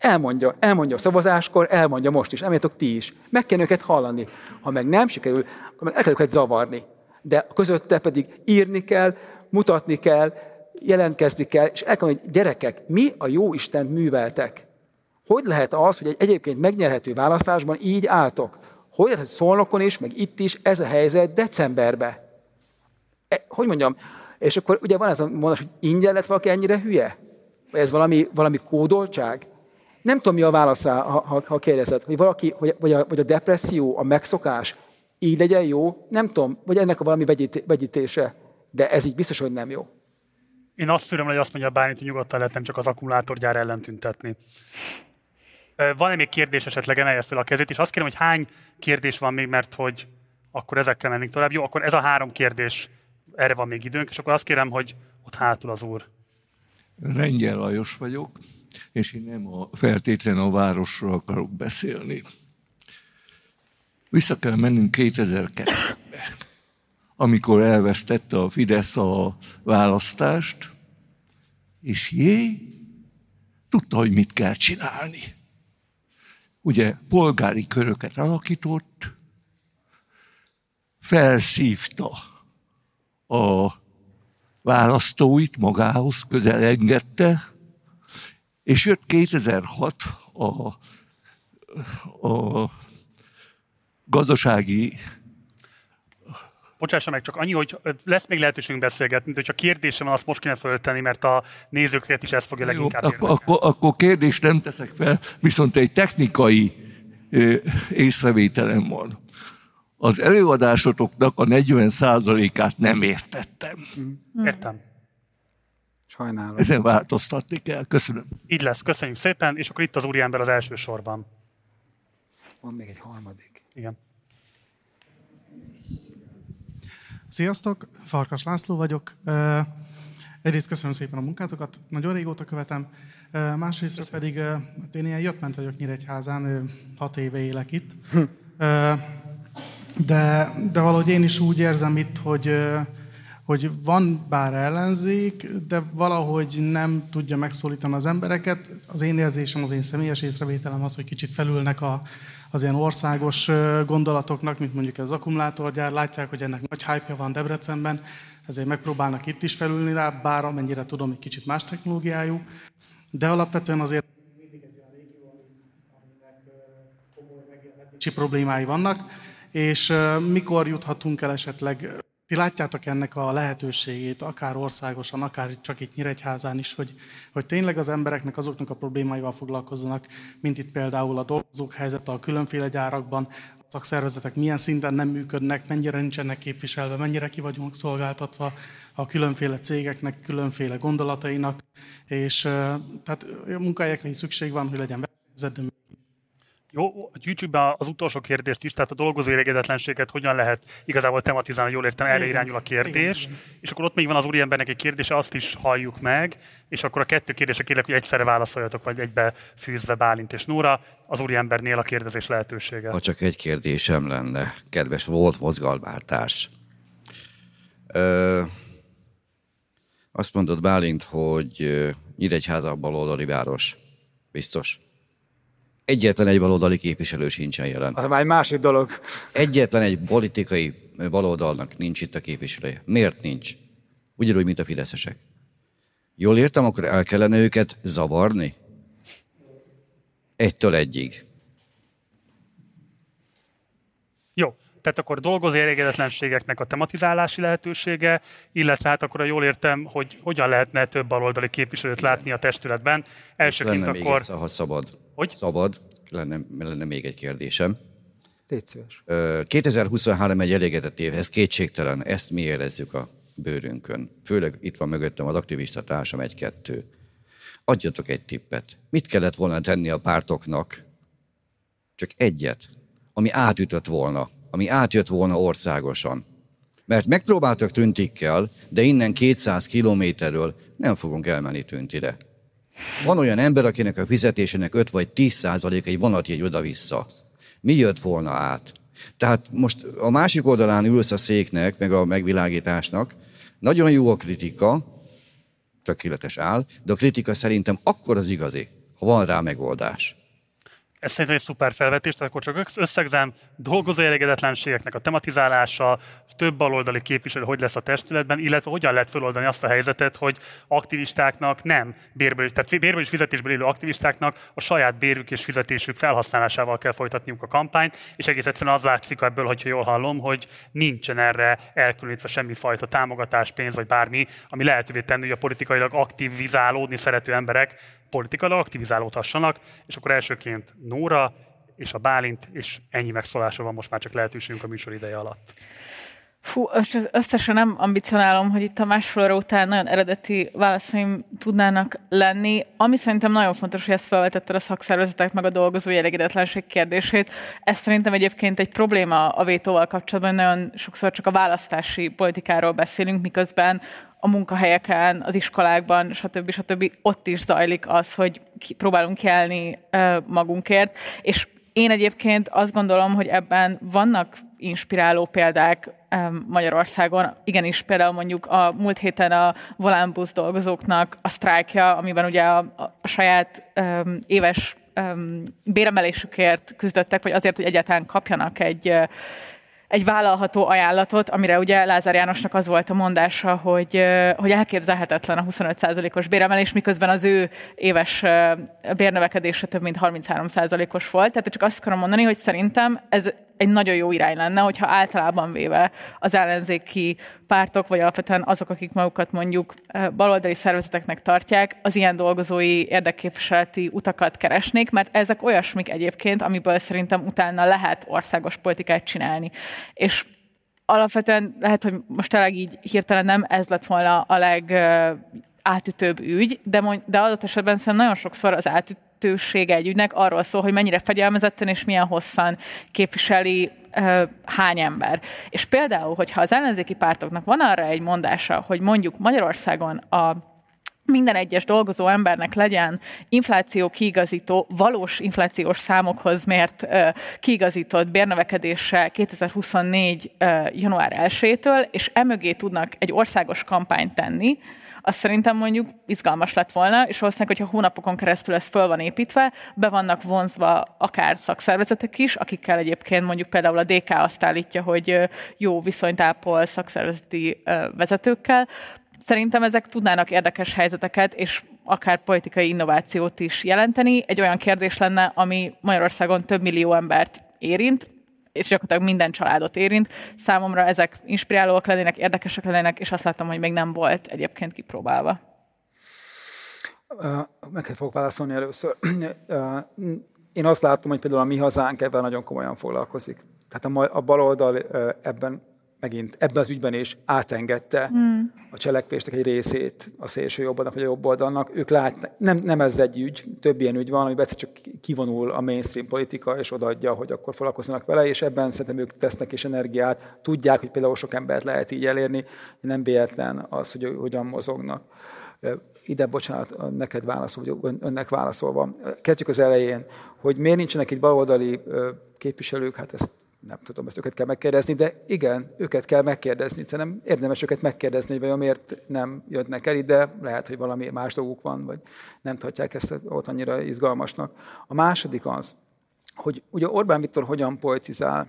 Elmondja, elmondja a szavazáskor, elmondja most is, emléketok ti is. Meg kell őket hallani. Ha meg nem sikerül, akkor el kell őket zavarni. De közötte pedig írni kell, mutatni kell, jelentkezni kell, és el kell, hogy gyerekek, mi a jó Isten műveltek? Hogy lehet az, hogy egy egyébként megnyerhető választásban így álltok? Hogy lehet, hogy szolnokon is, meg itt is ez a helyzet decemberben? E, hogy mondjam, és akkor ugye van ez a mondás, hogy ingyen lett valaki ennyire hülye? Ez valami, valami kódoltság? Nem tudom, mi a válasz rá, ha, ha, ha kérdezed, hogy valaki, vagy, vagy, a, vagy a depresszió, a megszokás, így legyen jó, nem tudom, vagy ennek a valami vegyít, vegyítése, de ez így biztos, hogy nem jó. Én azt szűröm, hogy azt mondja Bálint, hogy nyugodtan lehet nem csak az akkumulátorgyár ellen tüntetni. Van-e még kérdés esetleg, emelje fel a kezét, és azt kérem, hogy hány kérdés van még, mert hogy akkor ezekkel mennénk tovább. Jó, akkor ez a három kérdés, erre van még időnk, és akkor azt kérem, hogy ott hátul az úr. Lengyel Lajos vagyok és én nem a, feltétlen a városról akarok beszélni. Vissza kell mennünk 2002-be, amikor elvesztette a Fidesz a választást, és jé, tudta, hogy mit kell csinálni. ugye polgári köröket alakított, felszívta a választóit magához, közel engedte, és jött 2006 a, a gazdasági Bocsássa meg, csak annyi, hogy lesz még lehetőségünk beszélgetni, de hogyha kérdésem van, azt most kéne föltenni, mert a nézőket is ezt fogja leginkább Jó, akkor, akkor, akkor kérdést nem teszek fel, viszont egy technikai ö, észrevételem van. Az előadásotoknak a 40%-át nem értettem. Mm. Értem. Sajnálom. Ezen változtatni kell. Köszönöm. Így lesz, köszönjük szépen, és akkor itt az úriember az első sorban. Van még egy harmadik. Igen. Sziasztok, Farkas László vagyok. Egyrészt köszönöm szépen a munkátokat, nagyon régóta követem. Másrészt pedig hát én ilyen jött-ment vagyok Nyíregyházán, hat éve élek itt. De, de valahogy én is úgy érzem itt, hogy, hogy van bár ellenzék, de valahogy nem tudja megszólítani az embereket. Az én érzésem, az én személyes észrevételem az, hogy kicsit felülnek a, az ilyen országos gondolatoknak, mint mondjuk az akkumulátorgyár. Látják, hogy ennek nagy hype van Debrecenben, ezért megpróbálnak itt is felülni rá, bár amennyire tudom, egy kicsit más technológiájú. De alapvetően azért problémái vannak, és mikor juthatunk el esetleg ti látjátok ennek a lehetőségét, akár országosan, akár csak itt Nyíregyházán is, hogy, hogy tényleg az embereknek azoknak a problémáival foglalkozzanak, mint itt például a dolgozók helyzete a különféle gyárakban, a szakszervezetek milyen szinten nem működnek, mennyire nincsenek képviselve, mennyire ki vagyunk szolgáltatva a különféle cégeknek, különféle gondolatainak, és tehát munkahelyekre is szükség van, hogy legyen versenyzet, jó, gyűjtsük be az utolsó kérdést is, tehát a dolgozó elégedetlenséget hogyan lehet igazából tematizálni, jól értem, erre irányul a kérdés. Igen, igen. És akkor ott még van az úriembernek egy kérdése, azt is halljuk meg, és akkor a kettő kérdése kérlek, hogy egyszerre válaszoljatok, vagy egybe fűzve Bálint és Nóra, az úriembernél a kérdezés lehetősége. Ha csak egy kérdésem lenne, kedves volt mozgalmártárs. Ö, azt mondod Bálint, hogy Nyíregyháza baloldali város. Biztos? Egyetlen egy baloldali képviselő sincsen jelen. Az már egy másik dolog. Egyetlen egy politikai baloldalnak nincs itt a képviselője. Miért nincs? Ugyanúgy, mint a fideszesek. Jól értem, akkor el kellene őket zavarni? Egytől egyig. Jó, tehát akkor dolgozó elégedetlenségeknek a tematizálási lehetősége, illetve hát akkor jól értem, hogy hogyan lehetne több baloldali képviselőt látni a testületben. Elsőként lenne akkor... Még ha szabad. Hogy? Szabad, lenne, lenne még egy kérdésem. Légy szíves. 2023 egy elégedett év, ez kétségtelen, ezt mi érezzük a bőrünkön. Főleg itt van mögöttem az aktivista társam egy-kettő. Adjatok egy tippet. Mit kellett volna tenni a pártoknak? Csak egyet, ami átütött volna, ami átjött volna országosan. Mert megpróbáltak tüntikkel, de innen 200 kilométerről nem fogunk elmenni tüntire. Van olyan ember, akinek a fizetésének 5 vagy 10 százalék egy vonatjegy oda-vissza. Mi jött volna át? Tehát most a másik oldalán ülsz a széknek, meg a megvilágításnak, nagyon jó a kritika, tökéletes áll, de a kritika szerintem akkor az igazi, ha van rá megoldás. Ez szerintem egy szuper felvetés, tehát akkor csak összegzem, dolgozó elégedetlenségeknek a tematizálása, több baloldali képviselő hogy lesz a testületben, illetve hogyan lehet feloldani azt a helyzetet, hogy aktivistáknak nem bérből, tehát bérből és fizetésből élő aktivistáknak a saját bérük és fizetésük felhasználásával kell folytatniuk a kampányt, és egész egyszerűen az látszik ebből, hogyha jól hallom, hogy nincsen erre elkülönítve semmifajta támogatás, pénz vagy bármi, ami lehetővé tenni, hogy a politikailag aktivizálódni szerető emberek politikailag aktivizálódhassanak, és akkor elsőként Nóra és a Bálint, és ennyi megszólása van most már csak lehetőségünk a műsor ideje alatt. Fú, összesen nem ambicionálom, hogy itt a másfél óra után nagyon eredeti válaszaim tudnának lenni. Ami szerintem nagyon fontos, hogy ezt felvetetted a szakszervezetek meg a dolgozói elégedetlenség kérdését. Ez szerintem egyébként egy probléma a vétóval kapcsolatban, nagyon sokszor csak a választási politikáról beszélünk, miközben a munkahelyeken, az iskolákban, stb. stb. ott is zajlik az, hogy próbálunk kelni magunkért, és én egyébként azt gondolom, hogy ebben vannak inspiráló példák Magyarországon. Igenis, például mondjuk a múlt héten a Volánbusz dolgozóknak a sztrájkja, amiben ugye a, a saját éves um, béremelésükért küzdöttek, vagy azért, hogy egyáltalán kapjanak egy egy vállalható ajánlatot, amire ugye Lázár Jánosnak az volt a mondása, hogy, hogy elképzelhetetlen a 25%-os béremelés, miközben az ő éves bérnövekedése több mint 33%-os volt. Tehát csak azt akarom mondani, hogy szerintem ez egy nagyon jó irány lenne, hogyha általában véve az ellenzéki pártok, vagy alapvetően azok, akik magukat mondjuk baloldali szervezeteknek tartják, az ilyen dolgozói érdekképviseleti utakat keresnék, mert ezek olyasmik egyébként, amiből szerintem utána lehet országos politikát csinálni. És alapvetően lehet, hogy most tényleg így hirtelen nem ez lett volna a leg átütőbb ügy, de, mond, de adott esetben szerintem nagyon sokszor az átütő jelentősége egy ügynek arról szól, hogy mennyire fegyelmezetten és milyen hosszan képviseli hány ember. És például, hogyha az ellenzéki pártoknak van arra egy mondása, hogy mondjuk Magyarországon a minden egyes dolgozó embernek legyen infláció kiigazító, valós inflációs számokhoz mért kiigazított bérnövekedése 2024. Uh, január 1-től, és emögé tudnak egy országos kampányt tenni, az szerintem mondjuk izgalmas lett volna, és valószínűleg, hogyha hónapokon keresztül ez föl van építve, be vannak vonzva akár szakszervezetek is, akikkel egyébként mondjuk például a DK azt állítja, hogy jó viszonyt ápol szakszervezeti vezetőkkel, Szerintem ezek tudnának érdekes helyzeteket, és akár politikai innovációt is jelenteni. Egy olyan kérdés lenne, ami Magyarországon több millió embert érint, és gyakorlatilag minden családot érint. Számomra ezek inspirálóak lennének, érdekesek lennének, és azt láttam, hogy még nem volt egyébként kipróbálva. Neked fogok válaszolni először. Én azt látom, hogy például a mi hazánk ebben nagyon komolyan foglalkozik. Tehát a, a baloldal ebben megint ebben az ügyben is átengedte hmm. a cselekvéstek egy részét a szélső jobboldalnak vagy a jobb oldalnak. Ők látnak, nem, nem ez egy ügy, több ilyen ügy van, amiben egyszer csak kivonul a mainstream politika, és odaadja, hogy akkor foglalkozzanak vele, és ebben szerintem ők tesznek is energiát. Tudják, hogy például sok embert lehet így elérni, nem véletlen az, hogy hogyan mozognak. Ide, bocsánat, neked válaszol, vagy önnek válaszolva. Kezdjük az elején, hogy miért nincsenek itt baloldali képviselők, hát ezt nem tudom, ezt őket kell megkérdezni, de igen, őket kell megkérdezni. Szerintem érdemes őket megkérdezni, hogy vajon miért nem jönnek el ide, lehet, hogy valami más dolguk van, vagy nem tartják ezt ott annyira izgalmasnak. A második az, hogy ugye Orbán Viktor hogyan politizál,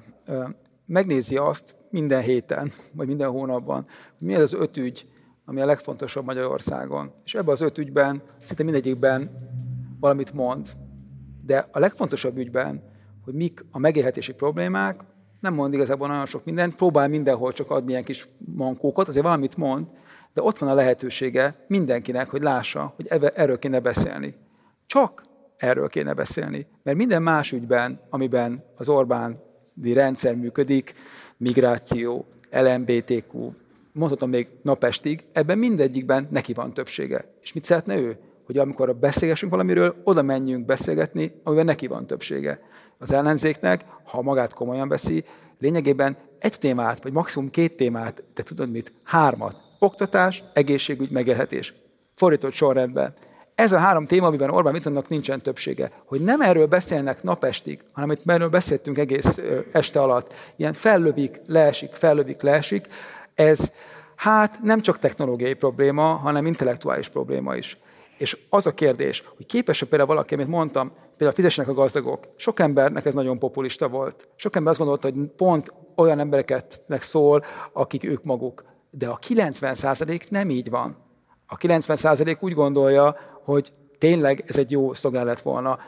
megnézi azt minden héten, vagy minden hónapban, hogy mi az az öt ügy, ami a legfontosabb Magyarországon. És ebben az öt ügyben, szinte mindegyikben valamit mond. De a legfontosabb ügyben hogy mik a megélhetési problémák, nem mond igazából nagyon sok mindent, próbál mindenhol csak adni ilyen kis mankókat, azért valamit mond, de ott van a lehetősége mindenkinek, hogy lássa, hogy erről kéne beszélni. Csak erről kéne beszélni. Mert minden más ügyben, amiben az Orbáni rendszer működik, migráció, LMBTQ, mondhatom még napestig, ebben mindegyikben neki van többsége. És mit szeretne ő? Hogy amikor beszélgessünk valamiről, oda menjünk beszélgetni, amiben neki van többsége az ellenzéknek, ha magát komolyan veszi, lényegében egy témát, vagy maximum két témát, de tudod mit, hármat. Oktatás, egészségügy, megélhetés. Fordított sorrendben. Ez a három téma, amiben Orbán Viktornak nincsen többsége. Hogy nem erről beszélnek napestig, hanem itt erről beszéltünk egész este alatt. Ilyen fellövik, leesik, fellövik, leesik. Ez hát nem csak technológiai probléma, hanem intellektuális probléma is. És az a kérdés, hogy képes-e például valaki, amit mondtam, például fizessenek a gazdagok. Sok embernek ez nagyon populista volt. Sok ember azt gondolta, hogy pont olyan embereket szól, akik ők maguk. De a 90% nem így van. A 90% úgy gondolja, hogy tényleg ez egy jó szlogán lett volna.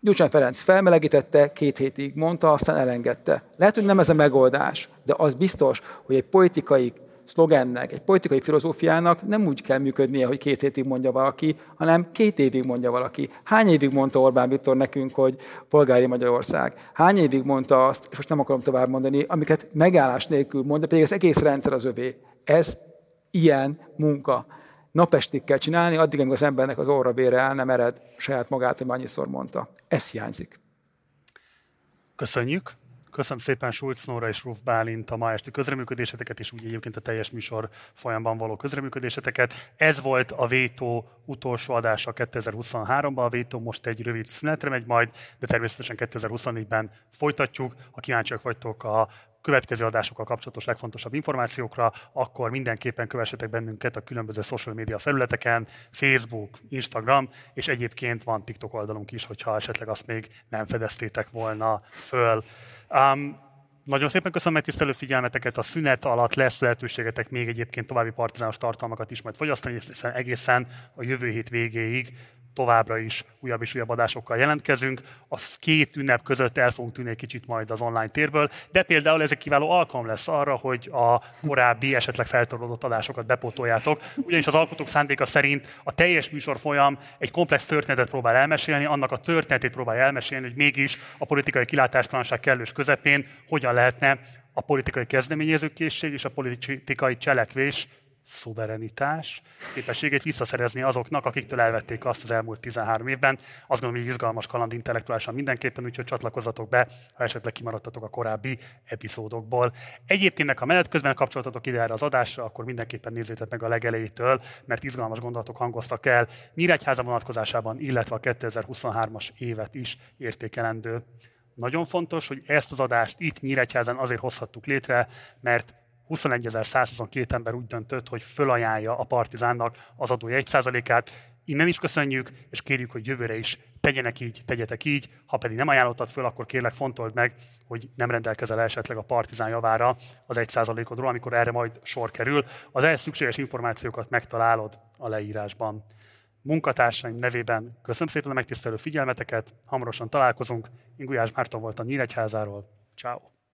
Gyurcsány Ferenc felmelegítette, két hétig mondta, aztán elengedte. Lehet, hogy nem ez a megoldás, de az biztos, hogy egy politikai szlogennek, egy politikai filozófiának nem úgy kell működnie, hogy két hétig mondja valaki, hanem két évig mondja valaki. Hány évig mondta Orbán Viktor nekünk, hogy polgári Magyarország? Hány évig mondta azt, és most nem akarom tovább mondani, amiket megállás nélkül mondta, pedig az egész rendszer az övé. Ez ilyen munka. Napestig kell csinálni, addig, amíg az embernek az orra bére el nem ered saját magát, hogy annyiszor mondta. Ez hiányzik. Köszönjük. Köszönöm szépen Schulz Nóra és Ruf Bálint a ma esti közreműködéseteket, és úgy egyébként a teljes műsor folyamban való közreműködéseteket. Ez volt a Vétó utolsó adása 2023-ban. A Vétó most egy rövid szünetre megy majd, de természetesen 2024-ben folytatjuk. Ha kíváncsiak vagytok a következő adásokkal kapcsolatos legfontosabb információkra, akkor mindenképpen kövessetek bennünket a különböző social media felületeken, Facebook, Instagram, és egyébként van TikTok oldalunk is, hogyha esetleg azt még nem fedeztétek volna föl. Um, nagyon szépen köszönöm megtisztelő figyelmeteket. A szünet alatt lesz lehetőségetek még egyébként további partizános tartalmakat is majd fogyasztani, hiszen egészen a jövő hét végéig továbbra is újabb és újabb adásokkal jelentkezünk. A két ünnep között el fogunk tűnni egy kicsit majd az online térből, de például ez egy kiváló alkalom lesz arra, hogy a korábbi esetleg feltorlódott adásokat bepótoljátok, ugyanis az alkotók szándéka szerint a teljes műsor folyam egy komplex történetet próbál elmesélni, annak a történetét próbál elmesélni, hogy mégis a politikai kilátástalanság kellős közepén hogyan lehetne a politikai kezdeményezőkészség és a politikai cselekvés szuverenitás, képességét visszaszerezni azoknak, akiktől elvették azt az elmúlt 13 évben. Azt gondolom, hogy izgalmas kaland intellektuálisan mindenképpen, úgyhogy csatlakozzatok be, ha esetleg kimaradtatok a korábbi epizódokból. Egyébként, ha menet közben kapcsoltatok ide erre az adásra, akkor mindenképpen nézzétek meg a legelejétől, mert izgalmas gondolatok hangoztak el Nyíregyháza vonatkozásában, illetve a 2023-as évet is értékelendő. Nagyon fontos, hogy ezt az adást itt Nyíregyházan azért hozhattuk létre, mert 21.122 ember úgy döntött, hogy fölajánlja a Partizánnak az adó 1%-át. Innen is köszönjük, és kérjük, hogy jövőre is tegyenek így, tegyetek így. Ha pedig nem ajánlottad föl, akkor kérlek fontold meg, hogy nem rendelkezel esetleg a Partizán javára az 1%-odról, amikor erre majd sor kerül. Az ehhez szükséges információkat megtalálod a leírásban. Munkatársaim nevében köszönöm szépen a megtisztelő figyelmeteket, hamarosan találkozunk. Én Gulyás Márton volt a Nyíregyházáról. Ciao.